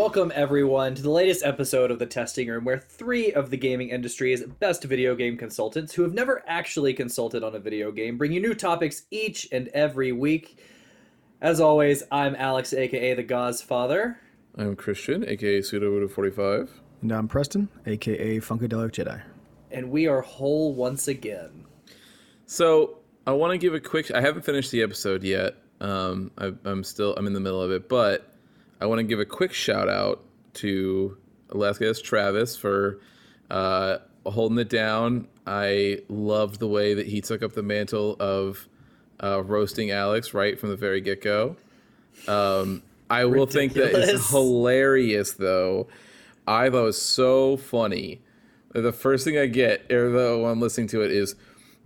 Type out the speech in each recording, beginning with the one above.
Welcome, everyone, to the latest episode of The Testing Room, where three of the gaming industry's best video game consultants who have never actually consulted on a video game bring you new topics each and every week. As always, I'm Alex, aka The Gauze I'm Christian, aka Pseudo45. And I'm Preston, aka Funkadelic Jedi. And we are whole once again. So, I want to give a quick. I haven't finished the episode yet. Um, I, I'm still. I'm in the middle of it, but I want to give a quick shout out to Alaska's Travis for uh, holding it down. I loved the way that he took up the mantle of uh, roasting Alex right from the very get go. Um, I will think that it's hilarious though. I thought it was so funny. The first thing I get, or though I'm listening to it, is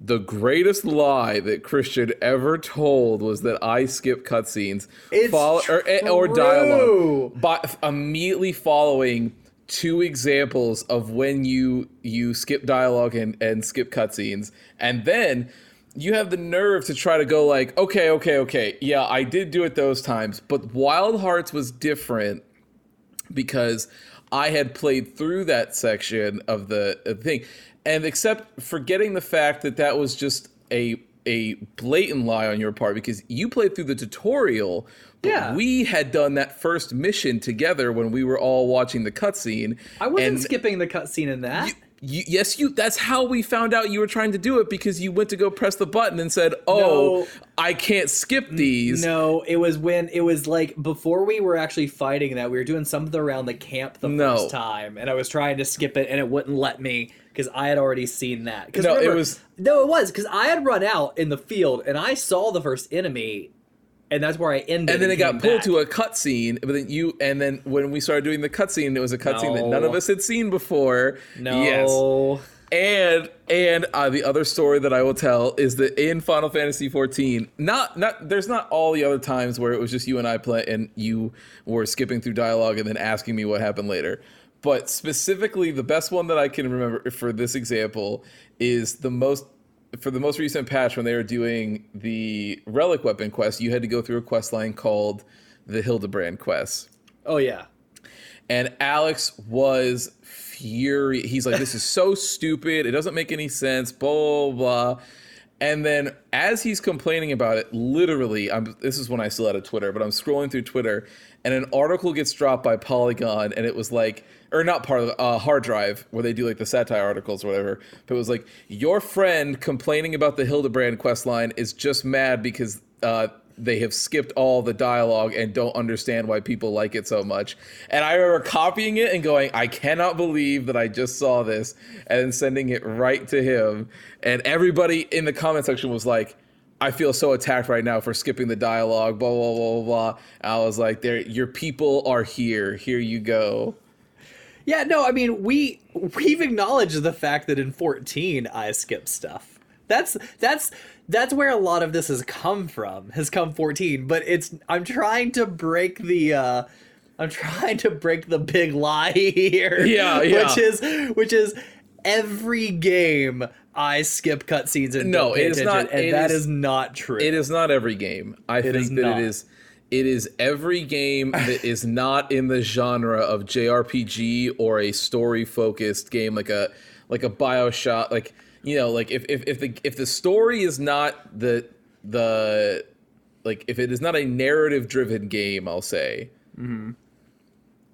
the greatest lie that Christian ever told was that I skip cutscenes. Follow, or, eh, or dialogue, but immediately following two examples of when you you skip dialogue and, and skip cutscenes, and then you have the nerve to try to go like, okay, okay, okay, yeah, I did do it those times, but Wild Hearts was different because I had played through that section of the thing and except forgetting the fact that that was just a a blatant lie on your part because you played through the tutorial. yeah. We had done that first mission together when we were all watching the cutscene. I wasn't skipping the cutscene in that. You, you, yes, you. That's how we found out you were trying to do it because you went to go press the button and said, "Oh, no, I can't skip these." No, it was when it was like before we were actually fighting that we were doing something around the camp the no. first time, and I was trying to skip it and it wouldn't let me because I had already seen that. No, remember, it was no, it was because I had run out in the field and I saw the first enemy, and that's where I ended. And then it got pulled back. to a cutscene, but then you and then when we started doing the cutscene, it was a cutscene no. that none of us had seen before. No. Yes. And and uh, the other story that I will tell is that in Final Fantasy 14, not not there's not all the other times where it was just you and I play and you were skipping through dialogue and then asking me what happened later but specifically the best one that I can remember for this example is the most for the most recent patch when they were doing the relic weapon quest, you had to go through a quest line called the Hildebrand quest. Oh yeah. And Alex was furious. He's like, "This is so stupid. It doesn't make any sense." Blah blah. blah. And then as he's complaining about it, literally, I'm this is when I still had a Twitter, but I'm scrolling through Twitter and an article gets dropped by Polygon and it was like or not part of a uh, hard drive where they do like the satire articles or whatever. But it was like your friend complaining about the Hildebrand quest line is just mad because uh, they have skipped all the dialogue and don't understand why people like it so much. And I remember copying it and going, I cannot believe that I just saw this, and sending it right to him. And everybody in the comment section was like, I feel so attacked right now for skipping the dialogue, blah blah blah blah blah. I was like, "There, your people are here. Here you go." Yeah, no, I mean we we've acknowledged the fact that in 14 I skip stuff. That's that's that's where a lot of this has come from. Has come 14, but it's I'm trying to break the uh I'm trying to break the big lie here. Yeah, yeah. Which is which is every game I skip cutscenes and no, it is not, and that is, is, not true. It is not every game. I it think that not. it is it is every game that is not in the genre of JRPG or a story focused game like a like a BioShock like you know like if, if if the if the story is not the the like if it is not a narrative driven game I'll say mm-hmm.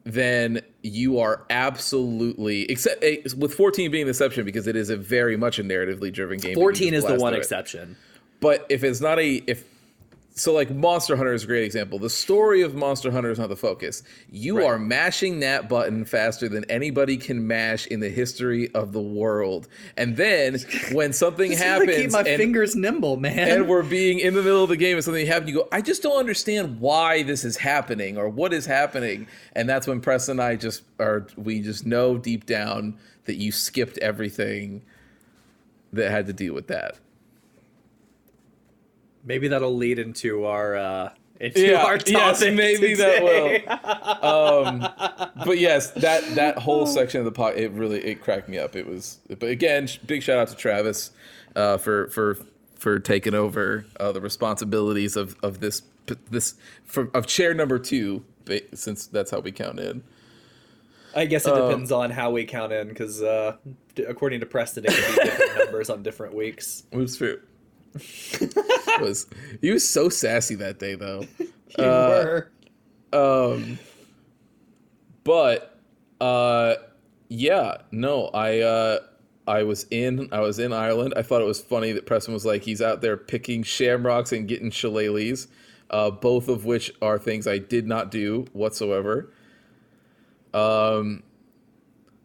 Then you are absolutely except eh, with 14 being the exception because it is a very much a narratively driven game 14 is the one exception. But if it's not a if so like Monster Hunter is a great example. The story of Monster Hunter is not the focus. You right. are mashing that button faster than anybody can mash in the history of the world. And then when something happens, keep my and, fingers nimble, man. And we're being in the middle of the game and something happens, you go, I just don't understand why this is happening or what is happening. And that's when Press and I just are we just know deep down that you skipped everything that had to deal with that maybe that'll lead into our uh into yeah, our yes, maybe today. that will. um, but yes, that that whole section of the pot, it really it cracked me up. It was, but again, big shout out to Travis uh, for for for taking over uh, the responsibilities of of this this for, of chair number two since that's how we count in. I guess it Um, depends on how we count in, because uh, according to Preston, it could be different numbers on different weeks. It was true. Was he was so sassy that day though. You Uh, were. Um, but uh, yeah, no, I uh, I was in I was in Ireland. I thought it was funny that Preston was like he's out there picking shamrocks and getting shillelaghs, uh, both of which are things I did not do whatsoever. Um,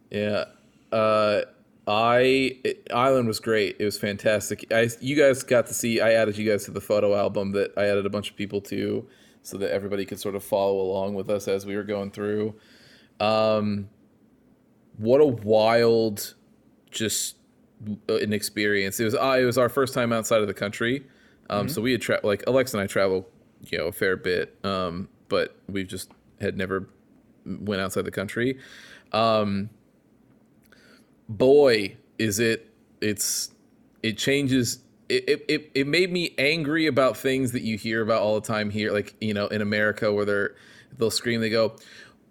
yeah, uh, I it, Ireland was great. It was fantastic. I you guys got to see. I added you guys to the photo album that I added a bunch of people to, so that everybody could sort of follow along with us as we were going through. Um, what a wild, just uh, an experience. It was uh, it was our first time outside of the country. Um, so we had tra- like Alexa and I travel, you know, a fair bit. Um, but we've just had never went outside the country. Um, boy, is it it's it changes it, it, it, made me angry about things that you hear about all the time here, like, you know, in America where they're they'll scream, they go,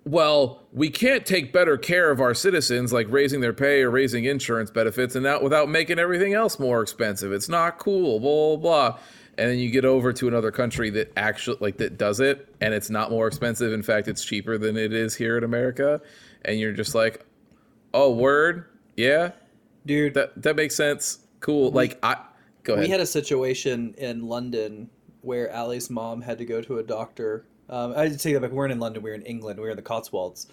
Well, we can't take better care of our citizens, like raising their pay or raising insurance benefits, and that without making everything else more expensive. It's not cool, blah blah blah. And then you get over to another country that actually like that does it and it's not more expensive. In fact, it's cheaper than it is here in America. And you're just like, Oh, word? Yeah? Dude, That that makes sense. Cool. like I go ahead. we had a situation in London where Ali's mom had to go to a doctor. Um, I take that back. We weren't in London. We were in England. We were in the Cotswolds,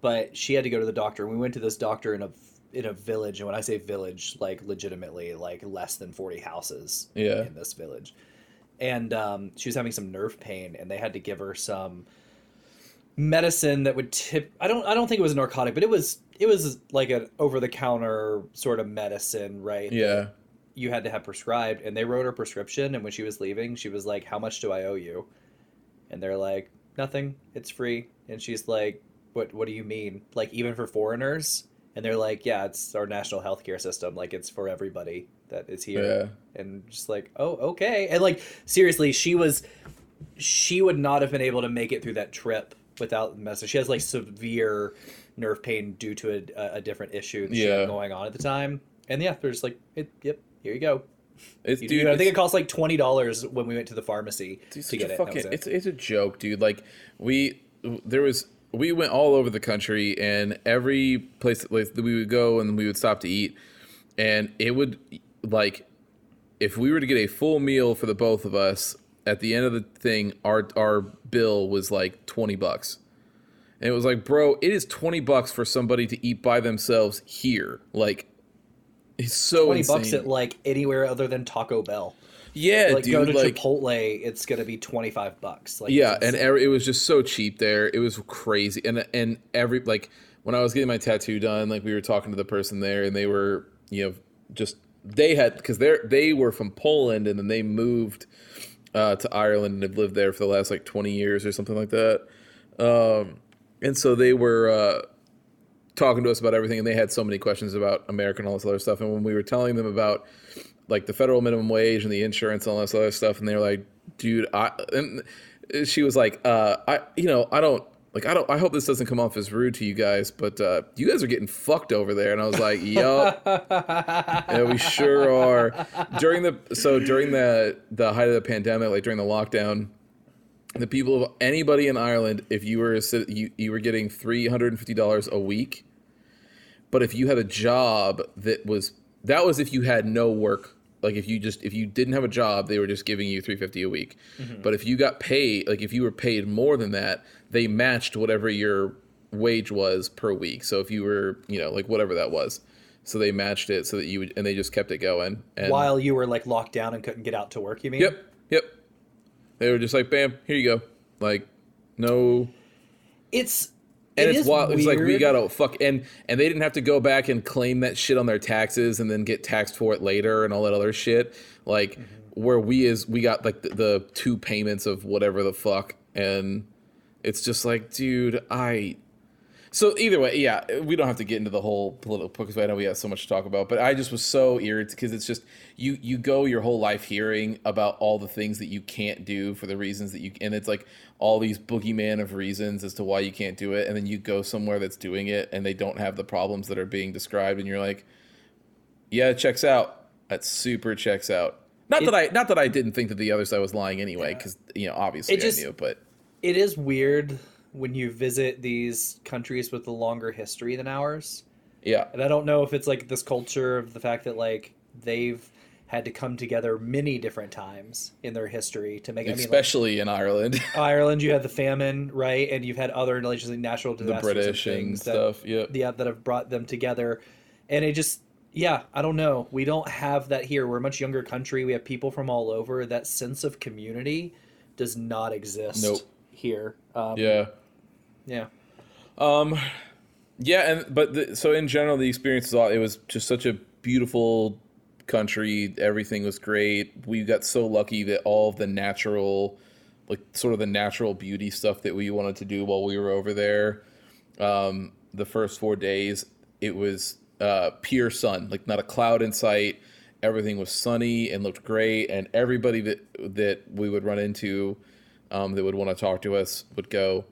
but she had to go to the doctor. And we went to this doctor in a in a village. And when I say village, like legitimately, like less than forty houses. Yeah. In this village, and um, she was having some nerve pain, and they had to give her some medicine that would tip. I don't. I don't think it was a narcotic, but it was. It was like an over the counter sort of medicine, right? yeah. you had to have prescribed and they wrote her prescription and when she was leaving she was like how much do i owe you and they're like nothing it's free and she's like what what do you mean like even for foreigners and they're like yeah it's our national healthcare system like it's for everybody that is here Yeah. and just like oh okay and like seriously she was she would not have been able to make it through that trip without medicine she has like severe nerve pain due to a, a different issue that she Yeah. had going on at the time and yeah they're just like it, yep here you go It's you dude, do- I think it cost like twenty dollars when we went to the pharmacy Dude, to get it. Fucking, it. it's it's a joke, dude. Like we there was we went all over the country, and every place like, that we would go, and we would stop to eat, and it would like if we were to get a full meal for the both of us at the end of the thing, our our bill was like twenty bucks. And it was like, bro, it is twenty bucks for somebody to eat by themselves here. Like, it's so Twenty insane. bucks at like anywhere other than Taco Bell. yeah, Like dude. go to like, Chipotle, it's gonna be twenty five bucks. Like yeah and every, it was just so cheap there it was crazy and and every like when i was getting my tattoo done like we were talking to the person there and they were you know just they had because they're they were from poland and then they moved uh, to ireland and have lived there for the last like 20 years or something like that. Um, and so they were uh, talking to us about everything and they had so many questions about america and all this other stuff. And when we were telling them about like the federal minimum wage and the insurance and all this other stuff and they were like dude i and she was like uh i you know i don't like i don't i hope this doesn't come off as rude to you guys but uh you guys are getting fucked over there. And i was like yup. Yeah we sure are. During the so during the the height of the pandemic like during the lockdown the people of anybody in Ireland, if you were a, you you were getting three hundred and fifty dollars a week, but if you had a job that was that was if you had no work, like if you just if you didn't have a job, they were just giving you three fifty a week. But if you got paid, like if you were paid more than that, they matched whatever your wage was per week. So if you were you know like whatever that was, so they matched it so that you would and they just kept it going. And while you were like locked down and couldn't get out to work. You mean? Yep. Yep. They were just like, bam, here you go. Like, no. It's And it it's wild. It's like we gotta fuck and and they didn't have to go back and claim that shit on their taxes and then get taxed for it later and all that other shit. Like Mm-hmm. where we is we got like the, the two payments of whatever the fuck and it's just like, dude, I So either way, yeah, we don't have to get into the whole political because I know we have so much to talk about. But I just was so irritated because it's just you you go your whole life hearing about all the things that you can't do for the reasons that you and it's like all these boogeyman of reasons as to why you can't do it, and then you go somewhere that's doing it and they don't have the problems that are being described, and you're like, yeah, it checks out. That super checks out. Not It- that I not that I didn't think that the other side was lying anyway, because you know obviously just- I knew, but It is weird when you visit these countries with a longer history than ours. yeah, And I don't know if it's like this culture of the fact that like they've had to come together many different times in their history to make. I mean, like, especially in Ireland, Ireland, you had the famine, right, and you've had other like, natural the disasters, British and and things that, stuff. Yeah, yeah, that have brought them together, and it just. Yeah, I don't know. We don't have that here. We're a much younger country. We have people from all over. That sense of community does not exist Nope. Here. Um, yeah. yeah. Um, yeah, and but the, so in general, the experience was all, it was just such a beautiful country. Everything was great. We got so lucky that all of the natural, like sort of the natural beauty stuff that we wanted to do while we were over there. Um, the first four days, it was uh, pure sun, like not a cloud in sight. Everything was sunny and looked great, and everybody that that we would run into, um, that would want to talk to us, would go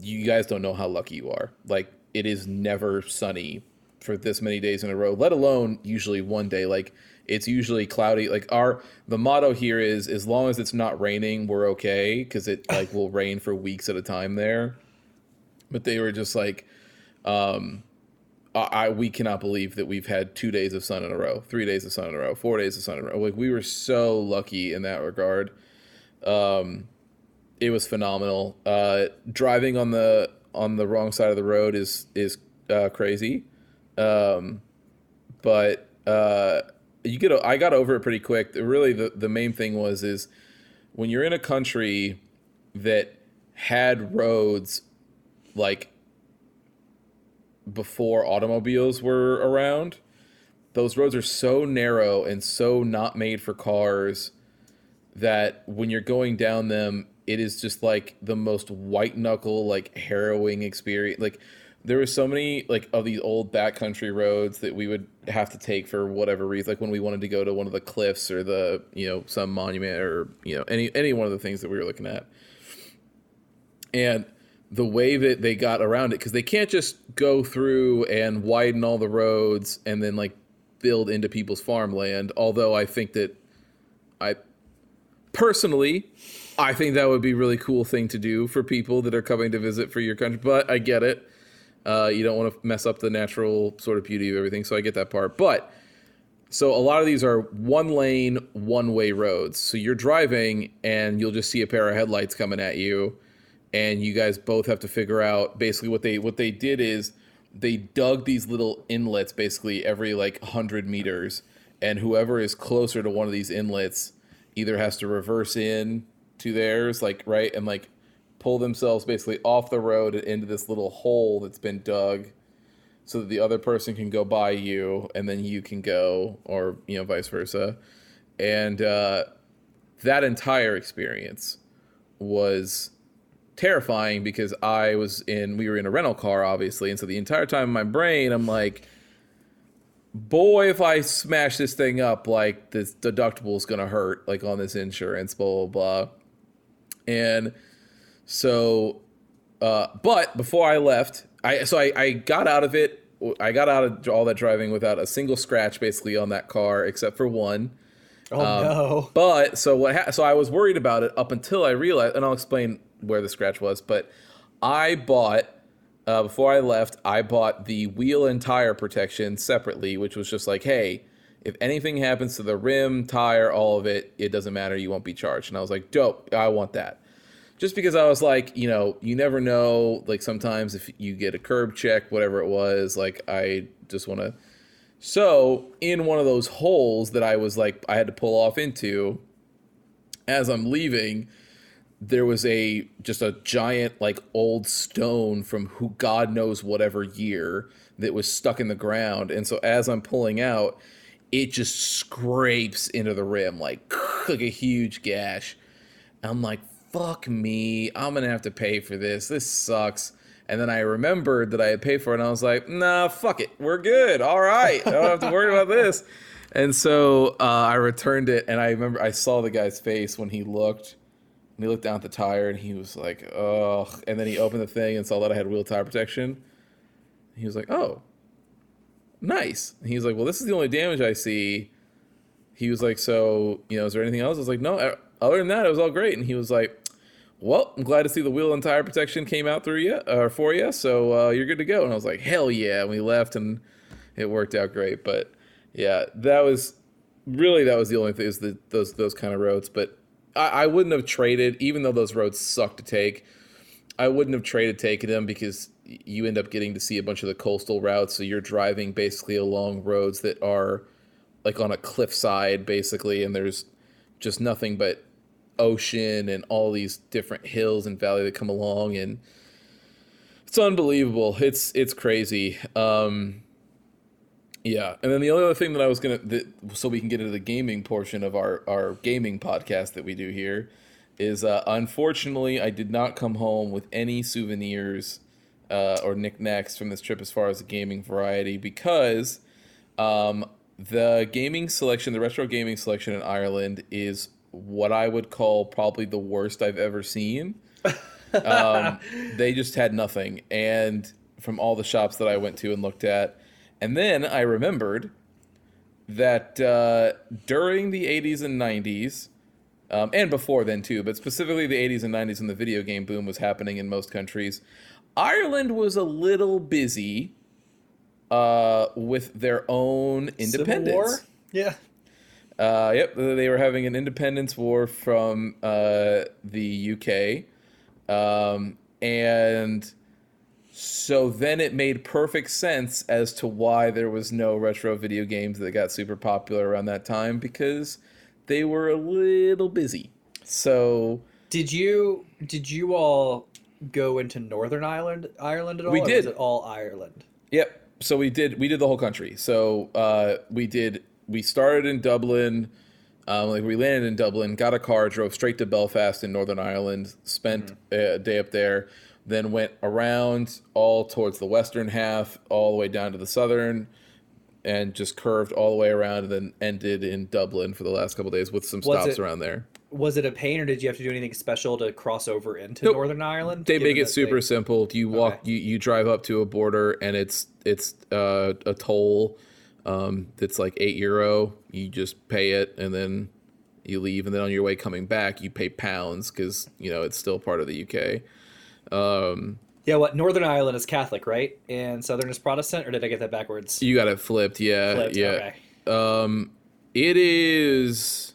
you guys don't know how lucky you are. Like it is never sunny for this many days in a row, let alone usually one day. Like it's usually cloudy. Like our the motto here is as long as it's not raining, we're okay because it like will rain for weeks at a time there. But they were just like, um, I, we cannot believe that we've had two days of sun in a row, three days of sun in a row, four days of sun in a row. Like we were so lucky in that regard. Um, it was phenomenal. Uh, driving on the on the wrong side of the road is is uh, crazy, um, but uh, you get. I got over it pretty quick. Really, the the main thing was is when you're in a country that had roads like before automobiles were around. Those roads are so narrow and so not made for cars that when you're going down them, it is just like the most white knuckle, like harrowing experience. Like there were so many like of these old backcountry roads that we would have to take for whatever reason. Like when we wanted to go to one of the cliffs or the you know some monument or you know any any one of the things that we were looking at. And the way that they got around it, because they can't just go through and widen all the roads and then like build into people's farmland. Although I think that I personally, I think that would be a really cool thing to do for people that are coming to visit for your country. But I get it. Uh, you don't want to mess up the natural sort of beauty of everything, so I get that part. But so a lot of these are one lane, one way roads. So you're driving and you'll just see a pair of headlights coming at you, and you guys both have to figure out basically what they what they did is they dug these little inlets basically every like 100 meters and whoever is closer to one of these inlets either has to reverse in to theirs like right and like pull themselves basically off the road and into this little hole that's been dug so that the other person can go by you and then you can go or you know vice versa. And uh, that entire experience was terrifying because i was in we were in a rental car obviously and so the entire time in my brain i'm like boy if i smash this thing up like this deductible is going to hurt like on this insurance blah blah blah and so uh, but before I left, I so I, I got out of it. I got out of all that driving without a single scratch, basically on that car, except for one. Oh Um, no. But so what? Ha- so I was worried about it up until I realized, and I'll explain where the scratch was. But I bought uh, before I left. I bought the wheel and tire protection separately, which was just like, hey, if anything happens to the rim, tire, all of it, it doesn't matter. You won't be charged. And I was like, dope. I want that. Just because I was like, you know, you never know. Like sometimes if you get a curb check, whatever it was, like I just want to. So in one of those holes that I was like, I had to pull off into, as I'm leaving, there was a just a giant like old stone from who God knows whatever year that was stuck in the ground, and so as I'm pulling out, it just scrapes into the rim like like a huge gash. I'm like, fuck me, I'm gonna have to pay for this. This sucks. And then I remembered that I had paid for it, and I was like, "Nah, fuck it, we're good. All right, I don't have to worry about this." And so uh, I returned it, and I remember I saw the guy's face when he looked, and he looked down at the tire, and he was like, "Ugh." And then he opened the thing and saw that I had wheel tire protection. He was like, "Oh, nice." And he was like, "Well, this is the only damage I see." He was like, "So, you know, is there anything else?" I was like, "No, uh, other than that, it was all great." And he was like, "Well, I'm glad to see the wheel and tire protection came out through you or for you, so uh, you're good to go." And I was like, "Hell yeah!" And we left, and it worked out great. But yeah, that was really that was the only thing is the, those those kind of roads. But I, I wouldn't have traded, even though those roads suck to take. I wouldn't have traded taking them because you end up getting to see a bunch of the coastal routes. So you're driving basically along roads that are like on a cliffside, basically, and there's just nothing but ocean and all these different hills and valley that come along, and it's unbelievable. It's it's crazy. Um, yeah, and then the other thing that I was gonna, that, so we can get into the gaming portion of our our gaming podcast that we do here, is uh, unfortunately I did not come home with any souvenirs uh, or knickknacks from this trip as far as the gaming variety because um, the gaming selection, the retro gaming selection in Ireland is what I would call probably the worst I've ever seen. um, they just had nothing, and from all the shops that I went to and looked at, and then I remembered that uh, during the 80s and 90s, um, and before then too, but specifically the 80s and 90s when the video game boom was happening in most countries, Ireland was a little busy uh, with their own independence. Yeah. Uh, yep, they were having an independence war from uh, the UK, um, and so then it made perfect sense as to why there was no retro video games that got super popular around that time because they were a little busy. So Did you did you all go into Northern Ireland Ireland at all? We or did. It all Ireland? Yep. So we did we did the whole country. So uh, we did we started in Dublin. Um, like we landed in Dublin, got a car, drove straight to Belfast in Northern Ireland, spent a day up there, then went around all towards the western half, all the way down to the southern, and just curved all the way around, and then ended in Dublin for the last couple days with some Was stops it- around there. Was it a pain, or did you have to do anything special to cross over into Nope. Northern Ireland? They make it super they- simple. You walk, Okay. you, you drive up to a border, and it's it's uh, a toll um, that's like eight euro. You just pay it, and then you leave. And then on your way coming back, you pay pounds because you know it's still part of the UK. Um, Yeah, what Northern Ireland is Catholic, right? And Southern is Protestant, or did I get that backwards? you got it flipped, yeah, Flipped, yeah. okay. Um, it is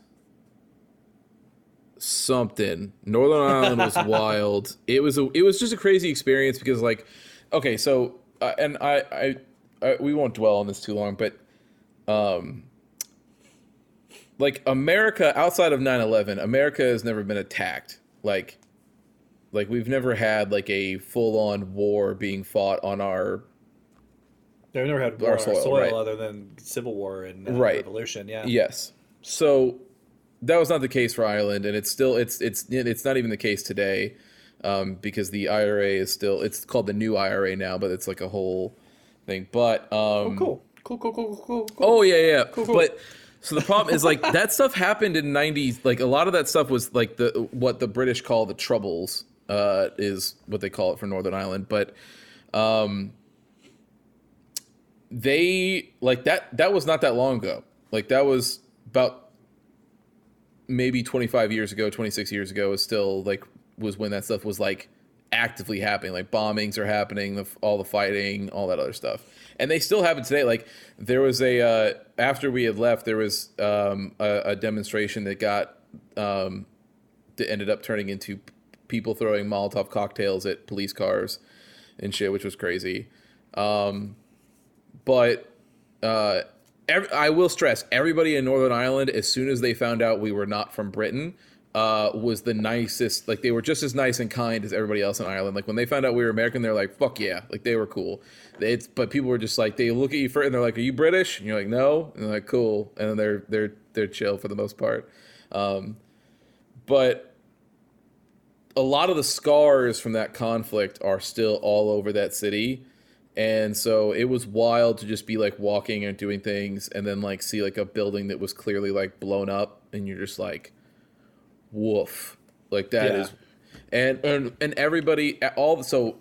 something. Northern Ireland was wild. It was a, it was just a crazy experience because like, okay, so uh, and I, I I we won't dwell on this too long, but um, like America outside of 9/11, America has never been attacked. Like, like we've never had like a full on war being fought on our They've never had war soil, our soil right. other than Civil War and uh, Right. Revolution. Yeah. Yes. So that was not the case for Ireland, and it's still it's it's it's not even the case today, um, because the IRA is still it's called the new IRA now, but it's like a whole thing. But um, Cool. Cool. Cool. Cool. Cool. Cool. Oh yeah, yeah. cool. But so the problem is like that stuff happened in '90s. Like a lot of that stuff was like the what the British call the Troubles uh, is what they call it for Northern Ireland. But um, they like that. That was not that long ago. Like that was about maybe 25 years ago, 26 years ago. is still like was when that stuff was like actively happening. Like bombings are happening, the, all the fighting, all that other stuff, and they still happen today. Like there was a uh, after we had left, there was um, a, a demonstration that got um, that ended up turning into people throwing Molotov cocktails at police cars and shit, which was crazy. Um, but uh, ev- I will stress everybody in Northern Ireland, as soon as they found out we were not from Britain, uh, was the nicest. Like they were just as nice and kind as everybody else in Ireland. Like when they found out we were American, they're like, "Fuck yeah!" Like they were cool. It's but people were just like they look at you first and they're like, "Are you British?" And you're like, "No," and they're like, "Cool," and then they're they're they're chill for the most part. Um, but a lot of the scars from that conflict are still all over that city. And so it was wild to just be like walking and doing things and then like see like a building that was clearly like blown up and you're just like woof. Like that Yeah. is and and and everybody all so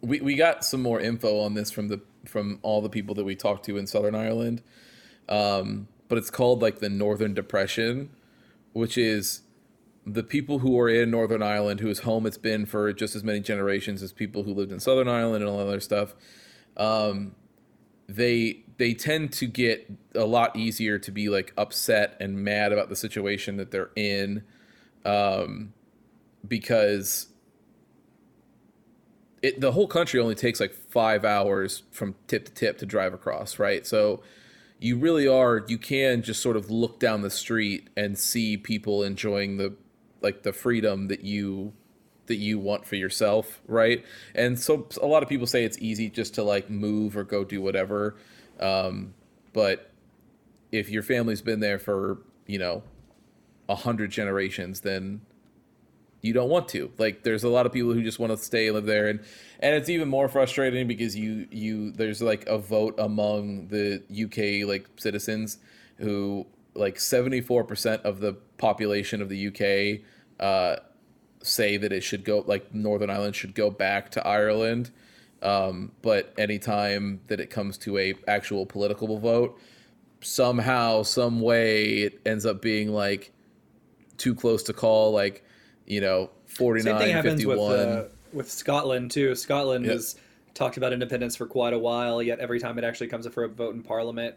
we we got some more info on this from the from all the people that we talked to in Southern Ireland. Um, but it's called like the Northern Depression, which is the people who are in Northern Ireland, whose home it's been for just as many generations as people who lived in Southern Ireland and all that other stuff. Um, they they tend to get a lot easier to be like upset and mad about the situation that they're in, um, because it the whole country only takes like five hours from tip to tip to drive across, right? So you really are you can just sort of look down the street and see people enjoying the like the freedom that you that you want for yourself, right? And so a lot of people say it's easy just to like move or go do whatever. Um, but if your family's been there for, you know, a hundred generations, then you don't want to. Like there's a lot of people who just want to stay live there and and it's even more frustrating because you you there's like a vote among the UK like citizens who like 74% of the population of the UK uh say that it should go like Northern Ireland should go back to Ireland. Um, but anytime that it comes to a actual political vote, somehow, some way, it ends up being like too close to call. Like, you know, forty Same thing happens fifty with uh, with Scotland too. Scotland Yep. has talked about independence for quite a while, yet every time it actually comes up for a vote in Parliament,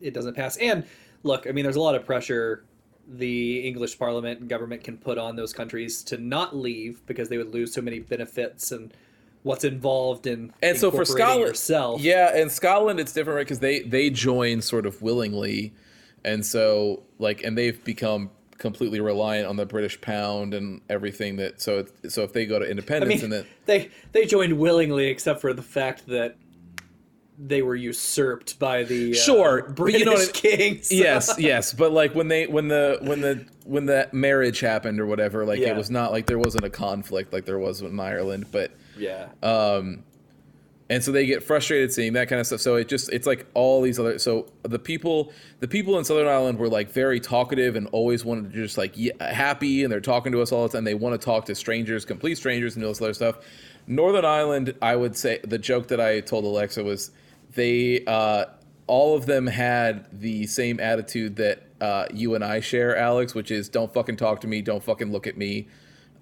it doesn't pass. And look, I mean, there's a lot of pressure the English Parliament and government can put on those countries to not leave because they would lose so many benefits and what's involved in and so for Scotland, yourself. yeah, and Scotland, it's different right? because they they join sort of willingly, and so like, and they've become completely reliant on the British pound and everything that. So so if they go to I independence mean, and then they they joined willingly, except for the fact that they were usurped by the uh, Sure, British you know I- kings. yes, yes, but like when they when the when the when that marriage happened or whatever, like Yeah. it was not like there wasn't a conflict like there was in Ireland, but yeah. and so they get frustrated seeing that kind of stuff. So it just it's like all these other so the people the people in Southern Ireland were like very talkative and always wanted to just like yeah, happy and they're talking to us all the time. They want to talk to strangers, complete strangers, and all this other stuff. Northern Ireland, I would say the joke that I told Alexa was they uh, all of them had the same attitude that uh, you and I share, Alex, which is don't fucking talk to me, don't fucking look at me.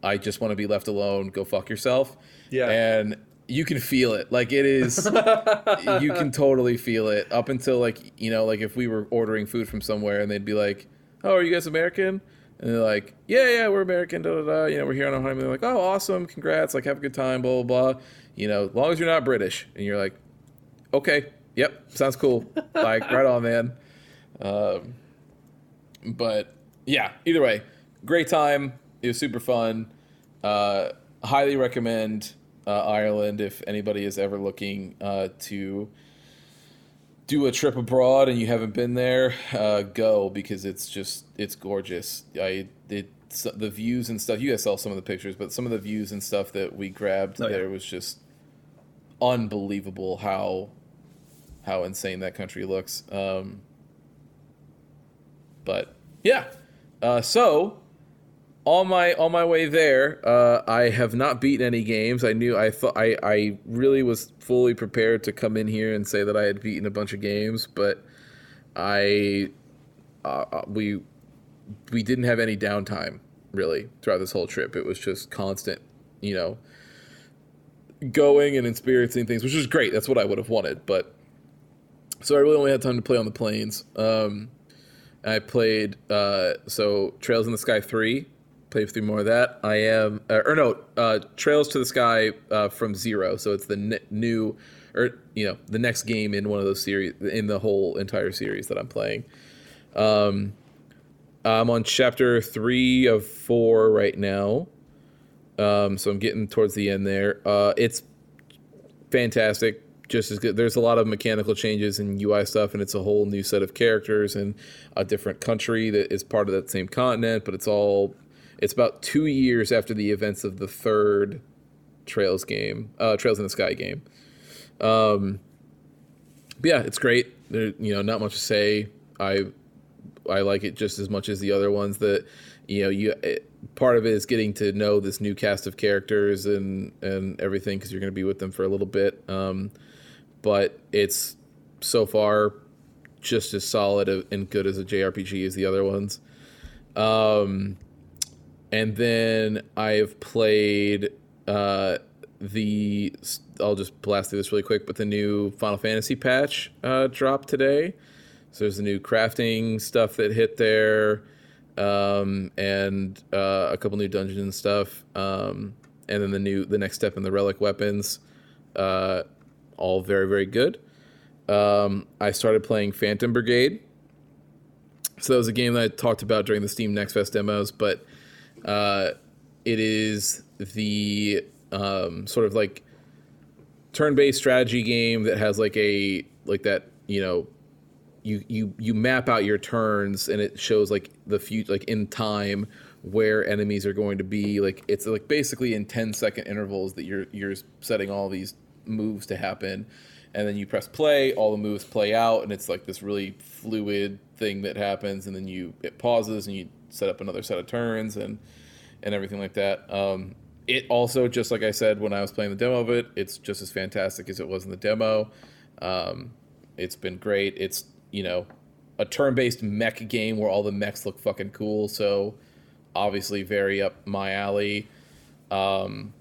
I just want to be left alone. Go fuck yourself. Yeah. And you can feel it. Like it is you can totally feel it up until like, you know, like if we were ordering food from somewhere and they'd be like, "Oh, are you guys American?" And they're like, "Yeah, yeah, we're American." Da da da. You know, we're here on our honeymoon. They're like, "Oh, awesome! Congrats! Like, have a good time." Blah blah blah. You know, as long as you're not British, and you're like, "Okay, yep, sounds cool." like, right on, man. Um, but yeah, either way, great time. It was super fun. Uh, highly recommend uh, Ireland if anybody is ever looking uh, to do a trip abroad and you haven't been there. Uh, go because it's just it's gorgeous. I it the views and stuff. You guys saw some of the pictures, but some of the views and stuff that we grabbed Oh, yeah. there was just unbelievable how how insane that country looks. Um, but yeah, uh, so on my on my way there, uh, I have not beaten any games. I knew I thought I I really was fully prepared to come in here and say that I had beaten a bunch of games, but I uh, uh, we we didn't have any downtime really throughout this whole trip. It was just constant, you know, going and experiencing things, which was great. That's what I would have wanted, but so I really only had time to play on the planes. Um, I played uh, so Trails in the Sky three. Played through more of that. I am uh, or no uh, Trails to the Sky uh, from zero. So it's the new or you know the next game in one of those series in the whole entire series that I'm playing. Um, I'm on chapter three of four right now. Um, so I'm getting towards the end there. Uh, it's fantastic, just as good. There's a lot of mechanical changes and UI stuff, and it's a whole new set of characters and a different country that is part of that same continent. But it's all It's about two years after the events of the third Trails game, uh, Trails in the Sky game. Um, yeah, it's great. There, you know, not much to say. I I like it just as much as the other ones. That you know, you it, part of it is getting to know this new cast of characters and and everything because you're going to be with them for a little bit. Um, but it's so far just as solid and good as a JRPG as the other ones. Um, and then I have played uh, the. I'll just blast through this really quick, but the new Final Fantasy patch uh, dropped today. So there's the new crafting stuff that hit there, um, and uh, a couple new dungeons and stuff, um, and then the new the next step in the relic weapons. Uh, all very very good. Um, I started playing Phantom Brigade. So that was a game that I talked about during the Steam Next Fest demos, but uh, it is the um, sort of like turn-based strategy game that has like a like that you know you you you map out your turns and it shows like the future like in time where enemies are going to be like it's like basically in 10 second intervals that you're you're setting all these moves to happen and then you press play all the moves play out and it's like this really fluid thing that happens and then you it pauses and you set up another set of turns and and everything like that. Um, it also just like i said when i was playing the demo of it it's just as fantastic as it was in the demo. Um, it's been great. It's you know a turn-based mech game where all the mechs look fucking cool so obviously very up my alley. Um,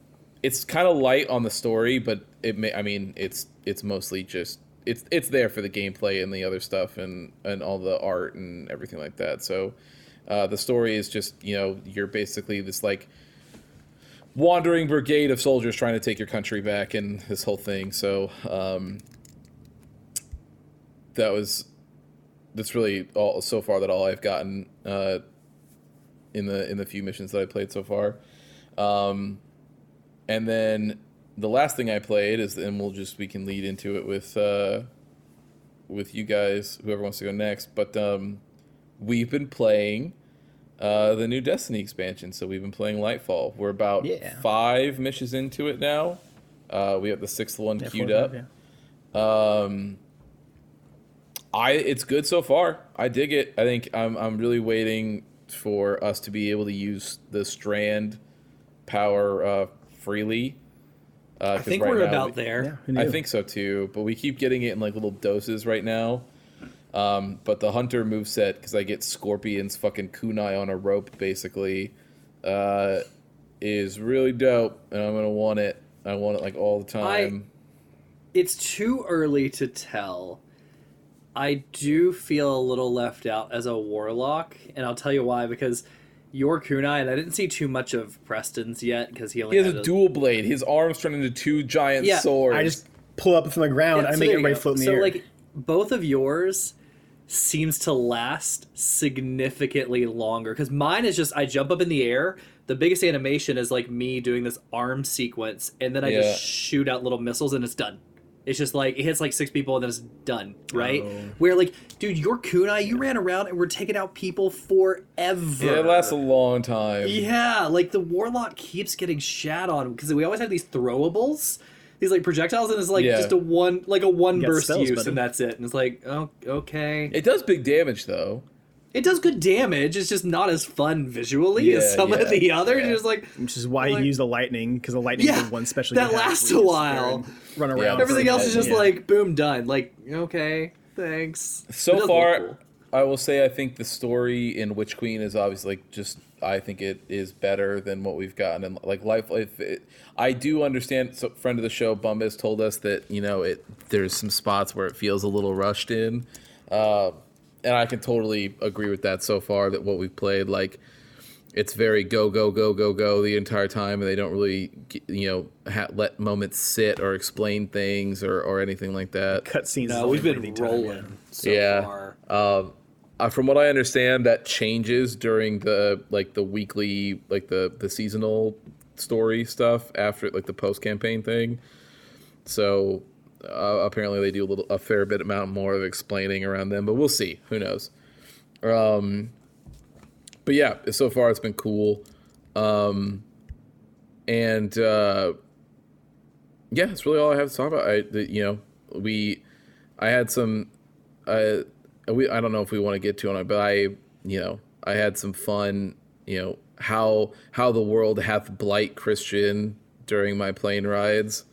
it's kind of light on the story but it may i mean it's it's mostly just it's it's there for the gameplay and the other stuff and and all the art and everything like that so uh, the story is just you know you're basically this like wandering brigade of soldiers trying to take your country back and this whole thing so um, that was that's really all so far that all I've gotten uh, in the in the few missions that I played so far. Um, and then the last thing I played is, and we'll just we can lead into it with uh, with you guys, whoever wants to go next. But um, we've been playing uh, the new Destiny expansion, so we've been playing Lightfall. We're about Yeah. five missions into it now. Uh, we have the sixth one Yeah, queued up. five, yeah. Um, I it's good so far. I dig it. I think I'm I'm really waiting for us to be able to use the strand power uh, freely. Uh, I think we're about there. Yeah, I think so too, but we keep getting it in like little doses right now. Um, but the hunter moveset, because I get Scorpion's fucking kunai on a rope basically, uh, is really dope, and I'm gonna want it. I want it like all the time. It's too early to tell. I do feel a little left out as a warlock, and I'll tell you why. Because your kunai, and I didn't see too much of Preston's yet because he only He has had a dual blade. His arms turn into two giant Yeah, swords. I just pull up from the ground. Yeah, I so make everybody float in the so air. like both of yours seems to last significantly longer because mine is just I jump up in the air. The biggest animation is like me doing this arm sequence, and then I Yeah. just shoot out little missiles, and it's done. It's just like it hits like six people, and then it's done. Right? Oh. Where like, dude, your kunai, you ran around and were taking out people forever. yeah, it lasts a long time. Yeah, like the warlock keeps getting shat on because we always have these throwables, these like projectiles, and it's like Yeah. just a one, like a one burst spells, use, buddy. and that's it. And it's like, oh, okay, It does big damage though. It does good damage. It's just not as fun visually as some yeah, of the others. yeah. Just like which is why like- you use the lightning because the lightning Yeah, is one special that lasts a just sit there while. and Run Yeah, around. everything else a is just yeah. like boom, done. Like okay, thanks. So far, cool. I will say I think the story in Witch Queen is obviously like just I think it is better than what we've gotten in Lightfall. If it, I do understand, so friend of the show Bumbus told us that you know it there's some spots where it feels a little rushed in, uh, and I can totally agree with that so far. That what we've played like. It's very go go go go go the entire time, and they don't really, you know, ha- let moments sit or explain things or, or anything like that. cutscenes. No, we've been breathing time, rolling yeah. so Yeah. far. Um, uh, from what I understand, that changes during the like the weekly, like the the seasonal story stuff after like the post campaign thing. So uh, apparently they do a little a fair bit amount more of explaining around them, but we'll see. Who knows? Um, but yeah, so far it's been cool. Um, and uh, yeah, that's really all I have to talk about. I, the, you know, we, I had some, uh, we, I don't know if we want to get to on it, but I, you know, I had some fun, you know, how how the world hath blight Christian during my plane rides.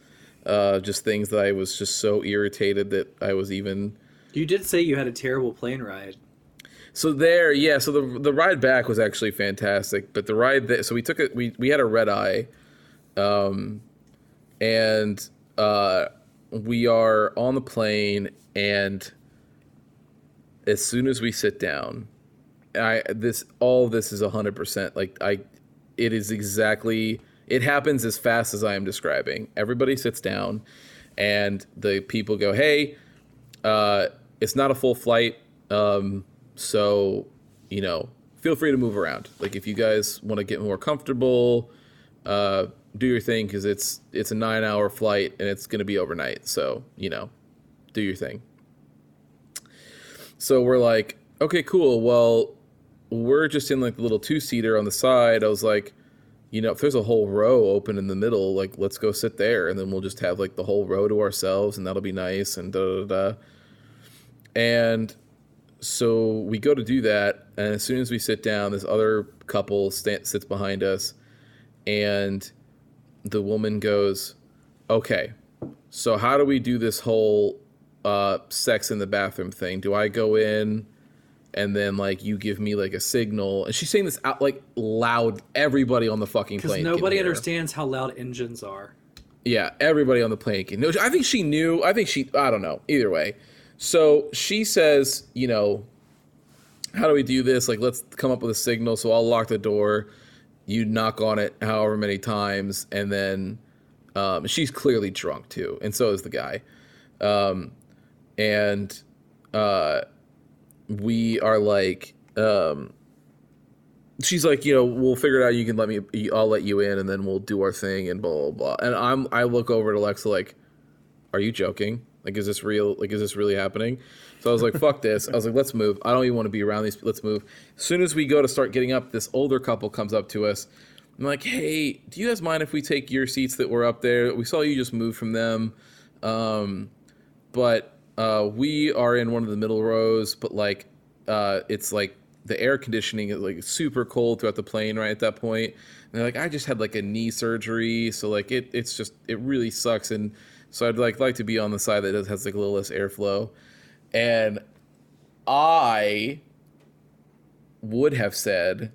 Uh, just things that I was just so irritated that I was even. You did say you had a terrible plane ride. So there, yeah. So the the ride back was actually fantastic, but the ride that so we took it. We we had a red eye, um, and uh, we are on the plane, and as soon as we sit down, I this all this is hundred percent like I, it is exactly it happens as fast as I am describing. Everybody sits down, and the people go, "Hey, uh, it's not a full flight, um, so you know, feel free to move around. Like if you guys want to get more comfortable, uh, do your thing because it's it's a nine hour flight and it's going to be overnight. So you know, do your thing." So we're like, okay, cool. Well, we're just in like the little two seater on the side. I was like, you know, if there's a whole row open in the middle, like let's go sit there, and then we'll just have like the whole row to ourselves, and that'll be nice, and da da da. And so we go to do that, and as soon as we sit down, this other couple sta- sits behind us, and the woman goes, "Okay, so how do we do this whole uh, sex in the bathroom thing? Do I go in?" And then like you give me like a signal and she's saying this out like loud everybody on the fucking plane can nobody understands how loud engines are. yeah everybody on the plane can no i think she knew i think she i don't know either way. So she says you know how do we do this? Like let's come up with a signal so i'll lock the door. You knock on it however many times and then um, she's clearly drunk too and so is the guy. Um, and uh, we are like um she's like you know we'll figure it out. You can let me i'll let you in and then we'll do our thing and blah blah blah. And i'm i look over at alexa like are you joking? Like is this real like is this really happening? So i was like fuck this. I was like let's move. I don't even want to be around these let's move. As soon as we go to start getting up this older couple comes up to us. I'm like hey do you guys mind if we take your seats that were up there? We saw you just move from them. Um but uh, we are in one of the middle rows, but like uh, it's like the air conditioning is like super cold throughout the plane right at that point. And they're like, I just had like a knee surgery, so like it it's just it really sucks, and so I'd like like to be on the side that has like a little less airflow, and I would have said,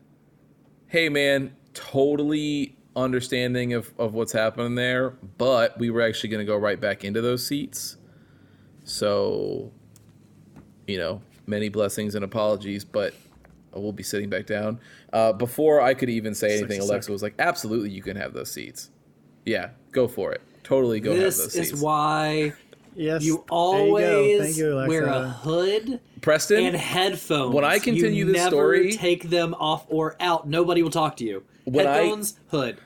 "Hey man, totally." understanding of, of what's happening there but we were actually going to go right back into those seats so, you know, many blessings and apologies, but we'll be sitting back down. Uh, before I could even say anything, Sucks, Alexa suck. was like, "Absolutely, you can have those seats. Yeah, go for it. Totally go this have those is why Yes. you always go. Thank you, wear a hood Preston, and headphones. When I continue you this never story- take them off or out. Nobody will talk to you. When I- headphones, hood.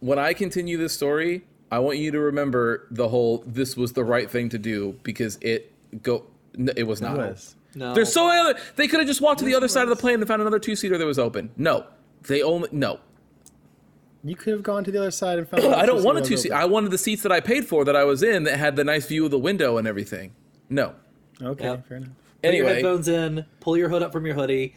when I continue this story, I want you to remember the whole "this was the right thing to do" because it go n- it was not. was. No, There's so many other. They could have just walked to the other side of the plane and found another two seater that was open. No, they only no. You could have gone to the other side and found. I don't want a two two seat. I wanted the seats that I paid for that I was in that had the nice view of the window and everything. No. Okay, Yep. fair enough. Put your headphones in. Pull your hood up from your hoodie.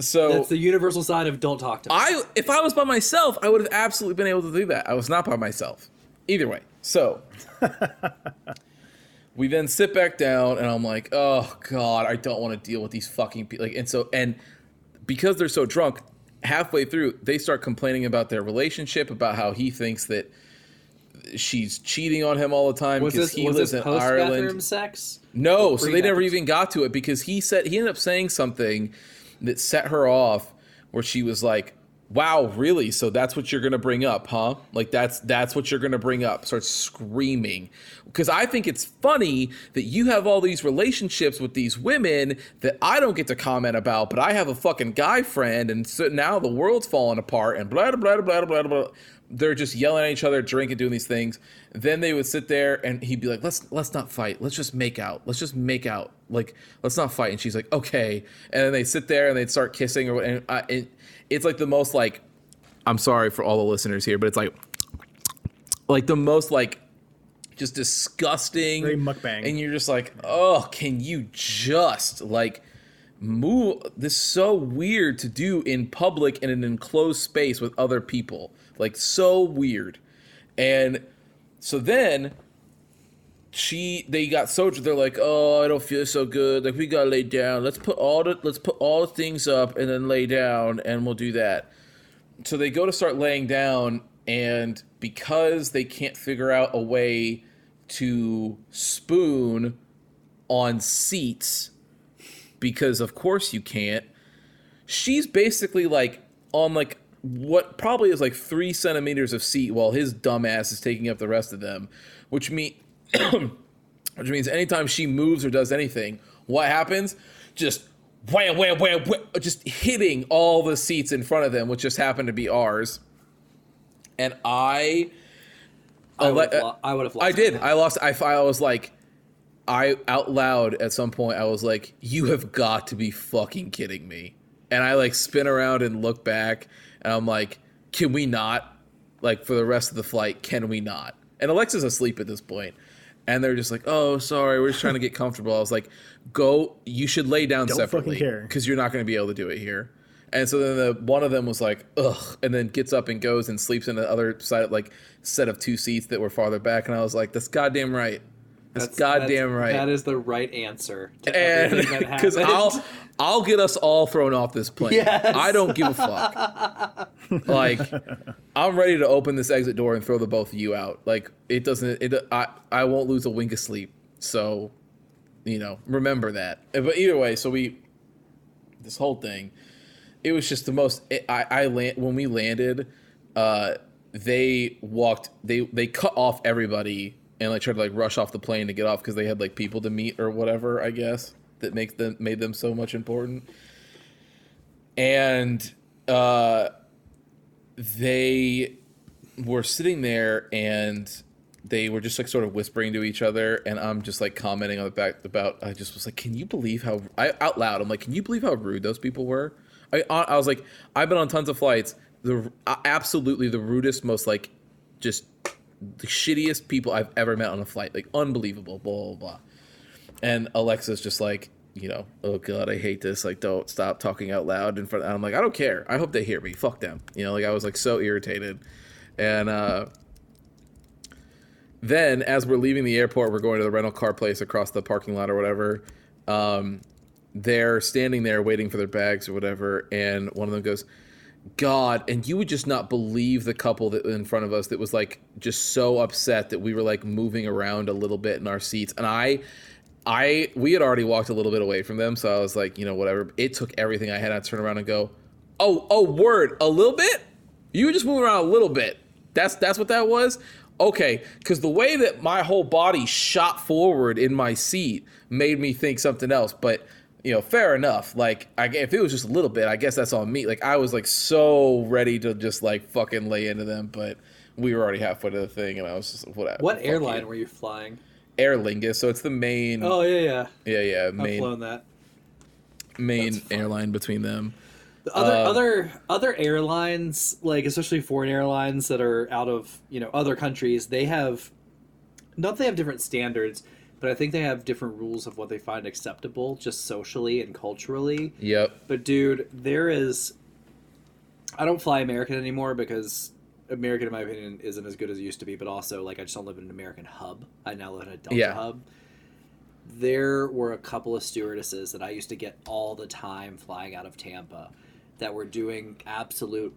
so That's the universal sign of don't talk to me. I if I was by myself, I would have absolutely been able to do that. I was not by myself. Either way. So we then sit back down and I'm like, "Oh god, I don't want to deal with these fucking people." Like and so and because they're so drunk, halfway through they start complaining about their relationship, about how he thinks that she's cheating on him all the time because he was lives this in Ireland. sex? No, so they never even got to it because he said he ended up saying something that set her off where she was like, "Wow, really? So that's what you're to bring up, huh? Like that's that's what you're to bring up." Starts screaming. Cuz I think it's funny that you have all these relationships with these women that I don't get to comment about, but I have a fucking guy friend and so now the world's falling apart and blah blah blah blah blah. They're just yelling at each other, drinking, doing these things. Then they would sit there and he'd be like, "Let's let's not fight. Let's just make out. Let's just make out. Like let's not fight." And she's like, "Okay." And then they sit there and they'd start kissing or and, uh, I, it, it's like the most like I'm sorry for all the listeners here, but it's like like the most like just disgusting Very mukbang. and you're just like, "Oh, can you just like move this is so weird to do in public in an enclosed space with other people. Like so weird." And so then she they got so they're like oh i don't feel so good. Like we gotta lay down. Let's put all the let's put all the things up and then lay down and we'll do that. So they go to start laying down and because they can't figure out a way to spoon on seats because of course you can't she's basically like on like what probably is like three centimeters of seat while his dumbass is taking up the rest of them which mean which means anytime she moves or does anything what happens just wham wham wham, wham just hitting all the seats in front of them which just happened to be ours and i I would have lo- I would have lost. I did. I lost. I, I was like, I out loud at some point. I was like, "You have got to be fucking kidding me!" And I like spin around and look back, and I'm like, "Can we not? Like for the rest of the flight, can we not?" And Alexa's asleep at this point, and they're just like, "Oh, sorry, we're just trying to get comfortable." I was like, "Go. You should lay down Don't separately because you're not going to be able to do it here." And so then the one of them was like, ugh, and then gets up and goes and sleeps in the other side, like set of two seats that were farther back. And I was like, that's goddamn right. That's, goddamn right. That is the right answer to and everything that because. I'll I'll get us all thrown off this plane. Yes. I don't give a fuck. like I'm ready to open this exit door and throw the both of you out. Like it doesn't. It I I won't lose a wink of sleep. So, you know, remember that. But either way, so we this whole thing. It was just the most. It, I I land when we landed. Uh, they walked. They they cut off everybody and like tried to like rush off the plane to get off because they had like people to meet or whatever. I guess that make them made them so much important. And uh, they were sitting there and they were just like sort of whispering to each other and i'm just like commenting on the back about i just was like can you believe how i out loud i'm like can you believe how rude those people were i i was like i've been on tons of flights the absolutely the rudest most like just the shittiest people i've ever met on a flight. Like unbelievable blah blah blah. And alexa's just like you know oh god i hate this. Like don't stop talking out loud in front and i'm like i don't care. I hope they hear me. Fuck them. You know like i was like so irritated. And uh then as we're leaving the airport we're going to the rental car place across the parking lot or whatever. Um, they're standing there waiting for their bags or whatever and one of them goes god and you would just not believe the couple that in front of us that was like just so upset that we were like moving around a little bit in our seats. And i i we had already walked a little bit away from them so i was like you know whatever. It took everything i had. To turn around and go oh oh word a little bit? You were just moving around a little bit. That's that's what that was? Okay because the way that my whole body shot forward in my seat made me think something else but you know fair enough like I, if it was just a little bit i guess that's on me like i was like so ready to just like fucking lay into them but we were already halfway to the thing and i was just whatever what airline you. were you flying? Aer Lingus so it's the main Oh yeah, yeah. yeah yeah Main, I've flown that. main airline between them The other Um, other other airlines, like especially foreign airlines that are out of you know other countries, they have not that they have different standards, but I think they have different rules of what they find acceptable, just socially and culturally. yep But dude, there is. I don't fly American anymore because American, in my opinion, isn't as good as it used to be. But also, like, I just don't live in an American hub. I now live in a Delta Yeah. hub. There were a couple of stewardesses that I used to get all the time flying out of Tampa that were doing absolute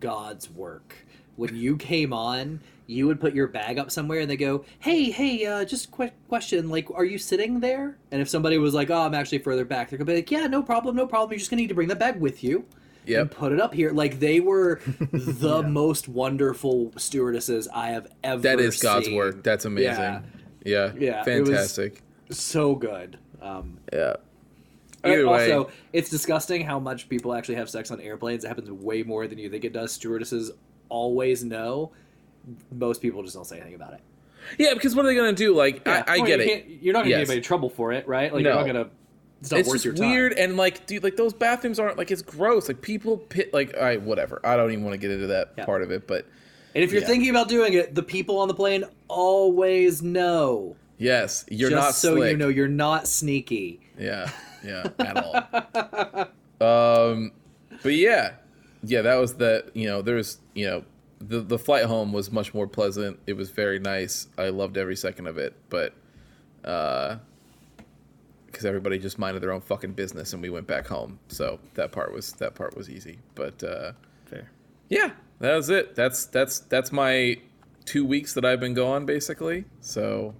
God's work. When you came on, you would put your bag up somewhere and they go, "Hey, hey, uh, just quick question, like, are you sitting there?" And if somebody was like, "Oh, I'm actually further back," they're gonna be like, "Yeah, no problem, no problem. You're just gonna need to bring that bag with you." and put it up here. Like they were the most wonderful stewardesses I have ever. that is god's seen. work that's amazing Yeah. yeah Yeah, fantastic So good. Um, yeah and Either way- also, it's disgusting how much people actually have sex on airplanes. It happens way more than you think it does. Stewardesses always know. Most people just don't say anything about it. Yeah, because what are they gonna do? Like, Yeah. I, I Well, get you it. You're not gonna Yes. get anybody trouble for it, right? Like No. you're not gonna. it's not it's worth just your time. weird and like dude like those bathrooms aren't like it's gross like people pit like all right whatever i don't even want to get into that Yeah. part of it but And if you're Yeah. thinking about doing it, the people on the plane always know. yes you're just not so slick. you know, you're not sneaky. yeah yeah at all um but yeah yeah that was the you know there's you know the the flight home was much more pleasant. It was very nice. I loved every second of it but uh because everybody just minded their own fucking business and we went back home. So that part was that part was easy. But uh Fair. yeah that was it. That's that's that's my two weeks that i've been gone basically. So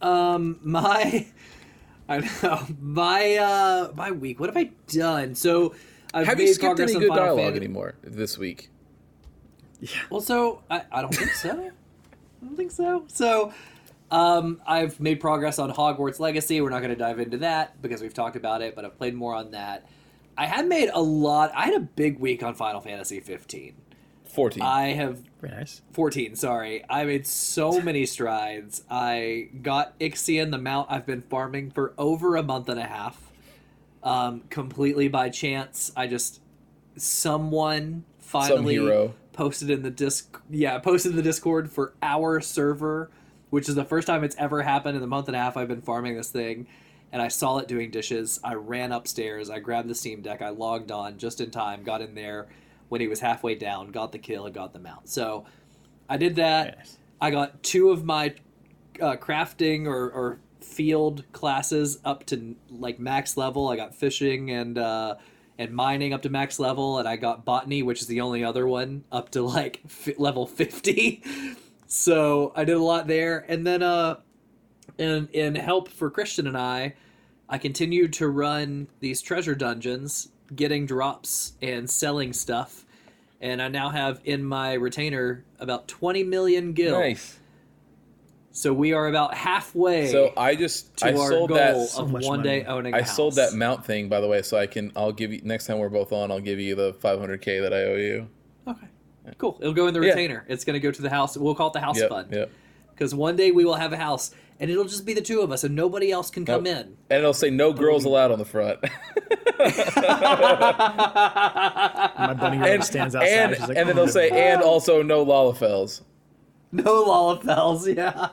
Um, my, I know. My uh my week. What have I done? So I've have you skipped any good Final dialogue Fantasy- anymore this week Well, so I, I don't think so. I don't think so. So, um, I've made progress on Hogwarts Legacy. We're not going to dive into that because we've talked about it, but I've played more on that. I had made a lot. I had a big week on Final Fantasy 15. 14 I have Very nice. 14, sorry. I made so many strides. I got Ixion, the mount I've been farming for over a month and a half. Um, completely by chance. I just someone finally hero. posted in the disc yeah, posted in the Discord for our server, which is the first time it's ever happened in the month and a half I've been farming this thing. And I saw it doing dishes. I ran upstairs. I grabbed the Steam Deck. I logged on just in time. Got in there when he was halfway down. Got the kill and got the mount. So I did that. Very nice. I got two of my uh, crafting or, or field classes up to like max level. I got fishing and uh, and mining up to max level, and I got botany, which is the only other one, up to like fi- level fifty. so I did a lot there, and then uh, in in help for Christian and I, I continued to run these treasure dungeons, getting drops and selling stuff. And I now have in my retainer about 20 million gil. nice So we are about halfway so i just to i our sold goal that of much one day money. owning. i a sold that mount thing by the way so i can i'll give you next time we're both on i'll give you the 500k that i owe you Okay, cool. It'll go in the Yeah. retainer. It's going to go to the house. We'll call it the house yep fund yep because one day we will have a house, and it'll just be the two of us, and nobody else can come Nope. in. and it'll say no girls allowed on the front My bunny rabbit and, stands outside. and, like, and then "Oh, they'll say and also no lalafells no Lalafells, yeah.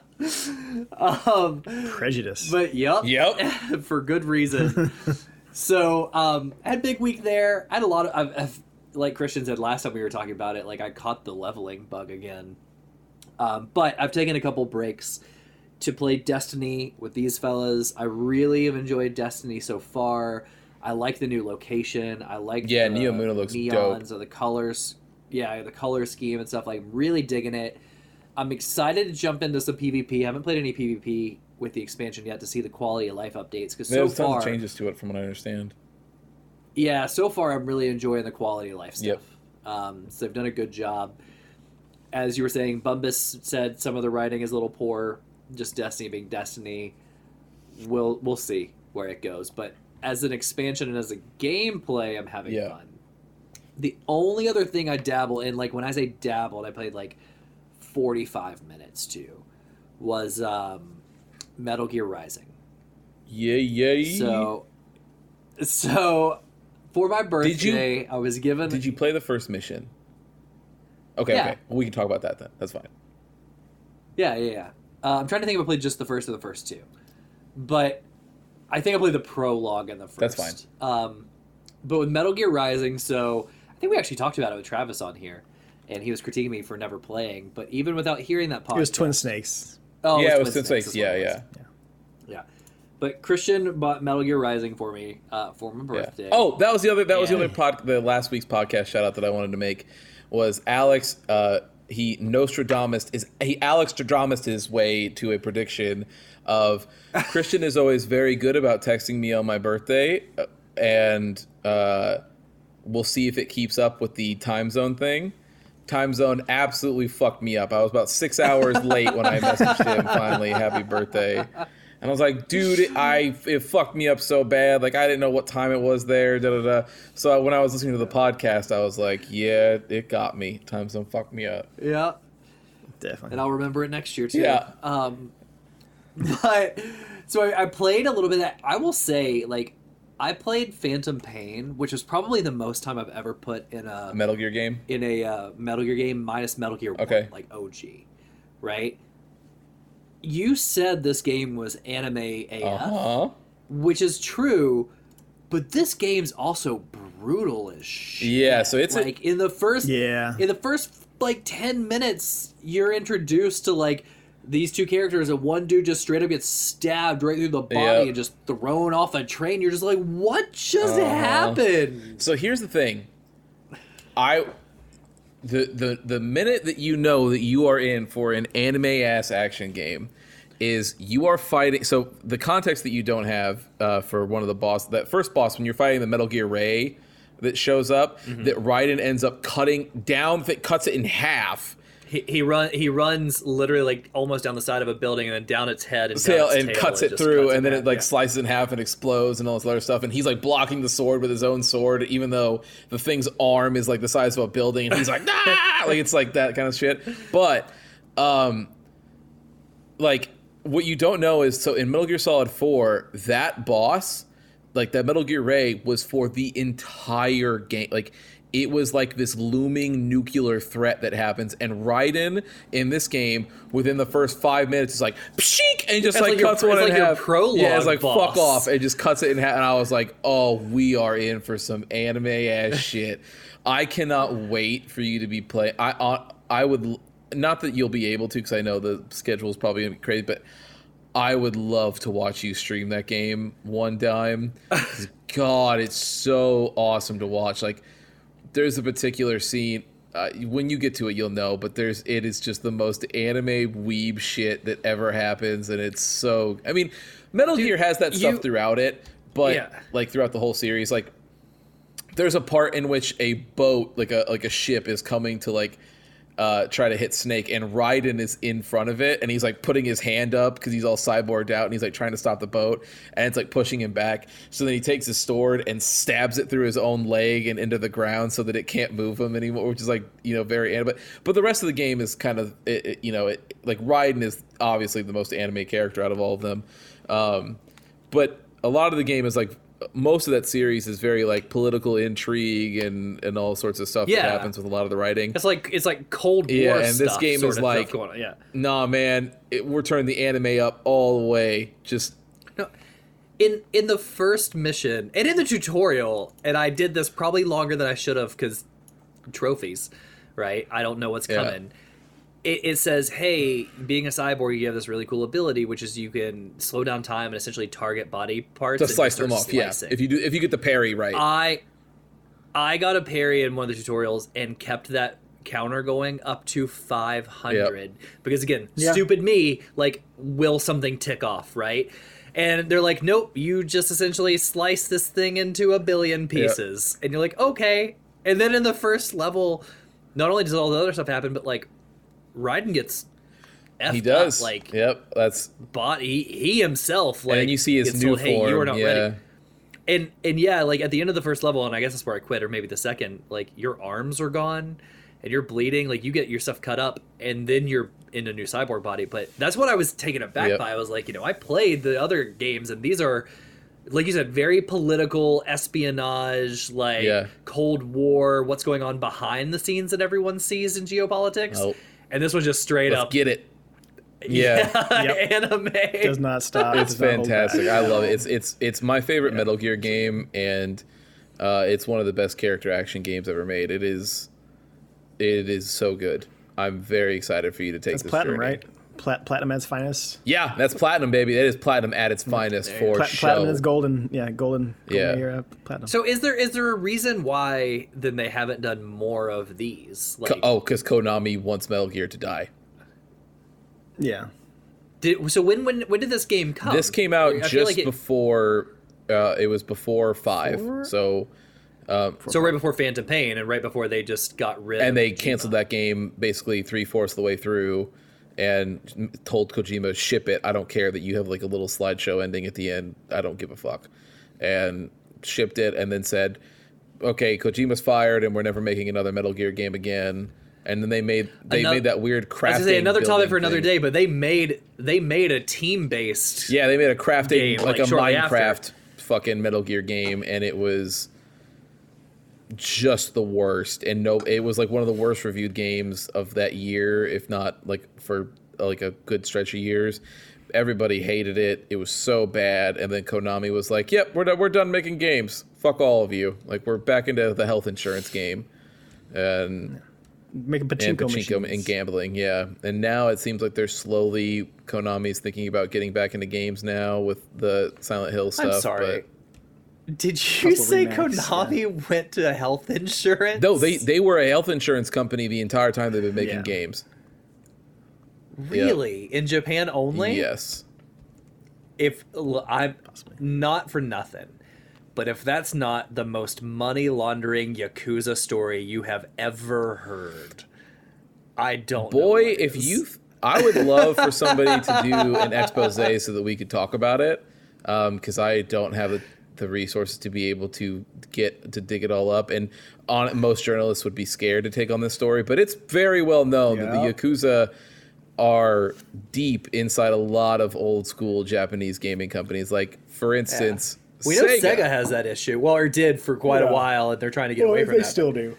um, prejudice. but yep, Yep. for good reason. so um, I had a big week there. I had a lot of, I've, I've, like Christian said last time we were talking about it. Like I caught the leveling bug again, um, but I've taken a couple breaks to play Destiny with these fellas. I really have enjoyed Destiny so far. I like the new location. I like Yeah, the Neomuna looks neons or the colors. Yeah, the color scheme and stuff. Like really digging it. I'm excited to jump into some PvP. I haven't played any PvP with the expansion yet to see the quality of life updates because so there's tons far, of changes to it from what i understand yeah, so far I'm really enjoying the quality of life stuff. Yep. Um, so they've done a good job. As you were saying, Bumbus said some of the writing is a little poor. Just Destiny being Destiny. We'll we'll see where it goes. But as an expansion and as a gameplay, I'm having Yeah. fun. The only other thing I dabble in, like when I say dabbled, I played like 45 minutes to, was um, Metal Gear Rising. yeah yeah So, so for my birthday, you- I was given. did you play the first mission okay Yeah. okay we can talk about that then that's fine Yeah, yeah, yeah. Uh, I'm trying to think if I played just the first of the first two, but I think I played the prologue and the first. That's fine. Um, but with Metal Gear Rising, so I think we actually talked about it with Travis on here, and he was critiquing me for never playing. But even without hearing that podcast, it was Twin Snakes. Oh, yeah it was Twin since like is what yeah it yeah yeah. But Christian bought Metal Gear Rising for me uh, for my Yeah. birthday. Oh, that was the other. That was the other pod. The last week's podcast shout out that I wanted to make was Alex. Uh, he Nostradamus is he Alex Nostradamus his way to a prediction of Christian is always very good about texting me on my birthday, uh, and uh, we'll see if it keeps up with the time zone thing. Time zone absolutely fucked me up. I was about six hours late when I messaged him finally, happy birthday. And I was like, dude, I it fucked me up so bad. Like I didn't know what time it was there. Da da da. So when I was listening to the podcast, I was like, yeah, it got me. Time zone fucked me up. yeah. Definitely. and I'll remember it next year too. Yeah. Um, but So I, I played a little bit. Of that. I will say, like, I played Phantom Pain, which was probably the most time I've ever put in a Metal Gear game. in a uh, Metal Gear game minus Metal Gear Okay. 1, like OG, right? You said this game was anime AF, Uh huh. which is true, but this game's also brutal as shit. Yeah, so it's a- like in the first Yeah. in the first like 10 minutes you're introduced to like these two characters and one dude just straight up gets stabbed right through the body Yep. and just thrown off a train you're just like what just Uh-huh. happened So here's the thing. I the the the minute that you know that you are in for an anime ass action game is you are fighting so the context that you don't have uh, for one of the boss that first boss when you're fighting the Metal Gear Ray that shows up Mm-hmm. that Raiden ends up cutting down that cuts it in half he, he run he runs literally like almost down the side of a building and then down its head and, tail its and tail cuts and it through cuts and then it like yeah. slices in half and explodes and all this other stuff and he's like blocking the sword with his own sword even though the thing's arm is like the size of a building and he's like ah! like it's like that kind of shit but um like what you don't know is so in Metal Gear Solid 4 that boss like that Metal Gear Ray was for the entire game like it was like this looming nuclear threat that happens and Raiden in this game within the first five minutes is like pshik and just like, like your- cuts one in like half prologue yeah it's like boss. fuck off and just cuts it in half and I was like oh we are in for some anime ass shit I cannot wait for you to be playing I uh, I would not that you'll be able to because I know the schedule is probably gonna be crazy but I would love to watch you stream that game one time. God, it's so awesome to watch. Like, there's a particular scene. Uh, when you get to it, you'll know. But there's it is just the most anime weeb shit that ever happens, and it's so. I mean, Metal Gear has that stuff you- throughout it, but Yeah. like throughout the whole series, like there's a part in which a boat, like a like a ship, is coming to like uh, try to hit Snake, and Raiden is in front of it, and he's like putting his hand up because he's all cyborged out, and he's like trying to stop the boat, and it's like pushing him back. So then he takes his sword and stabs it through his own leg and into the ground so that it can't move him anymore, which is like you know very anime. But, the rest of the game is kind of it, it- you know it, like Raiden is obviously the most anime character out of all of them, um, but a lot of the game is like most of that series is very like political intrigue and and all sorts of stuff Yeah. that happens with a lot of the writing. it's like it's like cold war Yeah, and this game is like- stuff yeah Nah, man, it, we're turning the anime up all the way. Just No, in in the first mission and in the tutorial, and I did this probably longer than I should have because trophies, right? I don't know what's Yeah. coming. It, it says, "Hey, being a cyborg, you have this really cool ability, which is you can slow down time and essentially target body parts to and slice them start off. Yeah, slicing." if you do, if you get the parry right. I I got a parry in one of the tutorials and kept that counter going up to 500 because again Yeah. stupid me like will something tick off right and they're like nope you just essentially slice this thing into a billion pieces and you're like okay and then in the first level not only does all the other stuff happen but like Raiden gets effed he does. up, like yep, that's. bot he, he himself like and you see his new told, hey, form. you are not yeah, ready and and yeah, like at the end of the first level, and I guess that's where I quit, or maybe the second, like your arms are gone and you're bleeding, like you get your stuff cut up, and then you're in a new cyborg body. But that's what I was taken aback Yep. by. I was like, you know, I played the other games, and these are like you said, very political espionage, like Yeah. Cold War, what's going on behind the scenes that everyone sees in geopolitics. Nope. And this was just straight let's up get it. Yeah. Yep. anime. Does not stop. It's does not hold back. fantastic. I love it. It's it's it's my favorite Metal Gear game, and uh, it's one of the best character action games ever made. It is, it is so good. I'm very excited for you to take That's this platinum, journey. right? Plat- platinum at its finest. Yeah, that's platinum, baby. That is platinum at its finest for Pla- show. platinum is golden. Yeah, golden. golden Yeah. Era platinum. So is there is there a reason why then they haven't done more of these? Like, Co- oh, because Konami wants Metal Gear to die. yeah. did, so when when when did this game come? This came out I just like it- before. Uh, it was before five, Four? so so right before Phantom Pain and right before they just got rid. and of they Kojima. canceled that game basically three fourths of the way through, and told Kojima ship it. I don't care that you have like a little slideshow ending at the end. I don't give a fuck, and shipped it, and then said, "Okay, Kojima's fired, and we're never making another Metal Gear game again." and then they made they Ano- made that weird I was crafting. gonna say another topic for another thing. day, but they made they made a team based. Yeah, they made a crafting Game, like, like, a Minecraft after. fucking Metal Gear game, and it was just the worst. And no, it was like one of the worst reviewed games of that year, if not like for like a good stretch of years. Everybody hated it. It was so bad, and then Konami was like, "Yep, we're done, we're done making games. Fuck all of you. Like we're back into the health insurance game." And Making pachinko, and pachinko machines. and gambling, yeah. And now it seems like they're slowly Konami's thinking about getting back into games now with the Silent Hill stuff. I'm sorry. But- Did you say remakes, Konami went to health insurance? no, they they were a health insurance company the entire time they've been making Yeah. games. really in Japan only. Yes. If I'm not for nothing, but if that's not the most money laundering yakuza story you have ever heard, I don't. Boy, what if you I would love for somebody to do an expose so that we could talk about it. Um, because I don't have the, the resources to be able to get to dig it all up. And on most journalists would be scared to take on this story, but it's very well known that the Yakuza are deep inside a lot of old school Japanese gaming companies. Like, for instance, we know Sega. has that issue, well, or did for quite a while, and they're trying to get away from they that. They still but, do.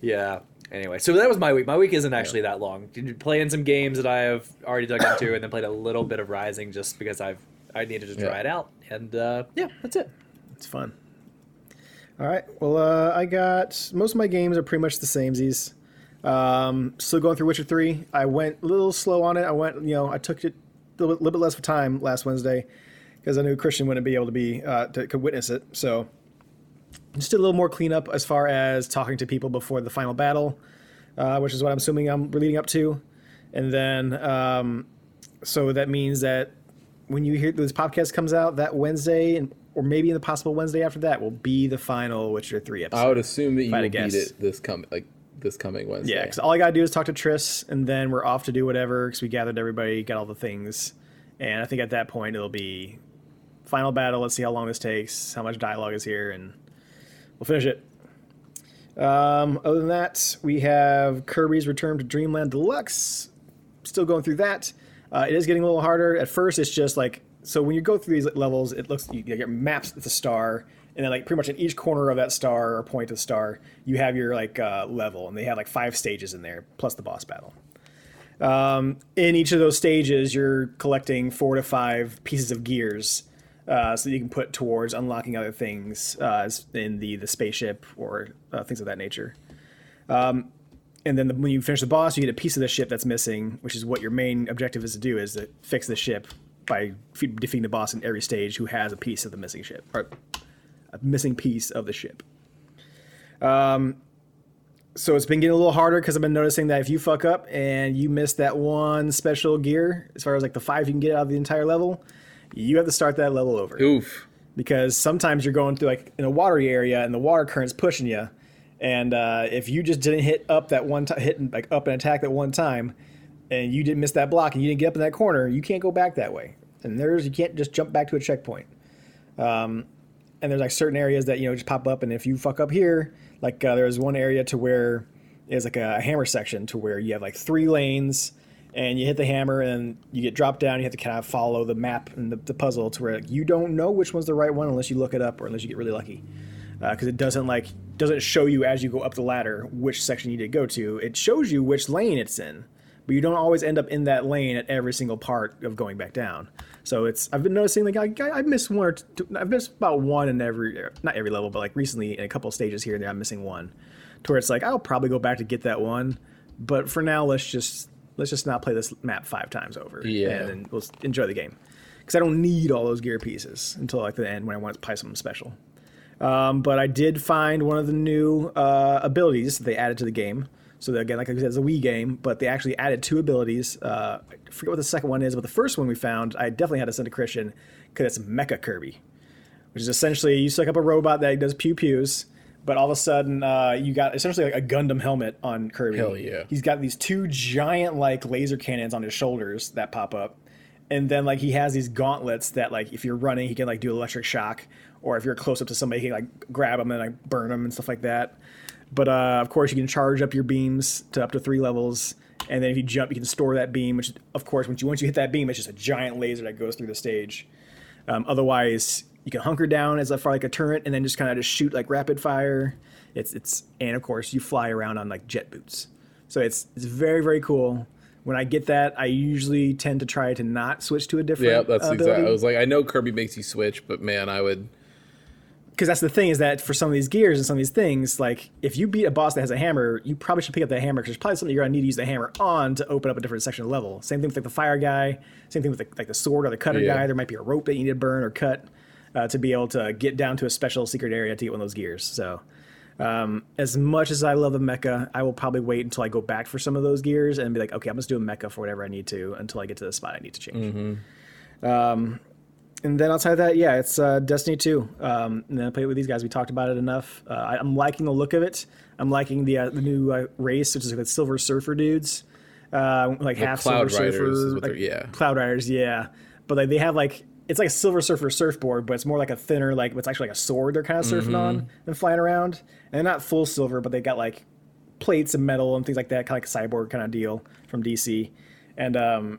Yeah. Anyway, so that was my week. My week isn't actually that long. Playing some games that I have already dug into, and then played a little bit of Rising just because I've I needed to try Yeah. it out, and uh, yeah, that's it. It's fun. All right. Well, uh, I got most of my games are pretty much the same. These. Um, still going through Witcher Three. I went a little slow on it. I went, you know, I took it a little bit, little bit less of time last Wednesday because I knew Christian wouldn't be able to be uh, to could witness it. So just did a little more cleanup as far as talking to people before the final battle, uh, which is what I'm assuming I'm leading up to, and then um, so that means that when you hear this podcast comes out that Wednesday, and or maybe in the possible Wednesday after that, will be the final Witcher Three episode. I would assume that you If I had will beat it this coming like this coming Wednesday. Yeah, because all I gotta do is talk to Triss, and then we're off to do whatever. Because we gathered everybody, got all the things, and I think at that point it'll be final battle. Let's see how long this takes, how much dialogue is here, and we'll finish it. Um, other than that, we have Kirby's Return to Dreamland Deluxe. Still going through that. Uh, it is getting a little harder. At first, it's just like so when you go through these levels, it looks you get maps with a star, and then like pretty much in each corner of that star or point of the star, you have your like uh, level, and they have like five stages in there plus the boss battle. Um, in each of those stages, you're collecting four to five pieces of gears, uh, so that you can put towards unlocking other things uh, in the the spaceship or uh, things of that nature. Um, and then the, when you finish the boss, you get a piece of the ship that's missing, which is what your main objective is to do: is to fix the ship by fe- defeating the boss in every stage who has a piece of the missing ship or a missing piece of the ship. Um, so it's been getting a little harder because I've been noticing that if you fuck up and you miss that one special gear, as far as like the five you can get out of the entire level, you have to start that level over Oof. because sometimes you're going through like in a watery area and the water current's pushing you, and uh, if you just didn't hit up that one time, hit like up and attack that one time, and you didn't miss that block and you didn't get up in that corner, you can't go back that way. And there's you can't just jump back to a checkpoint. Um, and there's like certain areas that you know just pop up, and if you fuck up here, like uh, there was one area to where it's like a hammer section to where you have like three lanes and you hit the hammer and you get dropped down. You have to kind of follow the map and the, the puzzle to where like, you don't know which one's the right one unless you look it up or unless you get really lucky. Because it doesn't like doesn't show you as you go up the ladder which section you need to go to. It shows you which lane it's in, but you don't always end up in that lane at every single part of going back down. So it's I've been noticing like I, I missed one or two, I've missed about one in every not every level, but like recently in a couple stages here and there I'm missing one, to where it's like I'll probably go back to get that one, but for now let's just let's just not play this map five times over. Yeah. and then we'll enjoy the game because I don't need all those gear pieces until like the end when I want to play something special. Um, but I did find one of the new uh, abilities that they added to the game. So again, like I said, it's a Wii game, but they actually added two abilities. Uh, I forget what the second one is, but the first one we found, I definitely had to send to Christian because it's Mecha Kirby, which is essentially you suck up a robot that does pew pews, but all of a sudden uh, you got essentially like a Gundam helmet on Kirby. Hell yeah. He's got these two giant like laser cannons on his shoulders that pop up and then like he has these gauntlets that like if you're running he can like do electric shock or if you're close up to somebody he can like grab them and like burn them and stuff like that But uh, of course, you can charge up your beams to up to three levels, and then if you jump, you can store that beam. Which, of course, once you once you hit that beam, it's just a giant laser that goes through the stage. Um, otherwise, you can hunker down as a for like a turret, and then just kind of just shoot like rapid fire. It's it's and of course you fly around on like jet boots, so it's it's very very cool. When I get that, I usually tend to try to not switch to a different. Yeah, that's uh, exactly. I was like, I know Kirby makes you switch, but man, I would. Because that's the thing is that for some of these gears and some of these things, like if you beat a boss that has a hammer, you probably should pick up that hammer because there's probably something you're gonna need to use the hammer on to open up a different section of the level. Same thing with like the fire guy. Same thing with the, like the sword or the cutter Yeah. guy. There might be a rope that you need to burn or cut uh, to be able to get down to a special secret area to get one of those gears. So. Um, as much as I love the mecha, I will probably wait until I go back for some of those gears and be like, okay, I'm just doing mecha for whatever I need to until I get to the spot I need to change. Um, and then outside of that, yeah, it's uh, Destiny 2. Um, and then I played it with these guys. We talked about it enough. Uh, I, I'm liking the look of it. I'm liking the uh, the new uh, race, which is like the Silver Surfer dudes, uh, like half Cloud Silver Riders Surfer, like, yeah. Cloud Riders, yeah. But like they have like it's like a Silver Surfer surfboard, but it's more like a thinner, like it's actually like a sword they're kind of surfing on Mm-hmm. and flying around. And they're not full silver, but they got like plates of metal and things like that, kind of like a cyborg kind of deal from DC. And um,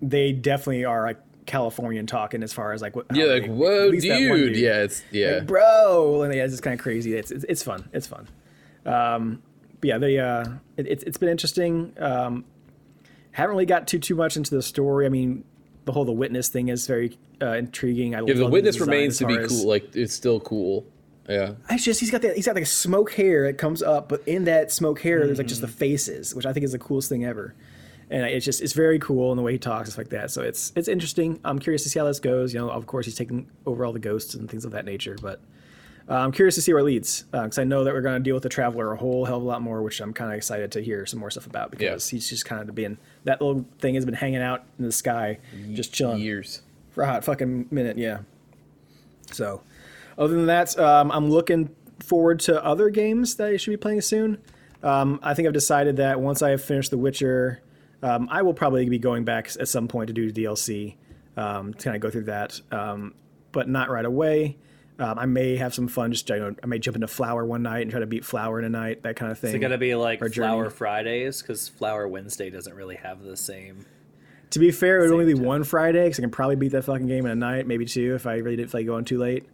they definitely are like Californian talking as far as like what. Yeah, like at whoa, one dude. Yeah, it's yeah. like, bro, and yeah, it's just kind of crazy. It's, it's it's fun. It's fun. Um, but yeah, they uh, it, it's it's been interesting. Um, haven't really got too too much into the story. I mean, the whole the witness thing is very uh, intriguing. I yeah, the witness design remains to be as- cool. Like it's still cool. Yeah. It's just he's got that he's got like a smoke hair that comes up, but in that smoke hair there's like just the faces, which I think is the coolest thing ever. And it's just it's very cool in the way he talks stuff like that. So it's it's interesting. I'm curious to see how this goes. You know, of course he's taking over all the ghosts and things of that nature, but uh, I'm curious to see where it leads because I know that we're going to deal with the traveler a whole hell of a lot more, which I'm kind of excited to hear some more stuff about because he's just kind of been that little thing has been hanging out in the sky, just chilling Years. for a hot fucking minute, yeah. So, other than that, um, I'm looking forward to other games that I should be playing soon. Um, I think I've decided that once I have finished The Witcher, um, I will probably be going back at some point to do DLC um, to kind of go through that, um, but not right away. Um, I may have some fun. Just you know, I may jump into Flower one night and try to beat Flower in a night, that kind of thing. Is it gonna be like Or Journey. Flower Fridays? Because Flower Wednesday doesn't really have the same. To be fair, it would only be time. one Friday because I can probably beat that fucking game in a night, maybe two if I really didn't feel like going too late.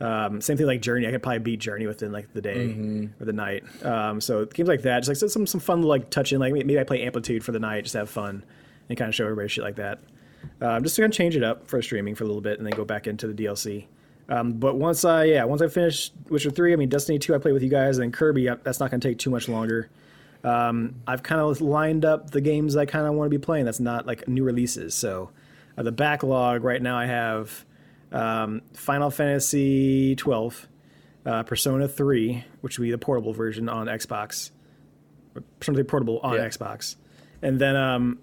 Um, same thing like Journey, I could probably beat Journey within like the day or the night. Um, so games like that, just like some some fun like touch in, like maybe I play Amplitude for the night, just have fun and kind of show everybody shit like that. Um, I'm just going to kind of change it up for streaming for a little bit and then go back into the DLC. Um, but once I yeah once I finish Witcher three, I mean Destiny two, I play with you guys, and then Kirby, uh, that's not going to take too much longer. Um, I've kind of lined up the games I kind of want to be playing. That's not like new releases. So uh, the backlog right now I have um, Final Fantasy twelve, uh, Persona three, which would be the portable version on Xbox, Persona 3 portable on Yeah. Xbox, and then um,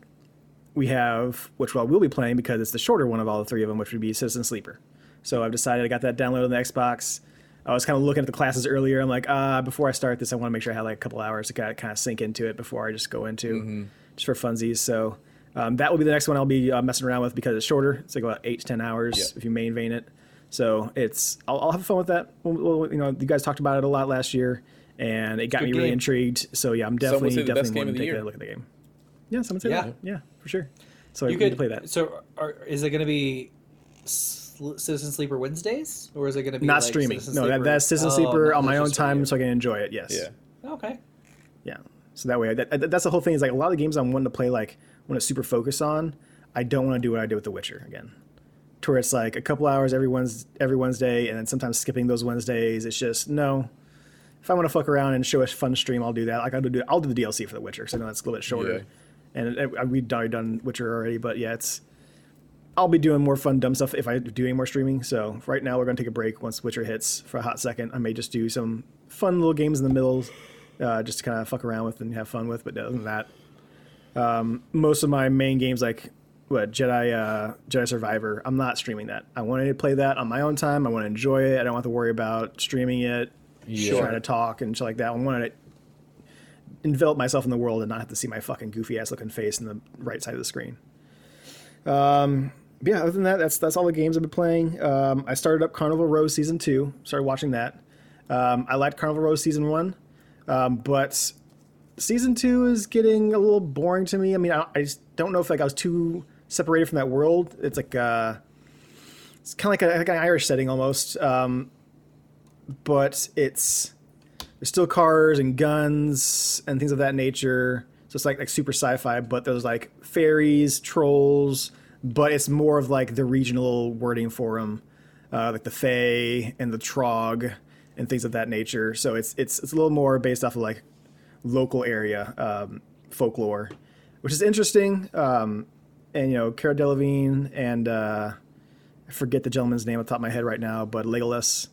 we have which well we'll be playing because it's the shorter one of all the three of them, which would be Citizen Sleeper. So I've decided I got that downloaded on the Xbox. I was kind of looking at the classes earlier. I'm like, ah, before I start this, I want to make sure I have like a couple hours to kind of, kind of sink into it before I just go into just for funsies. So um, that will be the next one I'll be uh, messing around with because it's shorter. It's like about eight to ten hours Yeah. if you main vein it. So it's I'll, I'll have fun with that. Well, well, you know, you guys talked about it a lot last year, and it got good me really intrigued. So yeah, I'm definitely say definitely game of to take year. a look at the game. Yeah, someone said Yeah. that. Yeah, for sure. So You need could to play that. So, are, is it gonna be Citizen Sleeper Wednesdays, or is it gonna be Not like streaming. Citizen No, that, that's Citizen Oh, Sleeper on my own time so I can enjoy it. Yes. Yeah. Okay. Yeah. So that way, that, that- that's the whole thing. Is like a lot of the games I'm wanting to play, like want to super focus on. I don't want to do what I did with The Witcher again, to where it's like a couple hours every Wednesday, every Wednesday, and then sometimes skipping those Wednesdays. It's just no. If I want to fuck around and show a fun stream, I'll do that. Like I'll do, I'll do the DLC for The Witcher, because I know that's a little bit shorter. And it, it, we've already done Witcher already, but yeah, it's. I'll be doing more fun, dumb stuff if I do any more streaming. So right now we're gonna take a break once Witcher hits for a hot second. I may just do some fun little games in the middle, uh, just to kind of fuck around with and have fun with. But other than that, um, most of my main games like what Jedi uh, Jedi Survivor, I'm not streaming that. I wanted to play that on my own time. I want to enjoy it. I don't have to worry about streaming it, Sure. trying to talk and shit like that. I wanted to envelop myself in the world and not have to see my fucking goofy ass looking face in the right side of the screen. Um, yeah, other than that, that's that's all the games I've been playing. Um, I started up Carnival Row season two. Started watching that. Um, I liked Carnival Row season one. Um, but season two is getting a little boring to me. I mean, I, I just don't know if like I was too separated from that world. It's like uh, it's kind of like, like an Irish setting almost, um, but it's there's still cars and guns and things of that nature. So it's like like super sci-fi, but there's like fairies, trolls, but it's more of like the regional wording for them, uh, like the Fae and the Trow and things of that nature. So it's it's it's a little more based off of like local area um, folklore, which is interesting. Um, and you know, Cara Delevingne and uh, I forget the gentleman's name off the top of my head right now, but Legolas.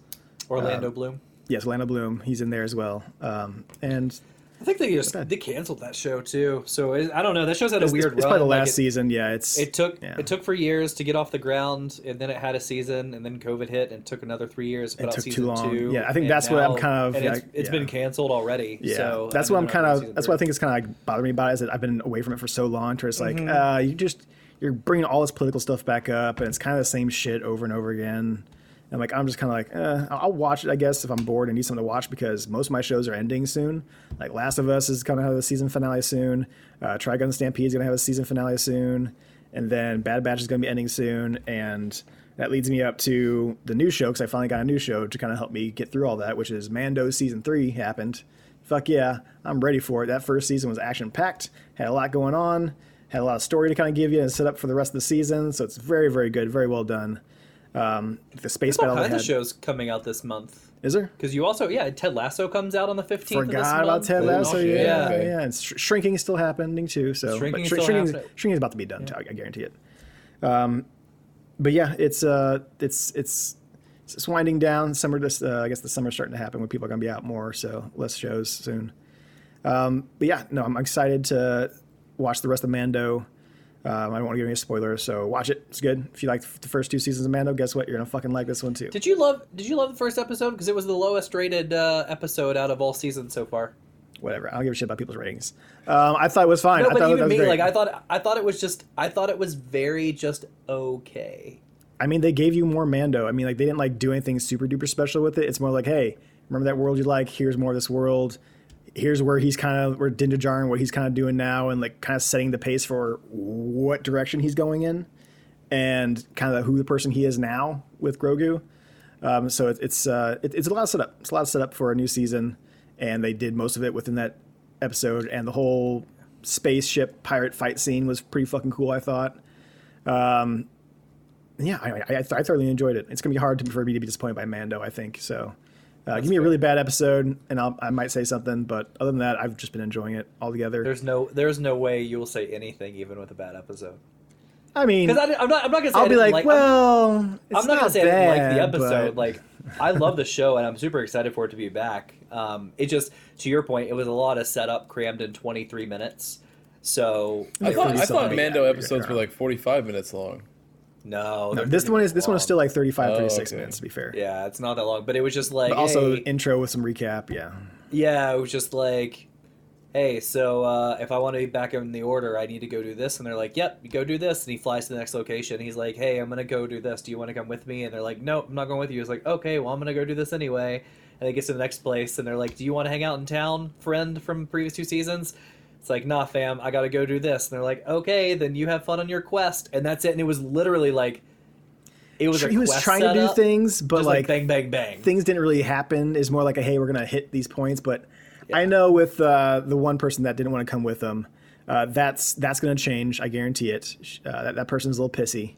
Orlando Bloom. Yes, Orlando Bloom. He's in there as well. Um, and I think they just they canceled that show too. So it, I don't know. That show's had a it's, weird it's run. probably the Like, last it, season. Yeah, it's It took yeah. it took for years to get off the ground, and then it had a season, and then COVID hit, and took another three years to put It took too long. two. Yeah, I think that's what I'm kind of, it's, like, it's yeah. been canceled already. Yeah, so that's what I'm kind of. That's three. what I think is kind of like bothering me about it, is that I've been away from it for so long. To it's like, Mm-hmm. uh, you just you're bringing all this political stuff back up, and it's kind of the same shit over and over again. And like I'm just kind of like, eh, I'll watch it, I guess, if I'm bored and need something to watch because most of my shows are ending soon. Like Last of Us is going to have a season finale soon. Uh, Trigun Stampede is to have a season finale soon, and then Bad Batch is to be ending soon, and that leads me up to the new show because I finally got a new show to kind of help me get through all that, which is Mando season three happened. Fuck yeah, I'm ready for it. That first season was action packed, had a lot going on, had a lot of story to kind of give you and set up for the rest of the season. So it's very, very good, very well done. Um, the space There's all battle they kinds of shows coming out this month. Is there? Because you also, yeah, Ted Lasso comes out on the 15th of this Forgot about month. Ted Oh, Lasso. shit. Yeah, yeah, Okay. yeah. And sh- shrinking is still happening too. So Shrinking but is still shrinking, happening. shrinking is about to be done. too, I guarantee it. Um, but yeah, it's uh, it's it's it's winding down. Summer, just uh, I guess the summer's starting to happen when people are going to be out more, so less shows soon. Um, but yeah, no, I'm excited to watch the rest of Mando. Um, I don't want to give any spoilers, so watch it. It's good. If you like the first two seasons of Mando, guess what? You're gonna fucking like this one too. Did you love? Did you love the first episode? Because it was the lowest rated uh, episode out of all seasons so far. Whatever. I don't give a shit about people's ratings. Um, I thought it was fine. No, I but thought even me, great. like I thought, I thought it was just, I thought it was very just okay. I mean, they gave you more Mando. I mean, like they didn't like do anything super duper special with it. It's more like, hey, remember that world you like? Here's more of this world. Here's where he's kind of where Din Djarin, what he's kind of doing now, and like kind of setting the pace for what direction he's going in, and kind of who the person he is now with Grogu. Um, so it, it's uh, it, it's a lot of setup. It's a lot of setup for a new season, and they did most of it within that episode. And the whole spaceship pirate fight scene was pretty fucking cool. I thought. Um, yeah, I, I, I thoroughly enjoyed it. It's gonna be hard to, for me to be disappointed by Mando. I think so. Uh, give me a really bad episode, and I'll, I might say something. But other than that, I've just been enjoying it altogether. There's no, there's no way you will say anything even with a bad episode. I mean, Because I'm not, I'm not gonna say I I'll be didn't like, I'm- well, it's I'm not, gonna say I didn't like the episode. but- Like, I love the show and I'm super excited for it to be back. Um, it just, to your point, it was a lot of setup crammed in 23 minutes. So I thought, I thought. Mando episodes were like 45 minutes long. No, no, this one is this one is still like 35, Oh, 36 okay. minutes to be fair. Yeah, it's not that long, but it was just like But also hey, intro with some recap. Yeah, yeah, it was just like, hey, so uh, if I want to be back in the order, I need to go do this, and they're like, yep, go do this, and he flies to the next location. He's like, hey, I'm gonna go do this. Do you want to come with me? And they're like, no, I'm not going with you. He's like, okay, well, I'm gonna go do this anyway. And he gets to the next place, and they're like, do you want to hang out in town, friend from previous two seasons? It's like, nah, fam, I gotta go do this. And they're like, okay, then you have fun on your quest, and that's it. And it was literally like, it was a he was trying to do things, but just like, bang, bang, bang. things didn't really happen. Is more like a hey, we're gonna hit these points. But I know with uh, the one person that didn't want to come with them, uh, that's that's gonna change. I guarantee it. Uh, that, that person's a little pissy.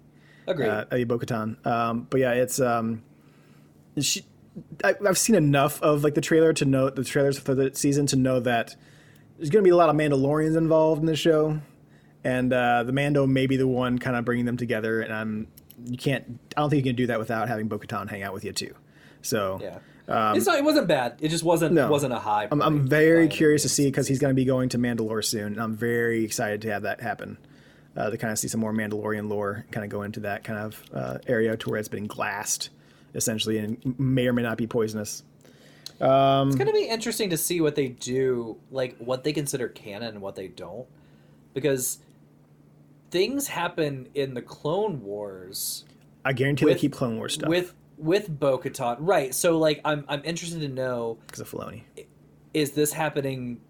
Agreed. uh, Bo-Katan. Um, but yeah, it's um, she, I, I've seen enough of like the trailer to know the trailers for the season to know that there's going to be a lot of Mandalorians involved in the show, and uh, the Mando may be the one kind of bringing them together. And I'm you can't I don't think you can do that without having Bo-Katan hang out with you too. So Yeah. it's not. It wasn't bad. It just wasn't. Um, no. wasn't a high. I'm, I'm very curious to see because he's going to be going to Mandalore soon, and I'm very excited to have that happen. Uh, to kind of see some more Mandalorian lore, kind of go into that kind of uh, area to where it's been glassed, essentially, and may or may not be poisonous. Um, it's gonna be interesting to see what they do, like what they consider canon and what they don't, because things happen in the Clone Wars I guarantee With- they keep Clone Wars stuff with with Bo-Katan, right? So like, I'm I'm interested to know because of Filoni. is this happening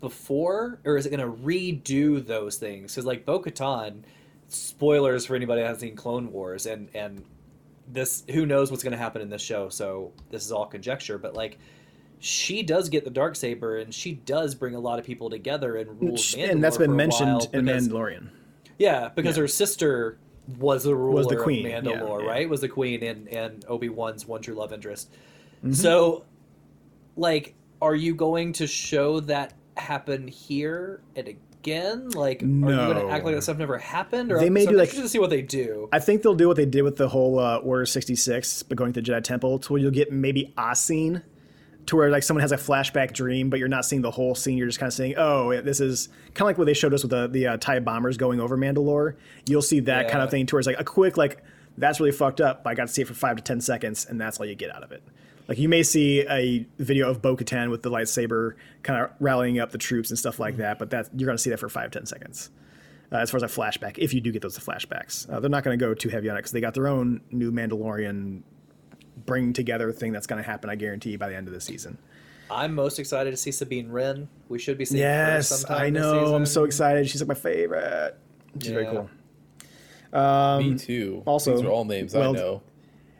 before, or is it going to redo those things? Because like Bo Katan, spoilers for anybody that hasn't seen Clone Wars, and and this who knows what's going to happen in this show. So this is all conjecture, but like. She does get the dark saber, and she does bring a lot of people together and rules. Mandalore and that's been mentioned in because- Mandalorian. Yeah, because Yeah. her sister was the ruler Was the queen, of yeah, Mandalore, yeah. right? Was the queen and and Obi Wan's one true love interest. Mm-hmm. So, like, are you going to show that happen here and again? Like, are you going to act like that stuff never happened? Or They may so do, I'm like- to see what they do. I think they'll do what they did with the whole uh, Order 66, but going to the Jedi Temple, to where you'll get maybe a scene to where like someone has a flashback dream, but you're not seeing the whole scene. You're just kind of saying, "Oh, yeah, this is kind of like what they showed us with the the uh, Tie bombers going over Mandalore." You'll see that kind of thing towards like a quick like that's really fucked up. But I got to see it for five to ten seconds, and that's all you get out of it. Like you may see a video of Bo-Katan with the lightsaber kind of rallying up the troops and stuff like that, but that you're going to see that for five ten seconds uh, as far as a flashback, if you do get those flashbacks. Uh, they're not going to go too heavy on it because they got their own new Mandalorian bring together thing that's going to happen, I guarantee, by the end of the season. I'm most excited to see Sabine Wren. We should be seeing her Yes, sometime I this know. I'm so excited. She's like my favorite. She's very Yeah. cool. Me too. Um, also, These are all names well, I know.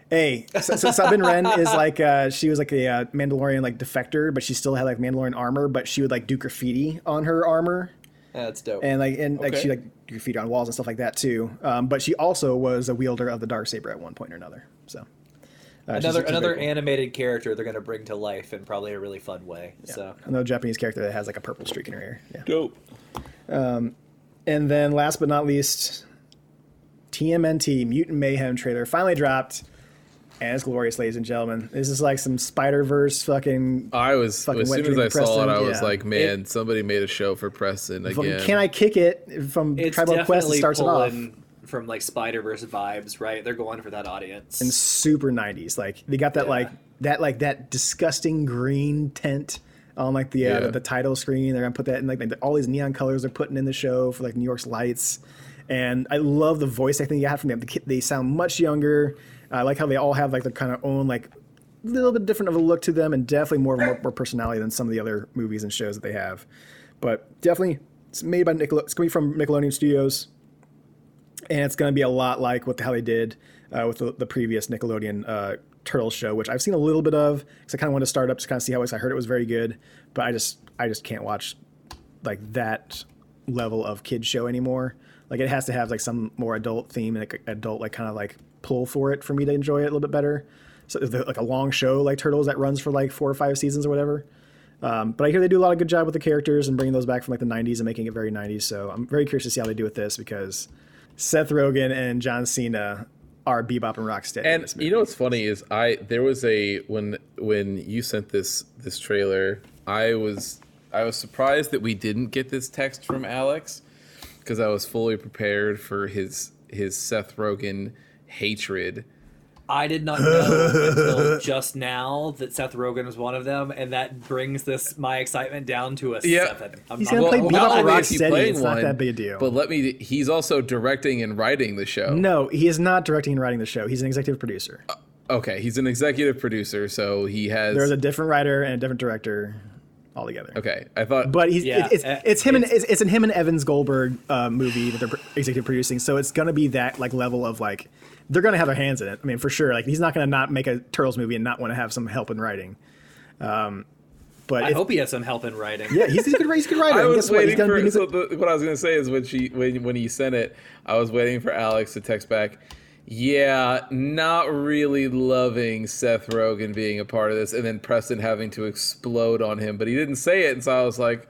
Hey, so, so Sabine Wren is like uh, she was like a uh, Mandalorian like defector, but she still had like Mandalorian armor, but she would like do graffiti on her armor That's dope. and like and like Okay. she like do graffiti on walls and stuff like that too. Um, but she also was a wielder of the dark saber at one point or another. So uh, another she's another cool. animated character they're going to bring to life in probably a really fun way. Yeah. So another Japanese character that has like a purple streak in her hair. Yeah. Dope. And then last but not least, TMNT Mutant Mayhem trailer finally dropped. And it's glorious, ladies and gentlemen. This is like some Spider Verse fucking. I was Fucking as soon as dream I saw it, Preston, I was like, man, somebody made a show for Preston fucking again. Can I kick it from it's Tribal Quest? It starts it off. from like Spider Verse vibes, right? They're going for that audience. and super 90s like they got that Yeah. like that like that disgusting green tent on like the, uh, Yeah. the the title screen they're gonna put that in like all these neon colors they're putting in the show for like new york's lights and i love the voice acting you have from them they sound much younger i like how they all have like their kind of own like a little bit different of a look to them and definitely more more, more personality than some of the other movies and shows that they have but definitely it's made by Nickel- it's gonna be from nickelodeon studios and it's going to be a lot like what the, how they did uh, with the, the previous Nickelodeon uh, Turtles show, which I've seen a little bit of because I kind of wanted to start up to kind of see how it was. I heard it was very good, but I just I just can't watch like that level of kids show anymore. Like it has to have like some more adult theme and like adult like kind of like pull for it for me to enjoy it a little bit better. So the, like a long show like Turtles that runs for like four or five seasons or whatever. Um, but I hear they do a lot of good job with the characters and bringing those back from like the 90s and making it very 90s. So I'm very curious to see how they do with this because Seth Rogen and John Cena are Bebop and Rocksteady. And you know what's funny is I there was a when when you sent this this trailer, I was I was surprised that we didn't get this text from Alex because I was fully prepared for his his Seth Rogen hatred. I did not know until just now that Seth Rogen was one of them, and that brings this my excitement down to a Yeah. seven. I'm He's not- gonna play Well, Bebop not and only is he playing it's not one, that big a deal. But let me he's also directing and writing the show. no, he is not directing and writing the show. He's an executive producer. Okay, he's an executive producer, so he has There's a different writer and a different director altogether. Okay, I thought But he's Yeah, it- it's, uh, it's him and it's- it's, it's an him and Evans Goldberg uh, movie that they're executive producing. So it's gonna be that like level of like they're gonna have their hands in it. I mean, for sure. Like he's not gonna not make a Turtles movie and not want to have some help in writing. Um, but I if- hope he has some help in writing. yeah, he's, he's a good he's a good writer. I was guess what? He's waiting for so the, what I was gonna say is when she when when he sent it, I was waiting for Alex to text back. Yeah, not really loving Seth Rogen being a part of this, and then Preston having to explode on him, but he didn't say it, and so I was like,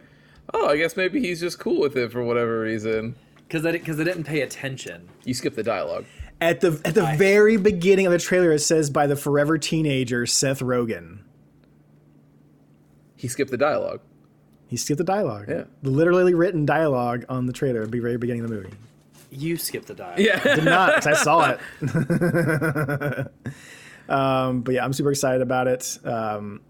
"Oh, I guess maybe he's just cool with it for whatever reason." because I because I didn't pay attention. You skipped the dialogue. At the at the I- very beginning of the trailer, it says by the forever teenager Seth Rogen. He skipped the dialogue. He skipped the dialogue. Yeah. The literally written dialogue on the trailer at the very beginning of the movie. You skipped the dialogue. Yeah, Did not. I saw it. um, but yeah, I'm super excited about it. Um,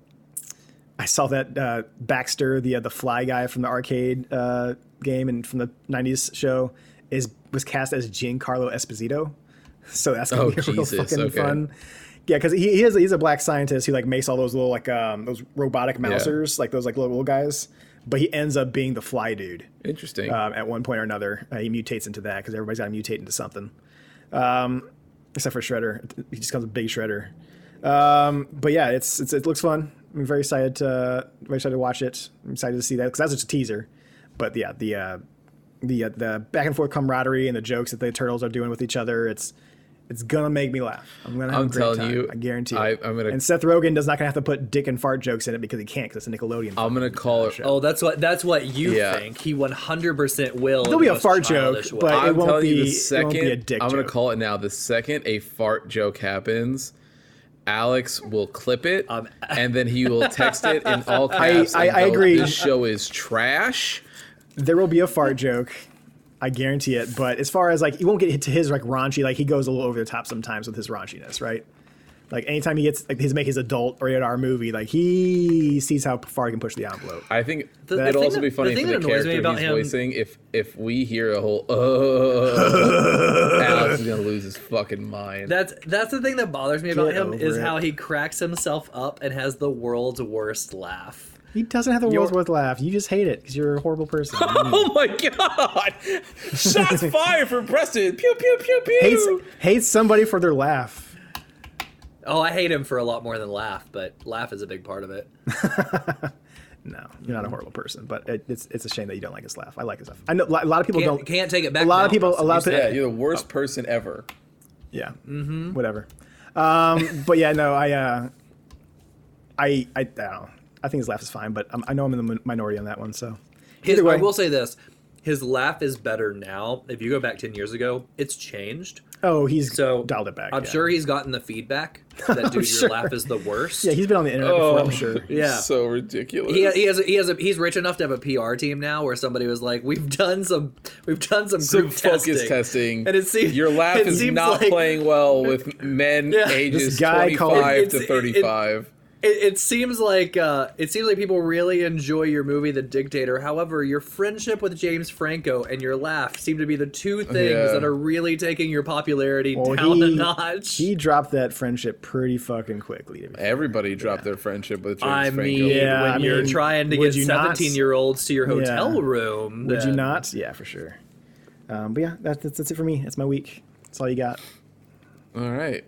I saw that uh, Baxter, the uh, the fly guy from the arcade uh, game and from the '90s show, is was cast as Giancarlo Esposito. So that's gonna Oh, be real Jesus, fucking okay. fun. Yeah, because he, he is he's a black scientist who like makes all those little like um those robotic mousers, like those like little, little guys. But he ends up being the fly dude Interesting. um, at one point or another. Uh, he mutates into that because everybody's got to mutate into something. Um, except for Shredder, he just becomes a big Shredder. Um, but yeah, it's, it's it looks fun. I'm very excited to very excited to watch it. I'm excited to see that because that's just a teaser. But yeah, the uh, the uh, the back and forth camaraderie and the jokes that the turtles are doing with each other, it's it's gonna make me laugh. I'm gonna have I'm a great telling time. you, I guarantee. I, I'm gonna- And Seth Rogen does not gonna have to put dick and fart jokes in it because he can't because it's a Nickelodeon. I'm gonna call it. Oh, that's what that's what you Yeah. think. He 100% will. There'll be a fart joke, way. but- it I'm won't be- the it second won't be a dick I'm gonna joke. call it now. The second a fart joke happens, Alex will clip it, Um, and then he will text it in all caps. I- and I agree. This show is trash. there will be a fart joke. I guarantee it. But as far as like, you won't get hit to his like raunchy. Like he goes a little over the top sometimes with his raunchiness, right? Like anytime he gets like his make his adult rated R movie, like he sees how far he can push the envelope. I think The- the it'd thing also that- be funny thing for the that annoys me character about he's him- voicing if if we hear a whole uh, Alex is gonna lose his fucking mind. That's that's the thing that bothers me about Get him is it. how he cracks himself up and has the world's worst laugh. He doesn't have the world's worth laugh. You just hate it because you're a horrible person. oh my god! Shots fired from Preston. Pew pew pew pew. hates hates somebody for their laugh. Oh, I hate him for a lot more than laugh, but laugh is a big part of it. No, you're not a horrible person, but it, it's it's a shame that you don't like his laugh. I like his laugh. I know a lot of people Can't, don't. can't take it back. a lot now, of people- a lot of said Yeah, you're the worst person ever. Yeah. Mm-hmm. Whatever. Um, but yeah, no, I, uh, I, I, I don't know. I think his laugh is fine, but um, I know I'm in the minority on that one. So His, way. I will say this: his laugh is better now. If you go back ten years ago, it's changed. oh, he's So dialed it back. I'm yeah. sure he's gotten the feedback that dude, sure. your laugh is the worst. Yeah, he's been on the internet before. I'm Oh, sure. Yeah. so ridiculous. he, he has a, he has a, he's rich enough to have a PR team now where somebody was like, we've done some we've done some, some group focus testing. testing. And it seems- your laugh is not like- playing well with men Yeah. ages guy 25 It's- to it- it- 35. It, it seems like uh, it seems like people really enjoy your movie, The Dictator. However, your friendship with James Franco and your laugh seem to be the two things Yeah. that are really taking your popularity Well, down a notch. he dropped that friendship pretty fucking quickly. To be fair. Everybody dropped their friendship with James I Franco. mean, Yeah, when I you're mean, trying to get you not? 17 year olds to your hotel Yeah. room, Would you not? Yeah, for sure. Um, but yeah, that's, that's that's it for me. That's my week. That's all you got. All right.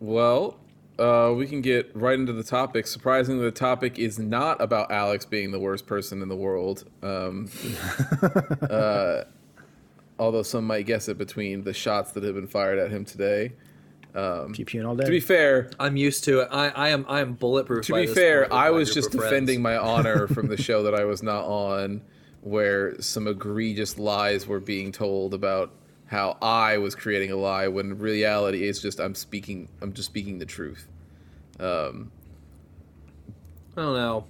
Well, uh, we can get right into the topic. Surprisingly, the topic is not about Alex being the worst person in the world. Um, uh, although some might guess it between the shots that have been fired at him today. Pew pewing all day. To be fair, I'm used to it. I, I am I am bulletproof. to by be this fair, I was just defending my honor from the show that I was not on, where some egregious lies were being told about how I was creating a lie when reality is just I'm speaking I'm just speaking the truth. Um, I don't know.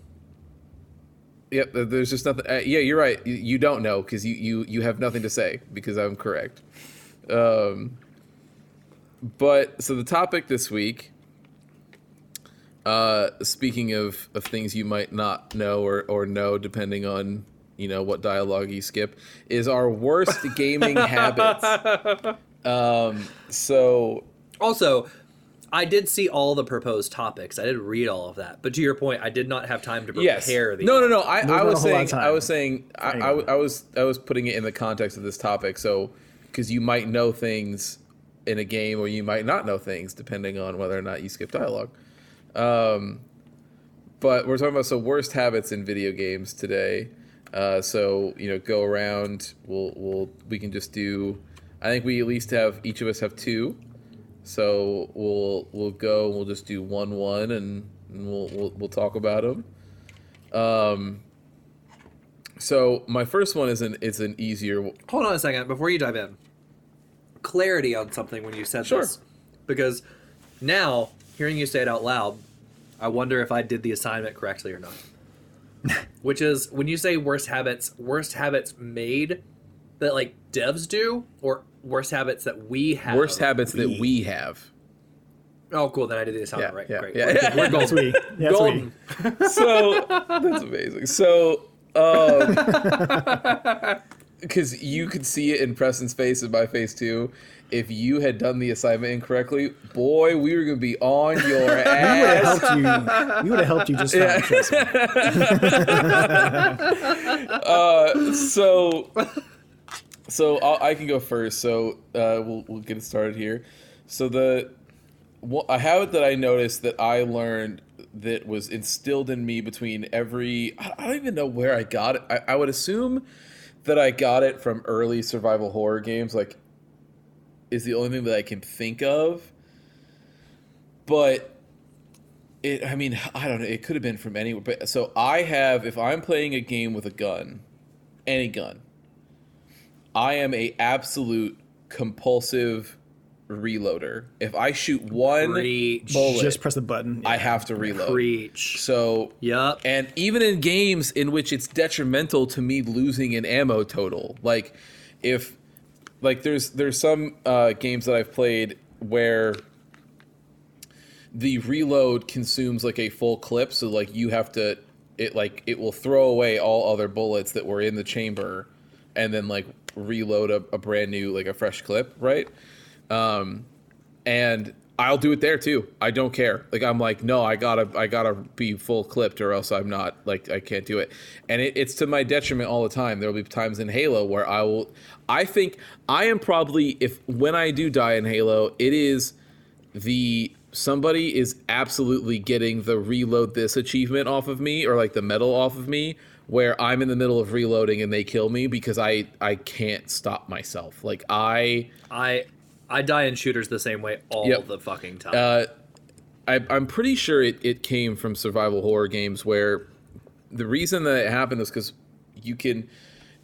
Yep, th- there's just nothing. Uh, yeah, you're right. You, you don't know because you, you you have nothing to say because I'm correct. Um, but so the topic this week, uh, speaking of of things you might not know or or know depending on you know what dialogue you skip, is our worst gaming habits. Um, so Also, I did see all the proposed topics. I did read all of that. But to your point, I did not have time to yes, prepare the no, no, no. I, I was a whole lot saying. I was saying, I, I, I was, I was putting it in the context of this topic. So, because you might know things in a game, or you might not know things, depending on whether or not you skip dialogue. Um, but we're talking about so worst habits in video games today. Uh, so you know, go around. We'll, we'll, we can just do. I think we at least have each of us have two. So we'll we'll go. We'll just do one one, and, and we'll, we'll we'll talk about them. Um. So my first one is an is an easier. Hold on a second before you dive in. Clarity on something when you said Sure. this, because now hearing you say it out loud, I wonder if I did the assignment correctly or not. Which is when you say worst habits, worst habits made that like devs do, or worst habits that we have. Worst habits that we have. Oh, cool. Then I did the assignment Yeah, right. yeah, Great. yeah. We're, we're That's golden. we. Yeah, that's we. So that's amazing. So um, because you could see it in Preston's face and my face too. If you had done the assignment incorrectly, boy, we were gonna be on your ass. We would have helped you. We would have helped you just me. uh, so, so I'll, I can go first. So uh, we'll we'll get it started here. So the well, a habit that I noticed that I learned that was instilled in me between every I I don't even know where I got it. I, I would assume that I got it from early survival horror games. Like, is the only thing that I can think of. But it, I mean, I don't know. It could have been from anywhere. But so I have, if I'm playing a game with a gun, any gun, I am a absolute compulsive reloader. If I shoot one Preach. bullet, Just press the button. I have to reload. Preach. So Yup. and even in games in which it's detrimental to me losing an ammo total, like if like there's there's some uh, games that I've played where the reload consumes like a full clip, so like you have to it like it will throw away all other bullets that were in the chamber, and then like reload a, a brand new like a fresh clip, right? Um, and I'll do it there too. I don't care. Like I'm like, no, I gotta, I gotta be full clipped, or else I'm not. Like I can't do it, and it, it's to my detriment all the time. There will be times in Halo where I will. I think I am probably if when I do die in Halo, it is the somebody is absolutely getting the reload this achievement off of me or like the medal off of me where I'm in the middle of reloading and they kill me because I I can't stop myself. Like I I I die in shooters the same way all Yep. the fucking time. Uh, I, I'm pretty sure it, it came from survival horror games where the reason that it happened is because you can,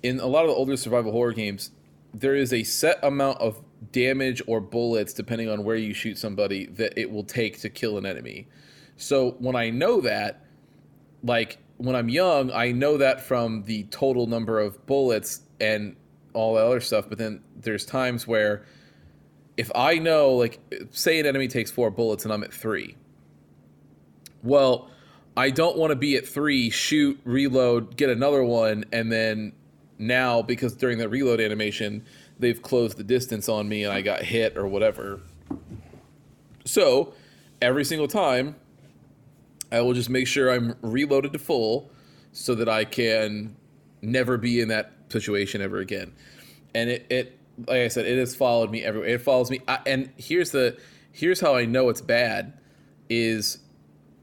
in a lot of the older survival horror games, there is a set amount of damage or bullets, depending on where you shoot somebody, that it will take to kill an enemy. So when I know that, like when I'm young, I know that from the total number of bullets and all that other stuff. But then there's times where if I know, like, say an enemy takes four bullets and I'm at three, well, I don't want to be at three, shoot, reload, get another one, and then now, because during the reload animation, they've closed the distance on me and I got hit or whatever. So, every single time, I will just make sure I'm reloaded to full so that I can never be in that situation ever again. And it, it like I said, it has followed me everywhere. It follows me. I, and here's the here's how I know it's bad is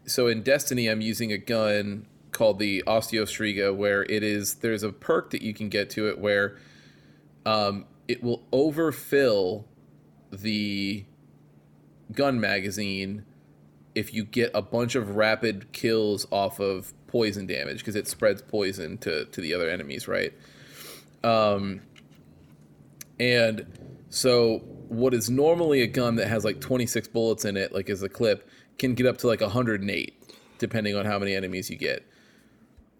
so in Destiny I'm using a gun called the Osteostriga where it is there's a perk that you can get to it where um, it will overfill the gun magazine if you get a bunch of rapid kills off of poison damage because it spreads poison to to the other enemies, right? Um, and so what is normally a gun that has like 26 bullets in it, like as a clip, can get up to like 108, depending on how many enemies you get.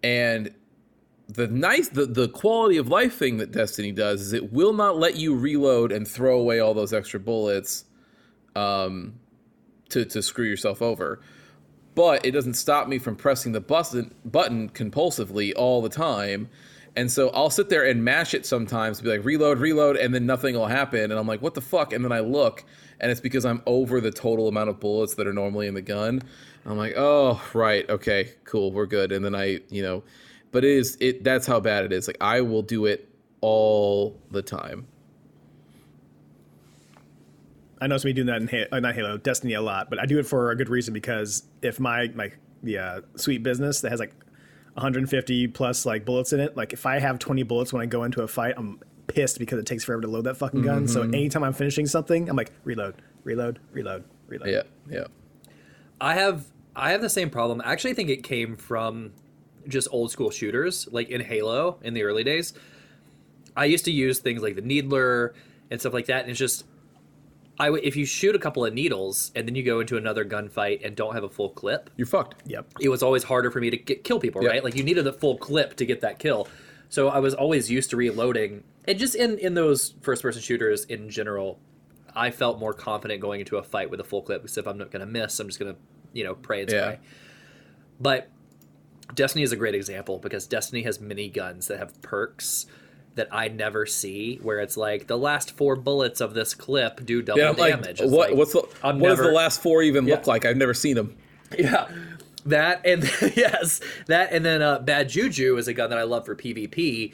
And the nice the, the quality of life thing that Destiny does is it will not let you reload and throw away all those extra bullets um, to, to screw yourself over. But it doesn't stop me from pressing the button button compulsively all the time. And so I'll sit there and mash it sometimes, be like reload, reload, and then nothing will happen. And I'm like, what the fuck? And then I look, and it's because I'm over the total amount of bullets that are normally in the gun. I'm like, oh, right, okay, cool, we're good. And then I, you know, but it is it. That's how bad it is. Like I will do it all the time. I noticed me doing that in Halo, uh, not Halo, Destiny a lot, but I do it for a good reason because if my my the uh, sweet business that has like 150 plus like bullets in it, like if I have 20 bullets when I go into a fight, I'm pissed because it takes forever to load that fucking gun. So mm-hmm. anytime I'm finishing something, I'm like reload, reload, reload, reload. Yeah, yeah. I have I have the same problem. I actually think it came from just old school shooters, like in Halo in the early days. I used to use things like the needler and stuff like that, and it's just I w- if you shoot a couple of needles and then you go into another gunfight and don't have a full clip, You're fucked. Yep. it was always harder for me to get, kill people, Yeah. right? Like you needed a full clip to get that kill. So I was always used to reloading. And just in in those first person shooters in general, I felt more confident going into a fight with a full clip because if I'm not going to miss, I'm just going to, you know, pray and Yeah. spray. But Destiny is a great example because Destiny has mini guns that have perks that I never see, where it's like the last four bullets of this clip do double Yeah, like, damage. It's what, like, what's the, I'm what does the last four even look like? I've never seen them. Yeah. That and yes, that and then uh, Bad Juju is a gun that I love for PvP,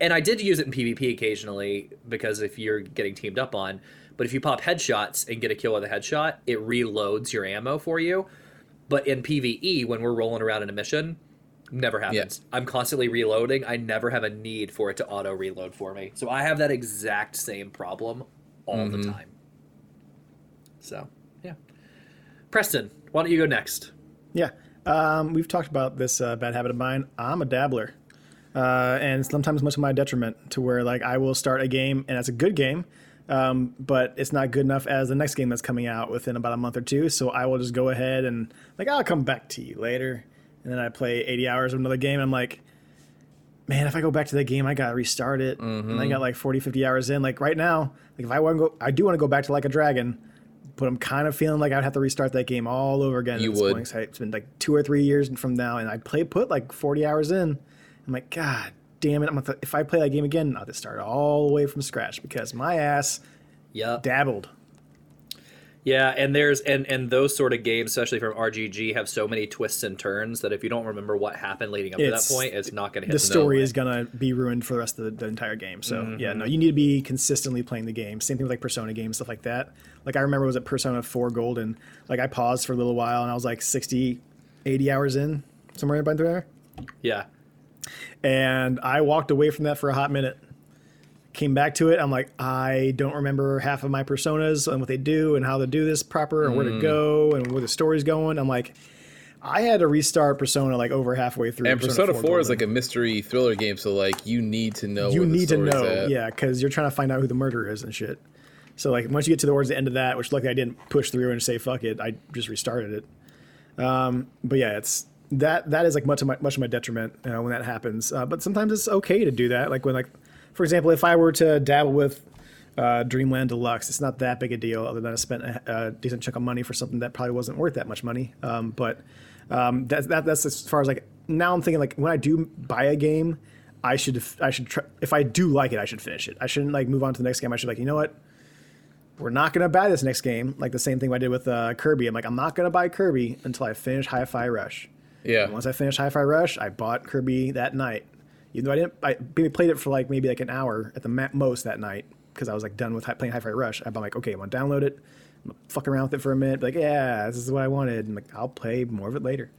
and I did use it in PvP occasionally because if you're getting teamed up on, but if you pop headshots and get a kill with a headshot, it reloads your ammo for you. But in PvE, when we're rolling around in a mission, never happens. I'm constantly reloading. I never have a need for it to auto reload for me. So I have that exact same problem all the time. So yeah, Preston, why don't you go next? Yeah. Um, we've talked about this uh, bad habit of mine. I'm a dabbler. Uh, and sometimes much to my detriment to where like I will start a game and it's a good game, um, but it's not good enough as the next game that's coming out within about a month or two. So I will just go ahead and like I'll come back to you later, and then I play 80 hours of another game. And I'm like, man, if I go back to that game, I gotta restart it, and I mm-hmm. got like 40, 50 hours in. Like right now, like if I want to go, I do want to go back to like a dragon, but I'm kind of feeling like I'd have to restart that game all over again. You would. point. So It's been like two or three years from now, and I play put like 40 hours in. I'm like, God damn it! I'm gonna, if I play that game again, I'll have to start all the way from scratch because my ass Yep. dabbled. Yeah, and there's and and those sort of games, especially from RGG, have so many twists and turns that if you don't remember what happened leading up to that point, it's not going to hit the story is gonna be ruined for the rest of the, the entire game. So yeah, Mm-hmm. no, you need to be consistently playing the game. Same thing with like Persona games, stuff like that. Like I remember it was at Persona 4 Golden. Like I paused for a little while and I was like 60, 80 hours in, somewhere in there. Yeah, And I walked away from that for a hot minute. Came back to it. I'm like, I don't remember half of my personas and what they do and how to do this proper and where Mm. to go and where the story's going. I'm like, I had to restart Persona like over halfway through. And Persona 4 is like a mystery thriller game, so like you need to know. you need to know, at. yeah, because you're trying to find out who the murderer is and shit. So like once you get to the towards the end of that, which luckily I didn't push through and say fuck it, I just restarted it. Um, but yeah, it's that that is like much of my much of my detriment uh, when that happens. Uh, but sometimes it's okay to do that. Like when like, for example, if I were to dabble with uh, Dreamland Deluxe, it's not that big a deal. Other than I spent a, a decent chunk of money for something that probably wasn't worth that much money. Um, but um, that, that that's as far as like now I'm thinking like when I do buy a game, I should I should try, if I do like it, I should finish it. I shouldn't like move on to the next game. I should like you know what. We're not gonna buy this next game, like the same thing I did with uh, Kirby. I'm like, I'm not gonna buy Kirby until I finish Hi-Fi Rush. Yeah. And once I finished Hi-Fi Rush, I bought Kirby that night. Even though I didn't, I played it for like maybe like an hour at the most that night because I was like done with playing Hi-Fi Rush. I'm like, okay, I'm gonna download it, I'm gonna fuck around with it for a minute. Like, yeah, this is what I wanted. And like, I'll play more of it later.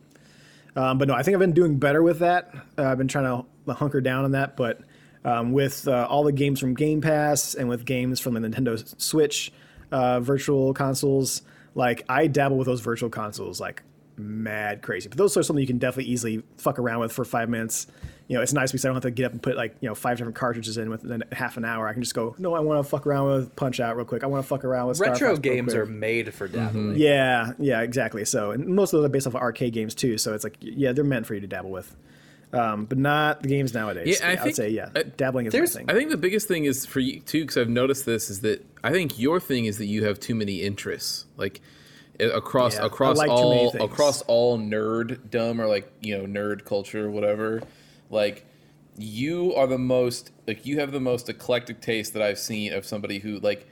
Um, but no, I think I've been doing better with that. Uh, I've been trying to hunker down on that. But um, with uh, all the games from Game Pass and with games from the Nintendo Switch uh, virtual consoles, like I dabble with those virtual consoles like mad crazy. But those are something you can definitely easily fuck around with for five minutes. You know, it's nice because I don't have to get up and put like you know five different cartridges in within half an hour. I can just go, no, I want to fuck around with Punch Out real quick. I want to fuck around with Star retro Fox real games quick. are made for dabbling. Yeah, yeah, exactly. So, and most of those are based off of arcade games too. So it's like, yeah, they're meant for you to dabble with, um, but not the games nowadays. Yeah, I would think- say yeah, uh, dabbling is my thing. I think the biggest thing is for you too, because I've noticed this is that I think your thing is that you have too many interests, like across Yeah, across like all across all nerddom or like you know nerd culture or whatever. Like you are the most like you have the most eclectic taste that I've seen of somebody who like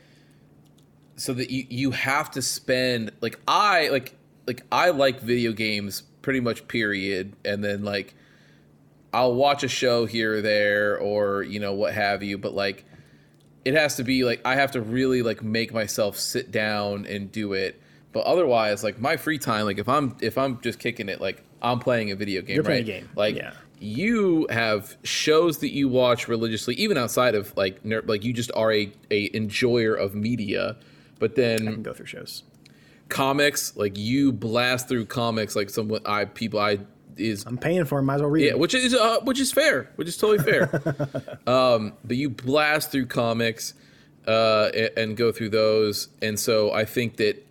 so that you you have to spend like I like like I like video games pretty much period and then like I'll watch a show here or there or you know what have you but like it has to be like I have to really like make myself sit down and do it but otherwise like my free time like if I'm if I'm just kicking it like I'm playing a video game You're playing a game, like yeah. you have shows that you watch religiously even outside of like nerd like you just are a, a enjoyer of media but then I can go through shows. comics like you blast through comics like someone i people i is I'm paying for them. Might as well read yeah it. which is uh, which is fair which is totally fair um but you blast through comics uh a- and go through those and so i think that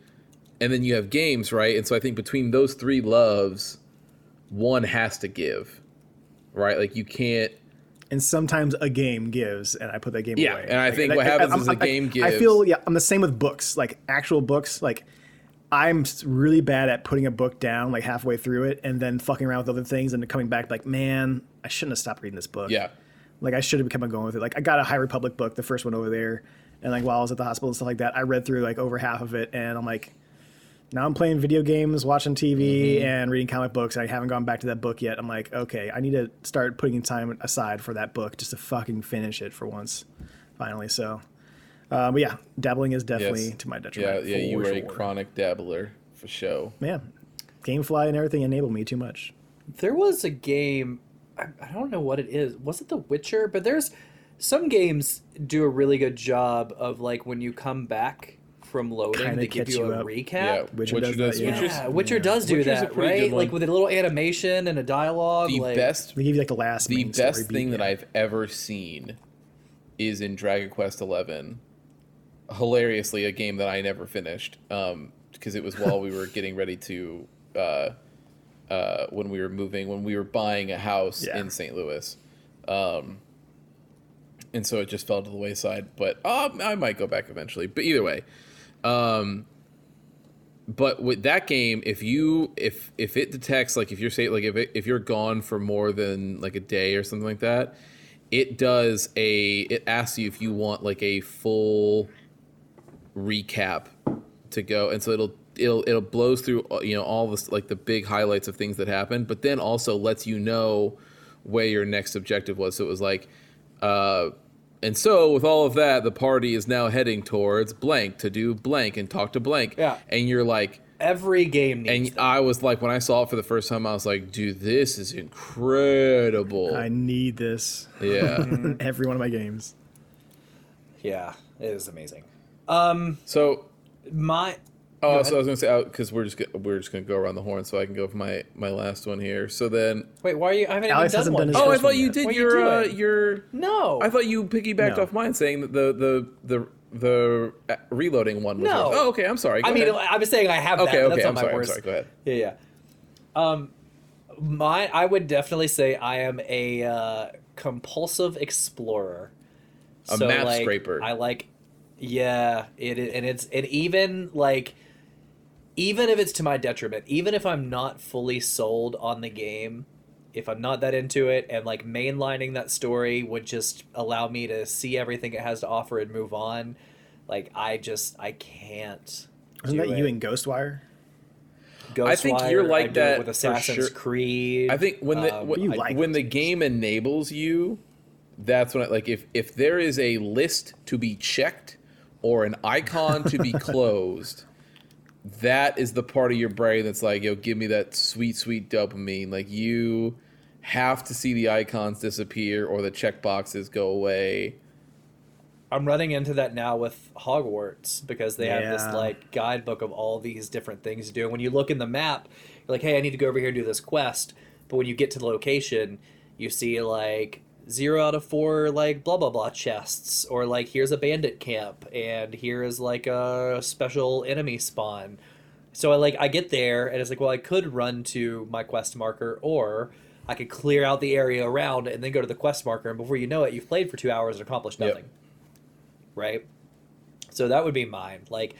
and then you have games right and so i think between those three loves one has to give right like you can't and sometimes a game gives, and I put that game Yeah, away. and I think what happens is a game gives. I feel yeah, I'm the same with books, like actual books. Like I'm really bad at putting a book down like halfway through it and then fucking around with other things and then coming back like, man, I shouldn't have stopped reading this book. yeah Like I should have kept on going with it. Like I got a High Republic book, the first one over there, and like while I was at the hospital and stuff like that, I read through like over half of it, and I'm like, now I'm playing video games, watching TV, Mm-hmm. and reading comic books. And I haven't gone back to that book yet. I'm like, okay, I need to start putting time aside for that book just to fucking finish it for once, finally. So, uh, but yeah, dabbling is definitely Yes. to my detriment. yeah, yeah, you for were a chronic dabbler for show. Man, GameFly and everything enabled me too much. There was a game, I, I don't know what it is. Was it The Witcher? But there's some games do a really good job of like when you come back from loading, Kinda they give catch you you a up. recap. Yeah, Witcher does that, yeah. Witcher's Yeah, Witcher yeah. does do Witcher's that, right? Like with a little animation and a dialogue. the like, best They give you like the last the best story beat, thing that yeah. I've ever seen is in Dragon Quest Eleven. Hilariously, a game that I never finished because it was while we were getting ready to uh, uh, when we were moving when we were buying a house Yeah. in St. Louis. Um, and so it just fell to the wayside, but um, I might go back eventually. But either way, um, but with that game if you if if it detects like if you're say like if it, if you're gone for more than like a day or something like that it does a it asks you if you want like a full recap to go. And so it'll it'll it'll blows through uh, you know all this like the big highlights of things that happened but then also lets you know where your next objective was. So it was like uh and so with all of that the party is now heading towards blank to do blank and talk to blank Yeah. and you're like every game needs and that. I was like, when I saw it for the first time, I was like, dude, this is incredible. I need this yeah. every one of my games. Yeah, it is amazing. Um, so, my oh, Go so I was gonna say, because we're just gonna, we're just gonna go around the horn, so I can go for my my last one here. So then, wait, why are you? I haven't Alex even hasn't done done one. his oh, I thought you yet. did What are you your uh, your. no, I thought you piggybacked No. off mine, saying that the the the the uh, reloading one was. No. yours. Oh, okay. I'm sorry. Go I mean. I was saying I have okay, that. but okay. That's I'm not sorry. my I'm sorry. Go ahead. Yeah, yeah. Um, my I would definitely say I am a uh, compulsive explorer. A map like, scraper. I like, yeah. It and it's and even like, even if it's to my detriment, even if I'm not fully sold on the game, if I'm not that into it, and like mainlining that story would just allow me to see everything it has to offer and move on. Like I just I can't. Isn't do that you in Ghostwire? I think you're like I that with Assassin's sure. Creed. I think when the um, when, You like when the game enables you, that's when I, like if if there is a list to be checked or an icon to be closed, that is the part of your brain that's like, yo, give me that sweet sweet dopamine. Like you have to see the icons disappear or the check boxes go away. I'm running into that now with Hogwarts because they have this like guidebook of all these different things to do. And when you look in the map, you're like, hey, I need to go over here and do this quest. But when you get to the location, you see like zero out of four like blah blah blah chests, or like here's a bandit camp, and here is like a special enemy spawn. So I like I get there and it's like, well, I could run to my quest marker, or I could clear out the area around and then go to the quest marker, and before you know it, you've played for two hours and accomplished Yep. nothing. Right. So that would be mine. Like,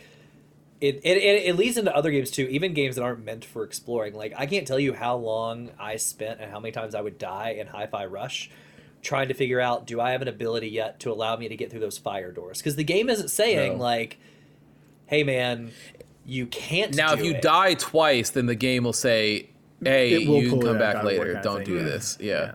it, it, it, it leads into other games too, even games that aren't meant for exploring. Like, I can't tell you how long I spent and how many times I would die in Hi Fi Rush trying to figure out do I have an ability yet to allow me to get through those fire doors? Because the game isn't saying, No. like, hey, man, you can't Now, if you it. die twice, then the game will say, "Hey, will you can come back out of work later. Don't thing, do yeah. this." Yeah.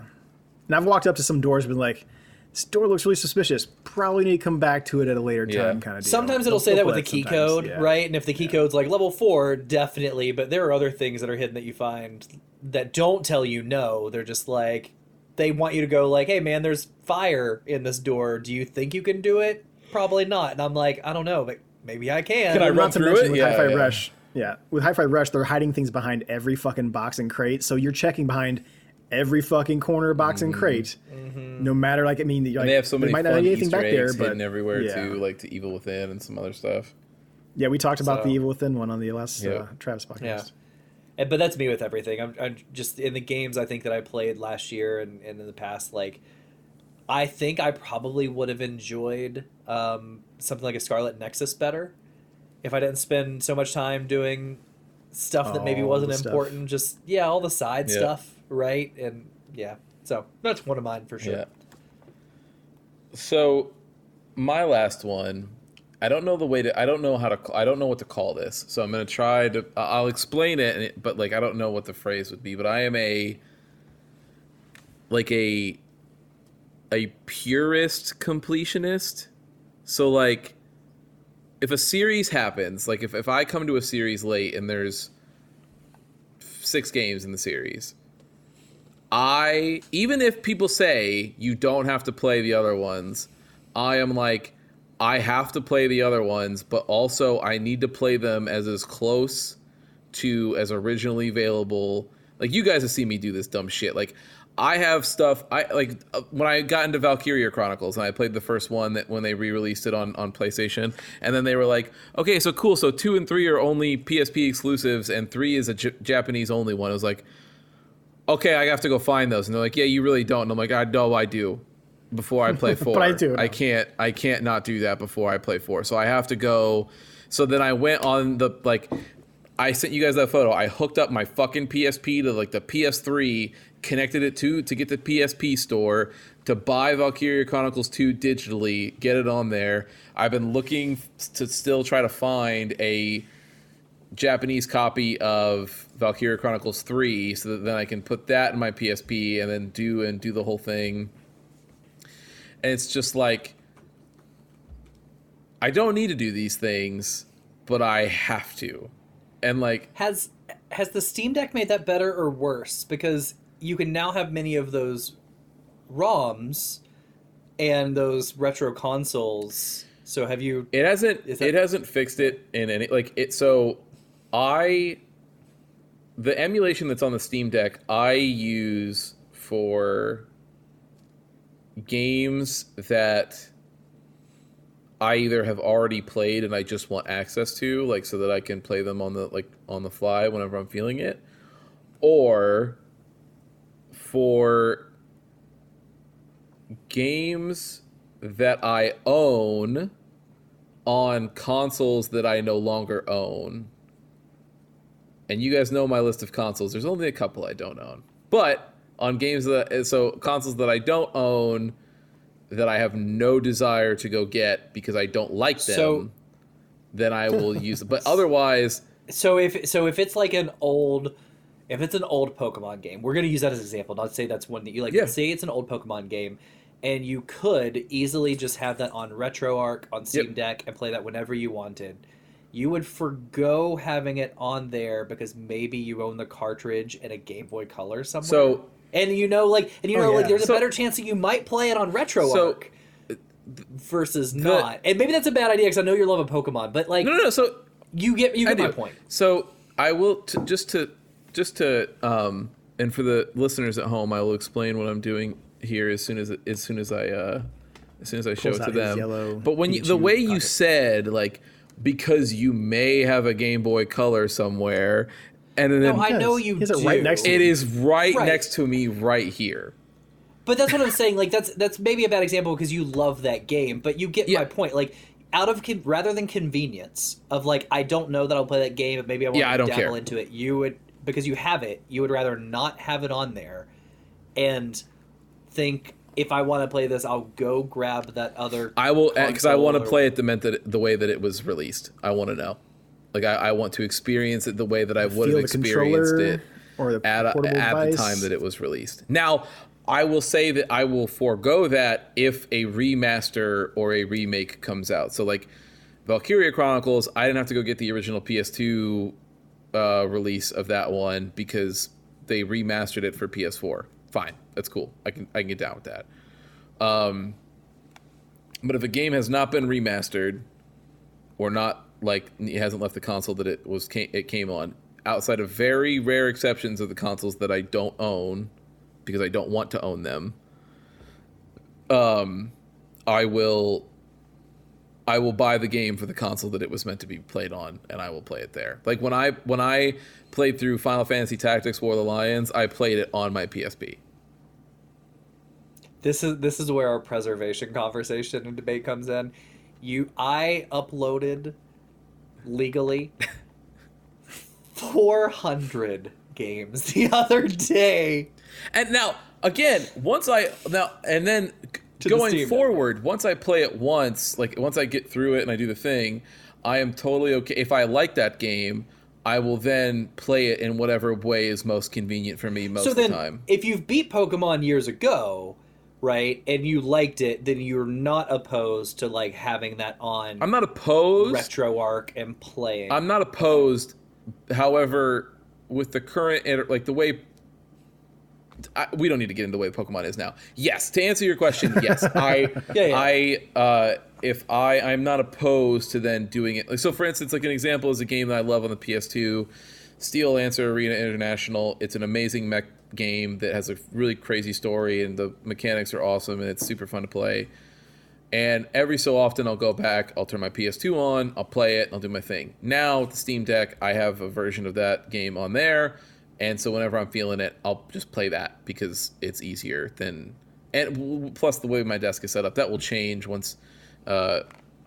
And I've walked up to some doors and been like, this door looks really suspicious. Probably need to come back to it at a later Yeah. time kind of deal. Sometimes it'll They'll- say they'll that with pull the key sometimes, code, yeah. right? And if the key code's like level four, definitely. But there are other things that are hidden that you find that don't tell you no. They're just like they want you to go like, "Hey, man, there's fire in this door. Do you think you can do it?" Probably not. And I'm like, I don't know, but maybe I can. Can I run to through mention it? With Yeah, Hi-Fi yeah. Rush, yeah, with Hi-Fi Rush, they're hiding things behind every fucking box and crate. So you're checking behind every fucking corner, box, and crate. No matter, like, I mean, you're Mm-hmm. Like, they have so many there might not fun be anything Easter back there, hidden but everywhere yeah. too, like to Evil Within and some other stuff. Yeah, we talked about the Evil Within one on the last Yeah. uh, Travis podcast. Yeah. And, but that's me with everything. I'm, I'm just in the games I think that I played last year and, and in the past. Like, I think I probably would have enjoyed um, something like a Scarlet Nexus better if I didn't spend so much time doing stuff that maybe All wasn't important. Just yeah, all the side Yeah. stuff, right? And yeah, so that's one of mine for sure. Yeah. So, my last one, I don't know the way to. I don't know how to. I don't know what to call this. So I'm gonna try to. I'll explain it, but like I don't know what the phrase would be. But I am a like a a purist completionist. So like, if a series happens, like if if I come to a series late and there's six games in the series. I even if people say you don't have to play the other ones, I am like I have to play the other ones, but also I need to play them as as close to as originally available. Like you guys have seen me do this dumb shit. Like I have stuff I like uh, when I got into Valkyria Chronicles and I played the first one that when they re-released it on on PlayStation and then they were like, "Okay, so cool. So 2 and 3 are only PSP exclusives and 3 is a J- Japanese only one." I was like, "Okay, I have to go find those." And they're like, "Yeah, you really don't." And I'm like, "I know I do." Before I play 4. but I do I can't I can't not do that before I play 4. So I have to go so then I went on the like I sent you guys that photo. I hooked up my fucking PSP to like the PS3, connected it to to get the PSP store to buy Valkyria Chronicles 2 digitally, get it on there. I've been looking to still try to find a Japanese copy of Valkyria Chronicles 3 so that then I can put that in my PSP and then do and do the whole thing. And it's just like I don't need to do these things, but I have to. And like Has has the Steam Deck made that better or worse? Because you can now have many of those ROMs and those retro consoles. So have you? It hasn't. That- it hasn't fixed it in any like it. So I, the emulation that's on the Steam Deck, I use for games that I either have already played and I just want access to, like so that I can play them on the like on the fly whenever I'm feeling it, or for games that I own on consoles that I no longer own. And you guys know my list of consoles. There's only a couple I don't own. But on games that eh, so consoles that I don't own that I have no desire to go get because I don't like them, So- then I will use it. But otherwise, So if so if it's like an old. If it's an old Pokemon game, we're gonna use that as an example. Not say that's one that you like. Yeah. Say it's an old Pokemon game, and you could easily just have that on RetroArch on Steam Yep. Deck and play that whenever you wanted. You would forgo having it on there because maybe you own the cartridge in a Game Boy Color somewhere. so and you know, like, and you Oh, know, like, yeah. there's a better chance that you might play it on RetroArch So, versus not. And maybe that's a bad idea because I know you're loving Pokemon, but like, no, no, no. So you get you get my point. So I will t- just to just to um and for the listeners at home, I will explain what I'm doing here as soon as as soon as I uh as soon as I show it to them. But when you, the Pikachu way you pocket. said like because you may have a Game Boy Color somewhere, and then No, I does. know He you has it do. right next to it is right, Right. next to me right here. But that's what I'm saying. Like that's that's maybe a bad example because you love that game, but you get Yeah. my point. Like out of con- rather than convenience of like I don't know that I'll play that game, but maybe I want Yeah, I to don't dabble care. into it. You would because you have it. You would rather not have it on there, and think if I want to play this, I'll go grab that other. I will eh, because I want to play it the meant that the way that it was released. I want to know. Like I, I want to experience it the way that I would have experienced it. or the at, a, at the time that it was released. Now, I will say that I will forego that if a remaster or a remake comes out. So, like Valkyria Chronicles, I didn't have to go get the original PS2 uh, release of that one because they remastered it for PS4. Fine, that's cool. I can I can get down with that. Um, but if a game has not been remastered or not like it hasn't left the console that it was it came on outside of very rare exceptions of the consoles that I don't own because I don't want to own them um I will I will buy the game for the console that it was meant to be played on and I will play it there. Like when I when I played through Final Fantasy Tactics War of the Lions, I played it on my PSP. This is this is where our preservation conversation and debate comes in. You, I uploaded legally four hundred games the other day. And now, again, once I now and then to going Deck. forward, once I play it once, like once I get through it and I do the thing, I am totally okay. If I like that game, I will then play it in whatever way is most convenient for me most so of the time. if you've beat Pokemon years ago, right, and you liked it, then you're not opposed to like having that on I'm not opposed. RetroArch and playing. I'm not opposed. However, with the current like the way I, we don't need to get into the way Pokemon is now. Yes, to answer your question, yes, I, Yeah, yeah. I, uh, if I, I'm not opposed to then doing it. Like, so, for instance, like an example is a game that I love on the PS2, Steel Lancer Arena International. It's an amazing mech game that has a really crazy story, and the mechanics are awesome, and it's super fun to play. And every so often, I'll go back, I'll turn my PS2 on, I'll play it, I'll do my thing. Now, with the Steam Deck, I have a version of that game on there. And so, whenever I'm feeling it, I'll just play that because it's easier than. And plus, the way my desk is set up, that will change once uh,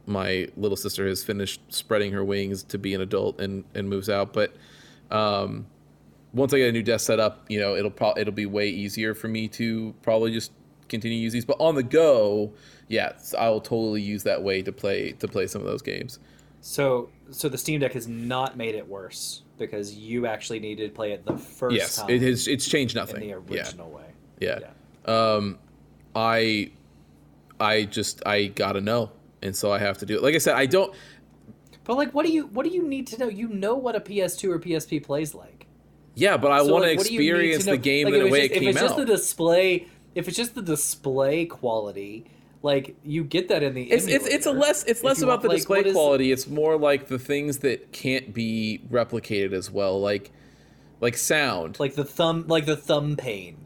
my little sister has finished spreading her wings to be an adult and, and moves out. But um, once I get a new desk set up, you know, it'll pro- it'll be way easier for me to probably just continue to use these. But on the go, yeah, I'll totally use that way to play to play some of those games. so so the Steam Deck has not made it worse because you actually needed to play it the first yes, time it has. It's changed in nothing. the Yeah, original way. yeah. Um, I, I just I gotta know, and so I have to do it. Like I said, I don't. But like, what do you what do you need to know? You know what a PS2 or PSP plays like. Yeah, but I So, want to like, what do you need experience the game Like, in the way just- it came out. If it's just out. the display, if it's just the display quality, like you get that in the. It's, it's it's a less it's If less about want, the like, display is- quality. It's more like the things that can't be replicated as well, like like sound. like the thumb, like the thumb pain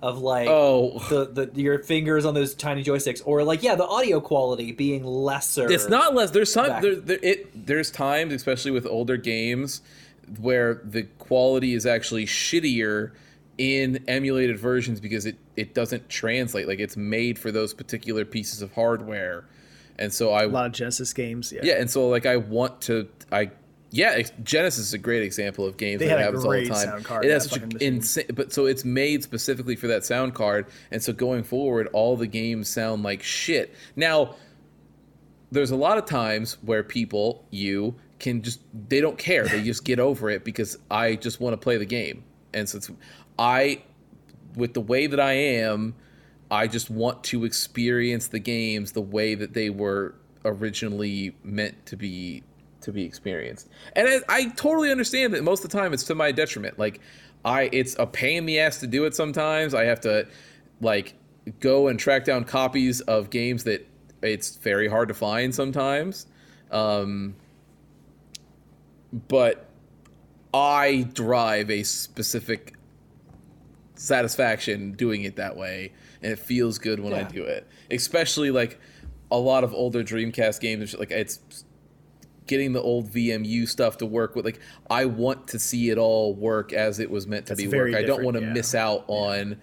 of like oh, the, the your fingers on those tiny joysticks, or like yeah, the audio quality being lesser. it's not less. There's some there, there, it there's times, especially with older games, where the quality is actually shittier in emulated versions because it it doesn't translate. Like it's made for those particular pieces of hardware, and so I A lot of Genesis games. Yeah. Yeah, and so like I want to I yeah, Genesis is a great example of games They that happens all the time. sound card, it has such an insane, but so it's made specifically for that sound card, and so going forward, all the games sound like shit. Now, there's a lot of times where people, you can just they don't care, they just get over it because I just want to play the game, and it's I with the way that I am, I just want to experience the games the way that they were originally meant to be to be experienced. And I, I totally understand that most of the time it's to my detriment. Like I it's a pain in the ass to do it sometimes. I have to like go and track down copies of games that it's very hard to find sometimes. Um but I drive a specific satisfaction doing it that way and it feels good when I do it. Especially like a lot of older Dreamcast games and shit, like it's getting the old VMU stuff to work with like I want to see it all work as it was meant to That's be work. I don't want to yeah. miss out on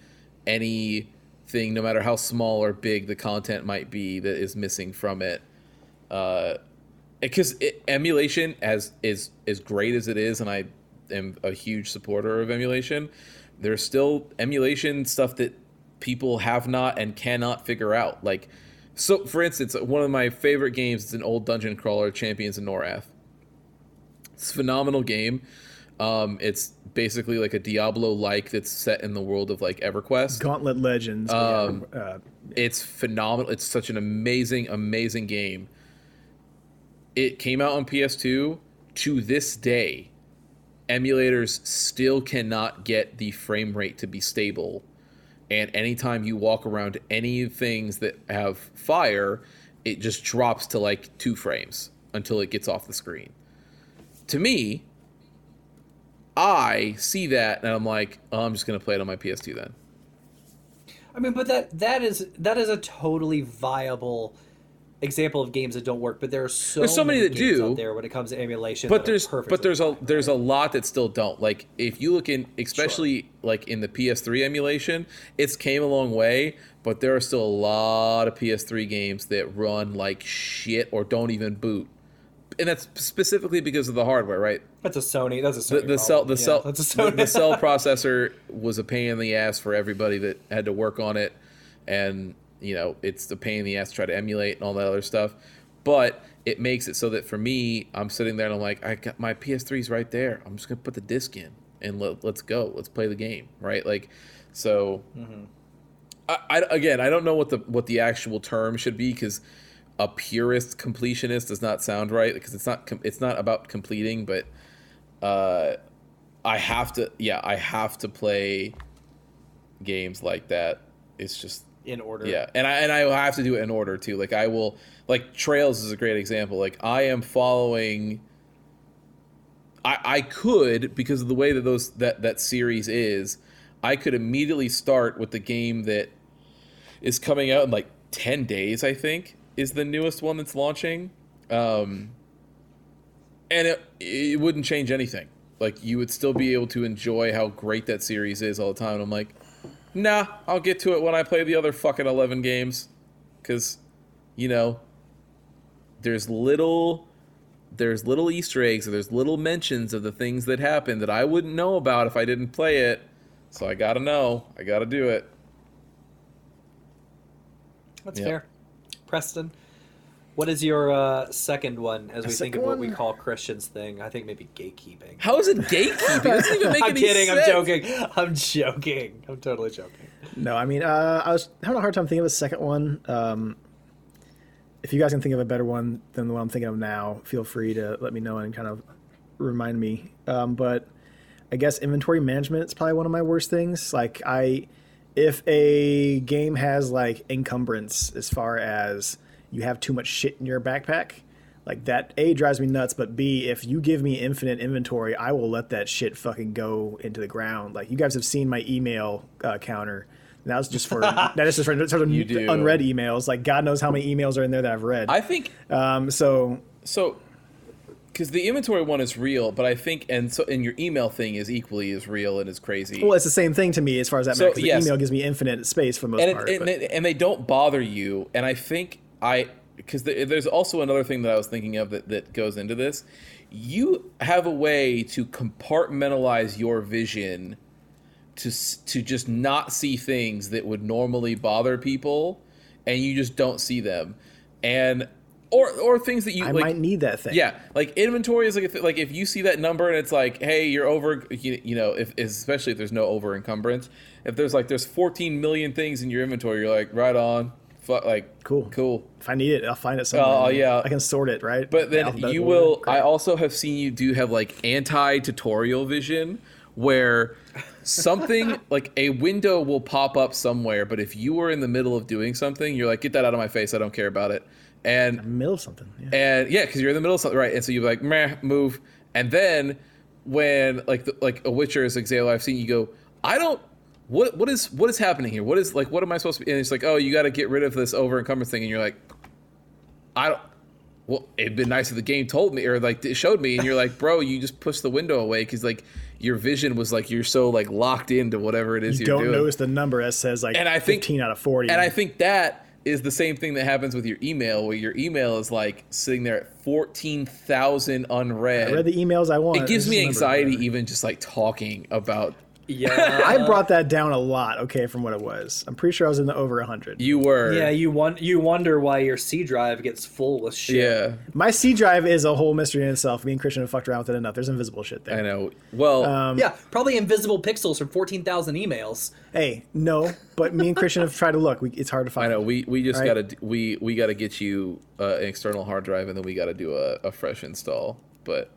anything no matter how small or big the content might be that is missing from it. Uh because emulation as is as great as it is and I am a huge supporter of emulation, there's still emulation stuff that people have not and cannot figure out. Like so for instance, one of my favorite games is an old dungeon crawler, Champions of Norath. It's a phenomenal game. Um, it's basically like a Diablo like that's set in the world of like EverQuest. Gauntlet Legends. Um, yeah, uh, It's phenomenal. It's such an amazing, amazing game. It came out on PS2. To this day, emulators still cannot get the frame rate to be stable. And anytime you walk around any things that have fire, it just drops to like two frames until it gets off the screen. To me, I see that and I'm like, oh, I'm just gonna play it on my PS2 then. I mean, but that that is that is a totally viable example of games that don't work. But there are so There's so many that games do. out there when it comes to emulation. but there's but there's a there's a lot that still don't like if you look in especially like in the ps3 emulation it's came a long way but there are still a lot of ps3 games that run like shit or don't even boot and that's specifically because of the hardware right That's a Sony. That's a the, Sony. the cell the. Yeah, cell That's a the, Sony. the cell processor was a pain in the ass for everybody that had to work on it and you know it's the pain in the ass to try to emulate and all that other stuff. But it makes it so that for me, I'm sitting there and I'm like, I got my PS3's right there. I'm just gonna put the disc in and let, let's go. Let's play the game, right? Like, so. I, I again, I don't know what the what the actual term should be because a purist completionist does not sound right because it's not com- it's not about completing, but uh, I have to yeah I have to play games like that. It's just in order. yeah, and I and I have to do it in order too. Like I will like Trails is a great example. Like I am following. I I could because of the way that those that that series is, I could immediately start with the game that is coming out in like ten days. I think is the newest one that's launching, um, and it it wouldn't change anything. Like you would still be able to enjoy how great that series is all the time. And I'm like, nah, I'll get to it when I play the other fucking 11 games. Because, you know, there's little. There's little Easter eggs, or there's little mentions of the things that happen that I wouldn't know about if I didn't play it. So I gotta know. I gotta do it. That's Yeah. fair. Preston, what is your uh, second one as we think of what we call Christian's thing? I think maybe gatekeeping. How is it gatekeeping? It doesn't even make I'm any kidding. I'm sense. joking. I'm joking. I'm totally joking. No, I mean, uh, I was having a hard time thinking of a second one. Um, if you guys can think of a better one than the one I'm thinking of now, feel free to let me know and kind of remind me. Um, but I guess inventory management is probably one of my worst things. Like I, if a game has like encumbrance as far as you have too much shit in your backpack, like that A drives me nuts. But B, if you give me infinite inventory, I will let that shit fucking go into the ground. Like you guys have seen my email uh, counter. That was just for that is just for sort of unread emails. Like God knows how many emails are in there that I've read. I think um, so so because the inventory one is real, but I think and so and your email thing is equally as real and as crazy. well, it's the same thing to me as far as that So, matters. yes. The email gives me infinite space for the most and, part. and, and they don't bother you. And I think I because there's also another thing that I was thinking of that, that goes into this. You have a way to compartmentalize your vision to to just not see things that would normally bother people, and you just don't see them, and or or things that you I like, might need that thing. yeah, like inventory is like a th- like if you see that number and it's like, hey, you're over, you, you know, if especially if there's no over encumbrance, if there's like there's 14 million things in your inventory, you're like, right on, fuck, like Cool. cool. If I need it, I'll find it oh, somewhere. Oh, yeah. I can sort it right. But then Alphabetical you will. Great. I also have seen you do have like anti-tutorial vision, where something like a window will pop up somewhere, but if you were in the middle of doing something, you're like, get that out of my face. I don't care about it. And middle of something. Yeah. and yeah, because you're in the middle of something, right? And so you're like, meh, move. And then when like the, like a Witcher is example, I've seen you go, I don't. What what is what is happening here? What is like what am I supposed to be? And it's like, oh, you got to get rid of this over encumbrance thing, and you're like, I don't. Well, it'd been nice if the game told me or like it showed me, and you're like, bro, you just pushed the window away because like your vision was like you're so like locked into whatever it is you don't doing. notice the number that says like And I think- 15 out of 40. And I think that is the same thing that happens with your email, where your email is like sitting there at fourteen thousand unread. I read the emails I want. it gives me just a number, anxiety even just like talking about. Yeah. I brought that down a lot, okay, from what it was. I'm pretty sure I was in the over 100. You were, yeah, you won- you wonder why your C drive gets full with shit. yeah. My C drive is a whole mystery in itself. Me and Christian have fucked around with it enough. There's invisible shit there. I know. Well, Um, Yeah, probably invisible pixels from 14,000 emails. Hey, no, but me and Christian have tried to look. We, it's hard to find. I know. We we just Right. gotta we we gotta get you uh, an external hard drive, and then we gotta do a, a fresh install. But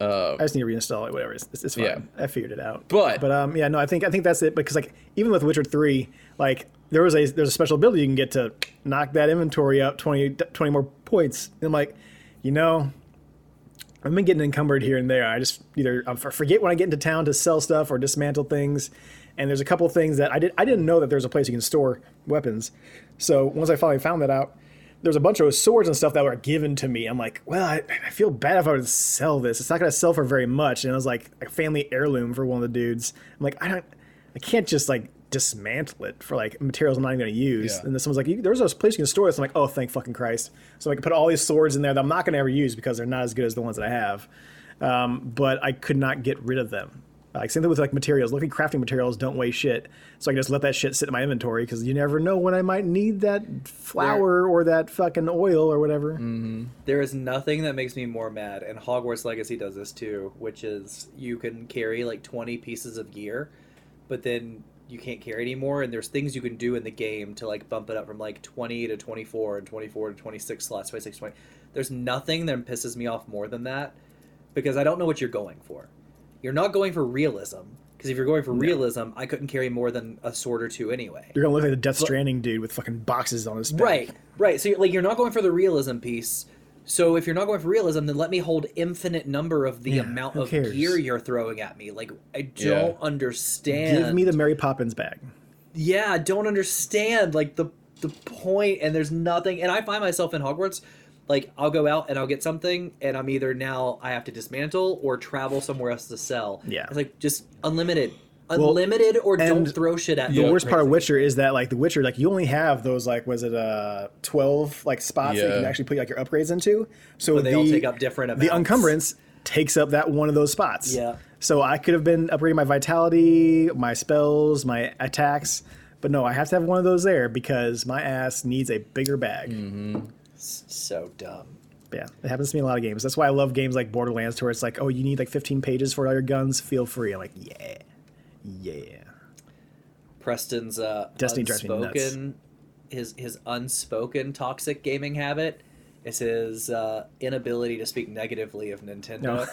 I just need to reinstall it. Whatever. It's, it's fine. Yeah. I figured it out. But- but um, yeah, no, I think I think that's it. Because like even with Witcher three, like there was a there's a special ability you can get to knock that inventory up 20, 20 more points. And I'm like, you know, I've been getting encumbered here and there. I just either I forget when I get into town to sell stuff or dismantle things. And there's a couple things that I did I didn't know that there's a place you can store weapons. So once I finally found that out, there's a bunch of swords and stuff that were given to me. I'm like, well, I, I feel bad if I were to sell this. It's not going to sell for very much. And it was like a family heirloom for one of the dudes. I'm like, I don't, I can't just like dismantle it for like materials I'm not even going to use. Yeah. And then someone's like, there's a place you can store this. I'm like, oh, thank fucking Christ. So I can put all these swords in there that I'm not going to ever use because they're not as good as the ones that I have. Um, but I could not get rid of them. Like same thing with like materials. Luckily, crafting materials don't weigh shit, so I can just let that shit sit in my inventory because you never know when I might need that flour or that fucking oil or whatever. Mm-hmm. There is nothing that makes me more mad, and Hogwarts Legacy does this too, which is you can carry like 20 pieces of gear, but then you can't carry anymore, and there's things you can do in the game to like bump it up from like 20 to 24 and 24 to 26 slots, 26, 20. There's nothing that pisses me off more than that because I don't know what you're going for. You're not going for realism. Because if you're going for realism, I couldn't carry more than a sword or two anyway. You're gonna look like the Death Stranding dude with fucking boxes on his back. Right, right. So you're, like you're not going for the realism piece. So if you're not going for realism, then let me hold infinite number of the Yeah, amount of cares? gear you're throwing at me. Like I don't Yeah. understand. Give me the Mary Poppins bag. yeah, I don't understand like the the. And there's nothing. And I find myself in Hogwarts. Like I'll go out and I'll get something, and I'm either now I have to dismantle or travel somewhere else to sell. Yeah. it's like just unlimited, unlimited, or don't throw shit at me. The Yeah. worst part of Witcher is that like the Witcher, like you only have those like was it uh twelve like spots that you can actually put like your upgrades into. So But they the, all take up different the amounts. encumbrance takes up that one of those spots. Yeah. So I could have been upgrading my vitality, my spells, my attacks, but no, I have to have one of those there because my ass needs a bigger bag. Mm-hmm. So dumb. Yeah, it happens to me in a lot of games. That's why I love games like Borderlands, where it's like, oh, you need like 15 pages for all your guns. Feel free. I'm like, yeah, yeah. Preston's uh, Destiny drives me nuts. unspoken his his unspoken toxic gaming habit is his uh, inability to speak negatively of Nintendo.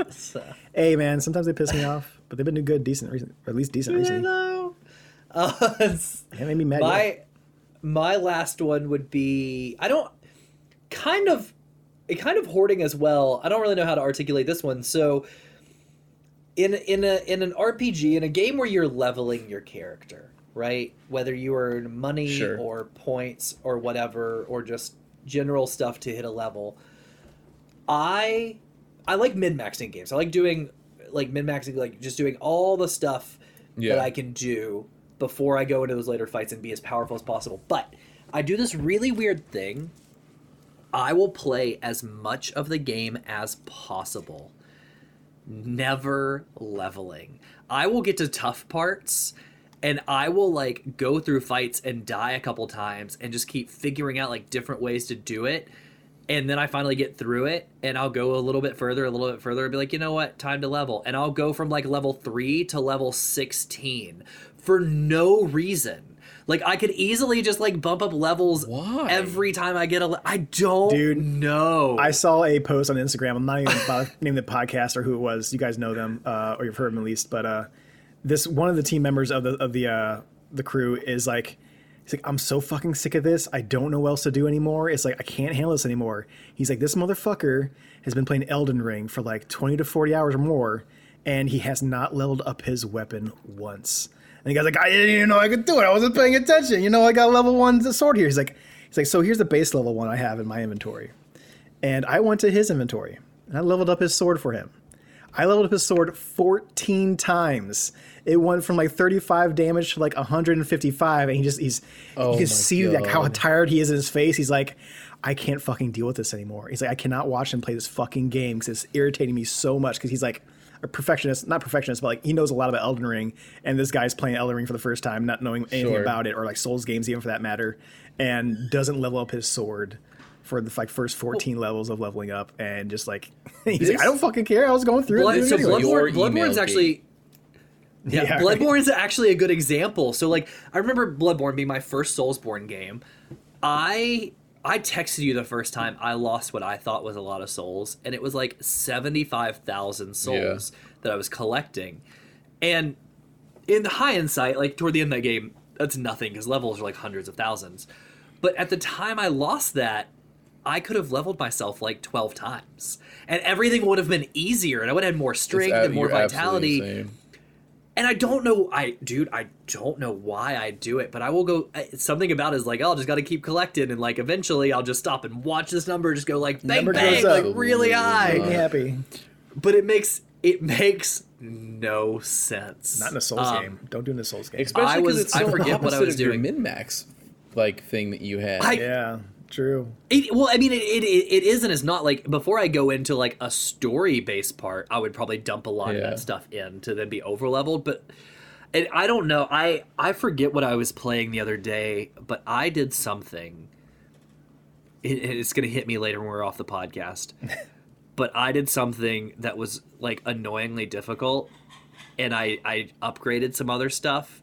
So- Hey man, sometimes they piss me off, but they've been doing good, decent, recent, or at least decent recently. know. Uh, made me mad. my. My last one would be I don't kind of it kind of hoarding as well. I don't really know how to articulate this one. So in in a in an RPG in a game where you're leveling your character, right? Whether you earn money Sure. or points or whatever or just general stuff to hit a level. I I like min-maxing games. I like doing like min-maxing like just doing all the stuff Yeah. that I can do before I go into those later fights and be as powerful as possible. But I do this really weird thing. I will play as much of the game as possible, never leveling. I will get to tough parts and I will like go through fights and die a couple times and just keep figuring out like different ways to do it. And then I finally get through it and I'll go a little bit further, a little bit further, and be like, you know what, time to level. And I'll go from like level three to level 16 for no reason. Like I could easily just like bump up levels Why? every time I get a. Le- I don't Dude, know. I saw a post on Instagram. I'm not even about to name the podcast or who it was. You guys know them, uh, or you've heard them at least. But uh, this one of the team members of the of the uh, the crew is like, he's like, I'm so fucking sick of this. I don't know what else to do anymore. It's like I can't handle this anymore. He's like, this motherfucker has been playing Elden Ring for like 20 to 40 hours or more, and he has not leveled up his weapon once. And the guy's like, I didn't even know I could do it. I wasn't paying attention. You know, I got level one sword here. He's like, he's like, so here's the base level one I have in my inventory. And I went to his inventory and I leveled up his sword for him. I leveled up his sword 14 times. It went from like 35 damage to like 155, and he just he's Oh you can see like how tired he is in his face. He's like, I can't fucking deal with this anymore. He's like, I cannot watch him play this fucking game because it's irritating me so much. Because he's like a perfectionist, not perfectionist, but like he knows a lot about Elden Ring, and this guy's playing Elden Ring for the first time, not knowing anything Sure. about it, or like Souls games even for that matter, and doesn't level up his sword for the like first 14 levels of leveling up and just like he's like I don't fucking care I was going through Blood, it so anyway. Your Bloodborne, Bloodborne's email actually. Yeah, Yeah, Bloodborne's actually a good example. So like I remember Bloodborne being my first Soulsborne game. I I texted you the first time I lost what I thought was a lot of souls, and it was like seventy five thousand souls that I was collecting. And in the high hindsight, like toward the end of that game, that's nothing because levels are like hundreds of thousands. But at the time I lost that, I could have leveled myself like 12 times. And everything would have been easier and I would have had more strength ab- and more vitality. Insane. And I don't know, I dude, I don't know why I do it, but I will go. Something about it is like, oh, I just got to keep collecting, and like eventually I'll just stop and watch this number just go like bang Number bang, goes up. like really high. Make happy But it makes it makes no sense. not in a Souls Um, game don't do in a Souls game Especially I because was- it's I forget what I was doing. min max like thing that you had. I- yeah True. It, well, I mean, it, it, it is and it's not. Like, before I go into, like, a story-based part, I would probably dump a lot of that stuff in to then be over-leveled, but... And I don't know. I, I forget what I was playing the other day, but I did something. It, it's going to hit me later when we're off the podcast. but I did something that was, like, annoyingly difficult, and I, I upgraded some other stuff,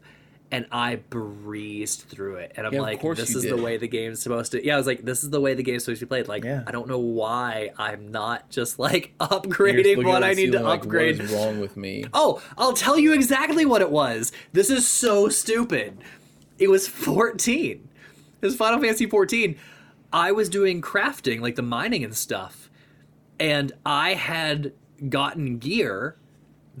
and I breezed through it. And I'm Yeah, like, this is did. the way the game's supposed to. Yeah, I was like, this is the way the game's supposed to be played. Like, Yeah. I don't know why I'm not just like upgrading what I need to like, upgrade. What is wrong with me? Oh, I'll tell you exactly what it was. This is so stupid. It was 14. It was Final Fantasy 14. I was doing crafting, like the mining and stuff, and I had gotten gear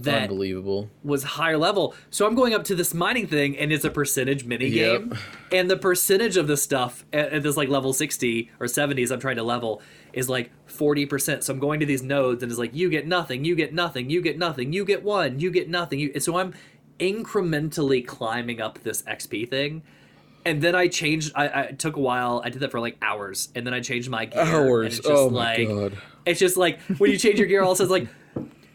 that Unbelievable. was higher level. So I'm going up to this mining thing, and it's a percentage mini Yep. game, and the percentage of the stuff at, at this like level 60 or 70s I'm trying to level is like 40%. So I'm going to these nodes, and it's like you get nothing, you get nothing, you get nothing, you get one, you get nothing. You, so I'm incrementally climbing up this XP thing. And then I changed. I, I took a while. I did that for like hours, and then I changed my gear. and Hours. it's just Oh my like, God. It's just like when you change your gear, all of a sudden it's like,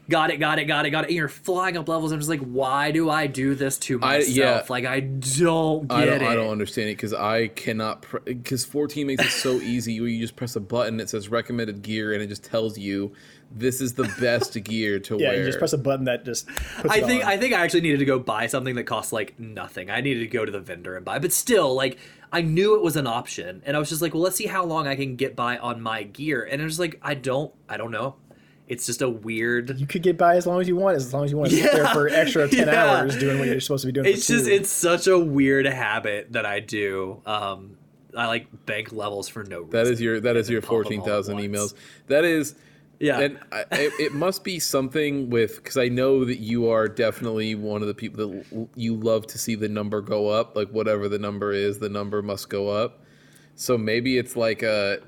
got it, got it, got it, got it. And you're flying up levels. I'm just like, why do I do this to I- myself? yeah. Like I don't get I don't, it. I don't understand it because I cannot because 14 makes it so easy where you just press a button it says recommended gear and it just tells you this is the best gear to Yeah, wear. you just press a button that just. Puts I it think on. I think I actually needed to go buy something that costs like nothing. I needed to go to the vendor and buy, but still, like I knew it was an option, and I was just like, well, let's see how long I can get by on my gear. And it was like, I don't, I don't know. It's just a weird. you could get by as long as you want, as long as you want to sit there Yeah, for extra ten yeah. hours doing what you're supposed to be doing. It's just two. it's such a weird habit that I do. Um, I like bank levels for no reason. that is your that is your then pop them all at 14,000 emails. That is Yeah. and I, it, it must be something with because I know that you are definitely one of the people that l- you love to see the number go up. Like whatever the number is, the number must go up. So maybe it's like a,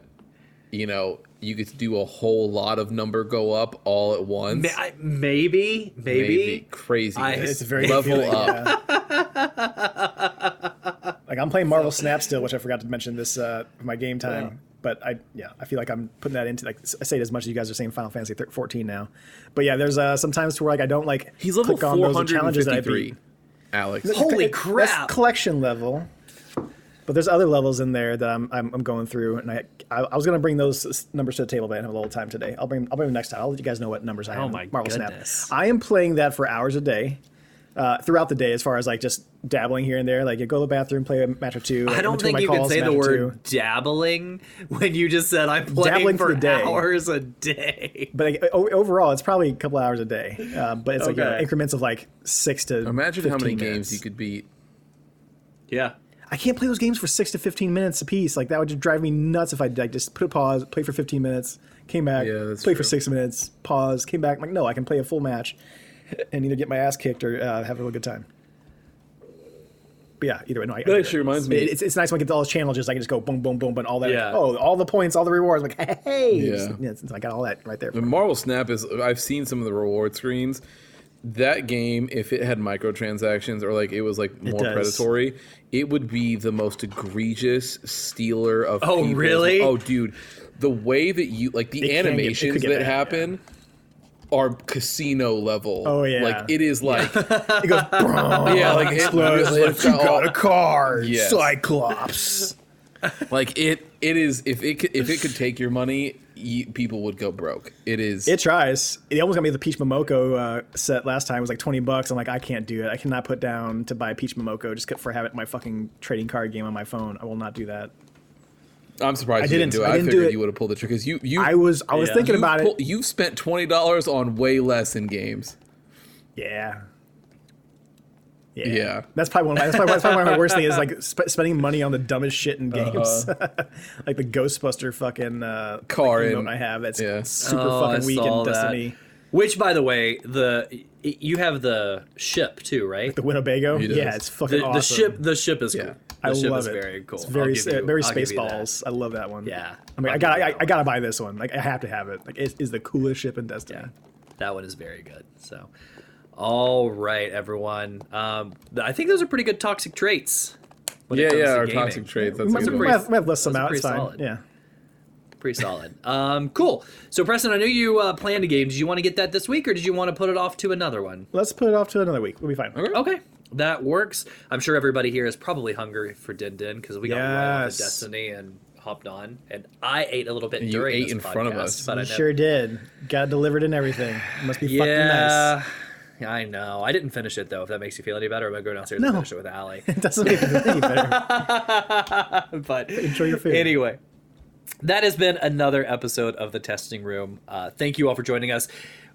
you know, you get to do a whole lot of number go up all at once. Ma- I- maybe, maybe, crazy. It's very level appealing, up. yeah. like I'm playing Marvel Snap still, which I forgot to mention this uh, my game time. But I yeah, I feel like I'm putting that into like I say it as much as you guys are saying Final Fantasy thir- 14 now. But yeah, there's uh, sometimes where like I don't like He's level click on those challenges that I beat. Alex. Holy That's crap. collection level. But there's other levels in there that I'm, I'm, I'm going through, and I, I I was gonna bring those numbers to the table, but I didn't have a little time today. I'll bring I'll bring them next time. I'll let you guys know what numbers I have. Oh in my Marvel goodness. Snap. I am playing that for hours a day, uh, throughout the day, as far as like just dabbling here and there. Like you go to the bathroom, play a match or two. I don't think my you can say the word two. dabbling when you just said I'm playing Dabbling for for the day. hours a day. But like, o- overall, it's probably a couple hours a day. Uh, but it's like you know, increments of like six to. Imagine how many 15 games you could beat. Yeah. I can't play those games for six to fifteen minutes a piece. Like that would just drive me nuts if I like just put a pause, play for fifteen minutes, came back, Yeah, that's play for six minutes, pause, came back. I'm like no, I can play a full match, and either get my ass kicked or uh, have a real good time. But yeah, either way, no. I, I That actually it. reminds me- It's, it's nice when I get all those challenges. I can just go boom, boom, boom, but all that. Yeah. Oh, all the points, all the rewards. Like hey, Yeah. yeah, it's- I got all that right there. The Marvel Snap is. I've seen some of the reward screens. That game, if it had microtransactions or like it was like more does. predatory, it would be the most egregious stealer of. Oh, people's- really? Oh, dude, the way that you like the It can get- it could animations get that bad, happen are casino level. Oh, yeah. like it is like it goes. yeah, like it, Explodes, really- like, it's you got all- got a car, Yes. Cyclops. like it. It is if it could, if it could take your money, you, people would go broke. It is. It tries. It almost got me the Peach Momoko uh, set last time. It was like twenty bucks. I'm like, I can't do it. I cannot put down to buy Peach Momoko just for having my fucking trading card game on my phone. I will not do that. I'm surprised I you didn't didn't- do it. I I, didn't do figured it. you would have pulled the trigger because you you I was I was Yeah. thinking you've about pull- it. You've spent twenty dollars on way less in games. Yeah. Yeah. That's probably one. Of my, that's, probably, that's probably one of my worst thing is like sp- spending money on the dumbest shit in games, like the Ghostbuster fucking uh, Car like, in- emote I have. That's yeah. super Oh, I fucking weak in that. Destiny. Which, by the way, the you have the ship too, right? The Winnebago. Yeah, it's fucking The, awesome. the ship, the ship is cool. The I ship love is it. very cool. It's very I'll you- very I'll give you that. Spaceballs. I love that one. Yeah. I mean, I I'll got give you I, that I gotta buy this one. Like I have to have it. Like it is the coolest ship in Destiny. Yeah, that one is very good. So, all right, everyone. Um, I think those are pretty good toxic traits. Yeah, yeah, our gaming. toxic traits. That's We a might, good we have, we might have list some Those are out. It's pretty fine. solid. Yeah. Pretty solid. Um, cool. So, Preston, I knew you uh, planned a game. Did you want to get that this week, or did you want to put it off to another one? Let's put it off to another week. We'll be fine. Okay, that works. I'm sure everybody here is probably hungry for Din Din because we got right off of Destiny and hopped on, and I ate a little bit You during ate this in front of us. But I You never- sure did. Got delivered and everything. Must be fucking nice. I know. I didn't finish it though. If that makes you feel any better, I'm gonna go downstairs No. and finish it with Allie. It doesn't make it any better. but Enjoy your food. Anyway, that has been another episode of the Testing Room. Uh, thank you all for joining us.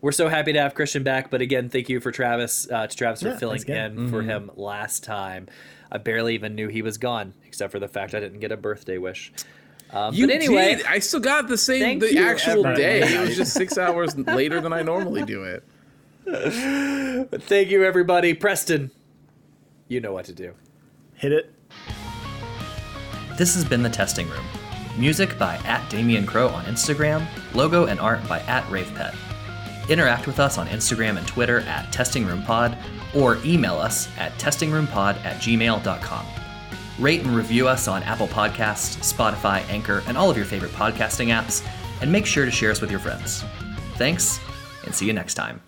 We're so happy to have Christian back, but again, thank you for Travis uh, to Travis Yeah, for filling thanks again. in for him last time. I barely even knew he was gone, except for the fact I didn't get a birthday wish. Um, You but anyway, did. I still got the same the actual everybody. day. It was just six hours later than I normally do it. thank you everybody. Preston, you know what to do. Hit it. This has been The Testing Room. Music by at Damian Crow on Instagram, logo and art by at RavePet. Interact with us on Instagram and Twitter at TestingRoomPod or email us at testingroompod at gmail.com. Rate and review us on Apple Podcasts, Spotify, Anchor, and all of your favorite podcasting apps, and make sure to share us with your friends. Thanks, and see you next time.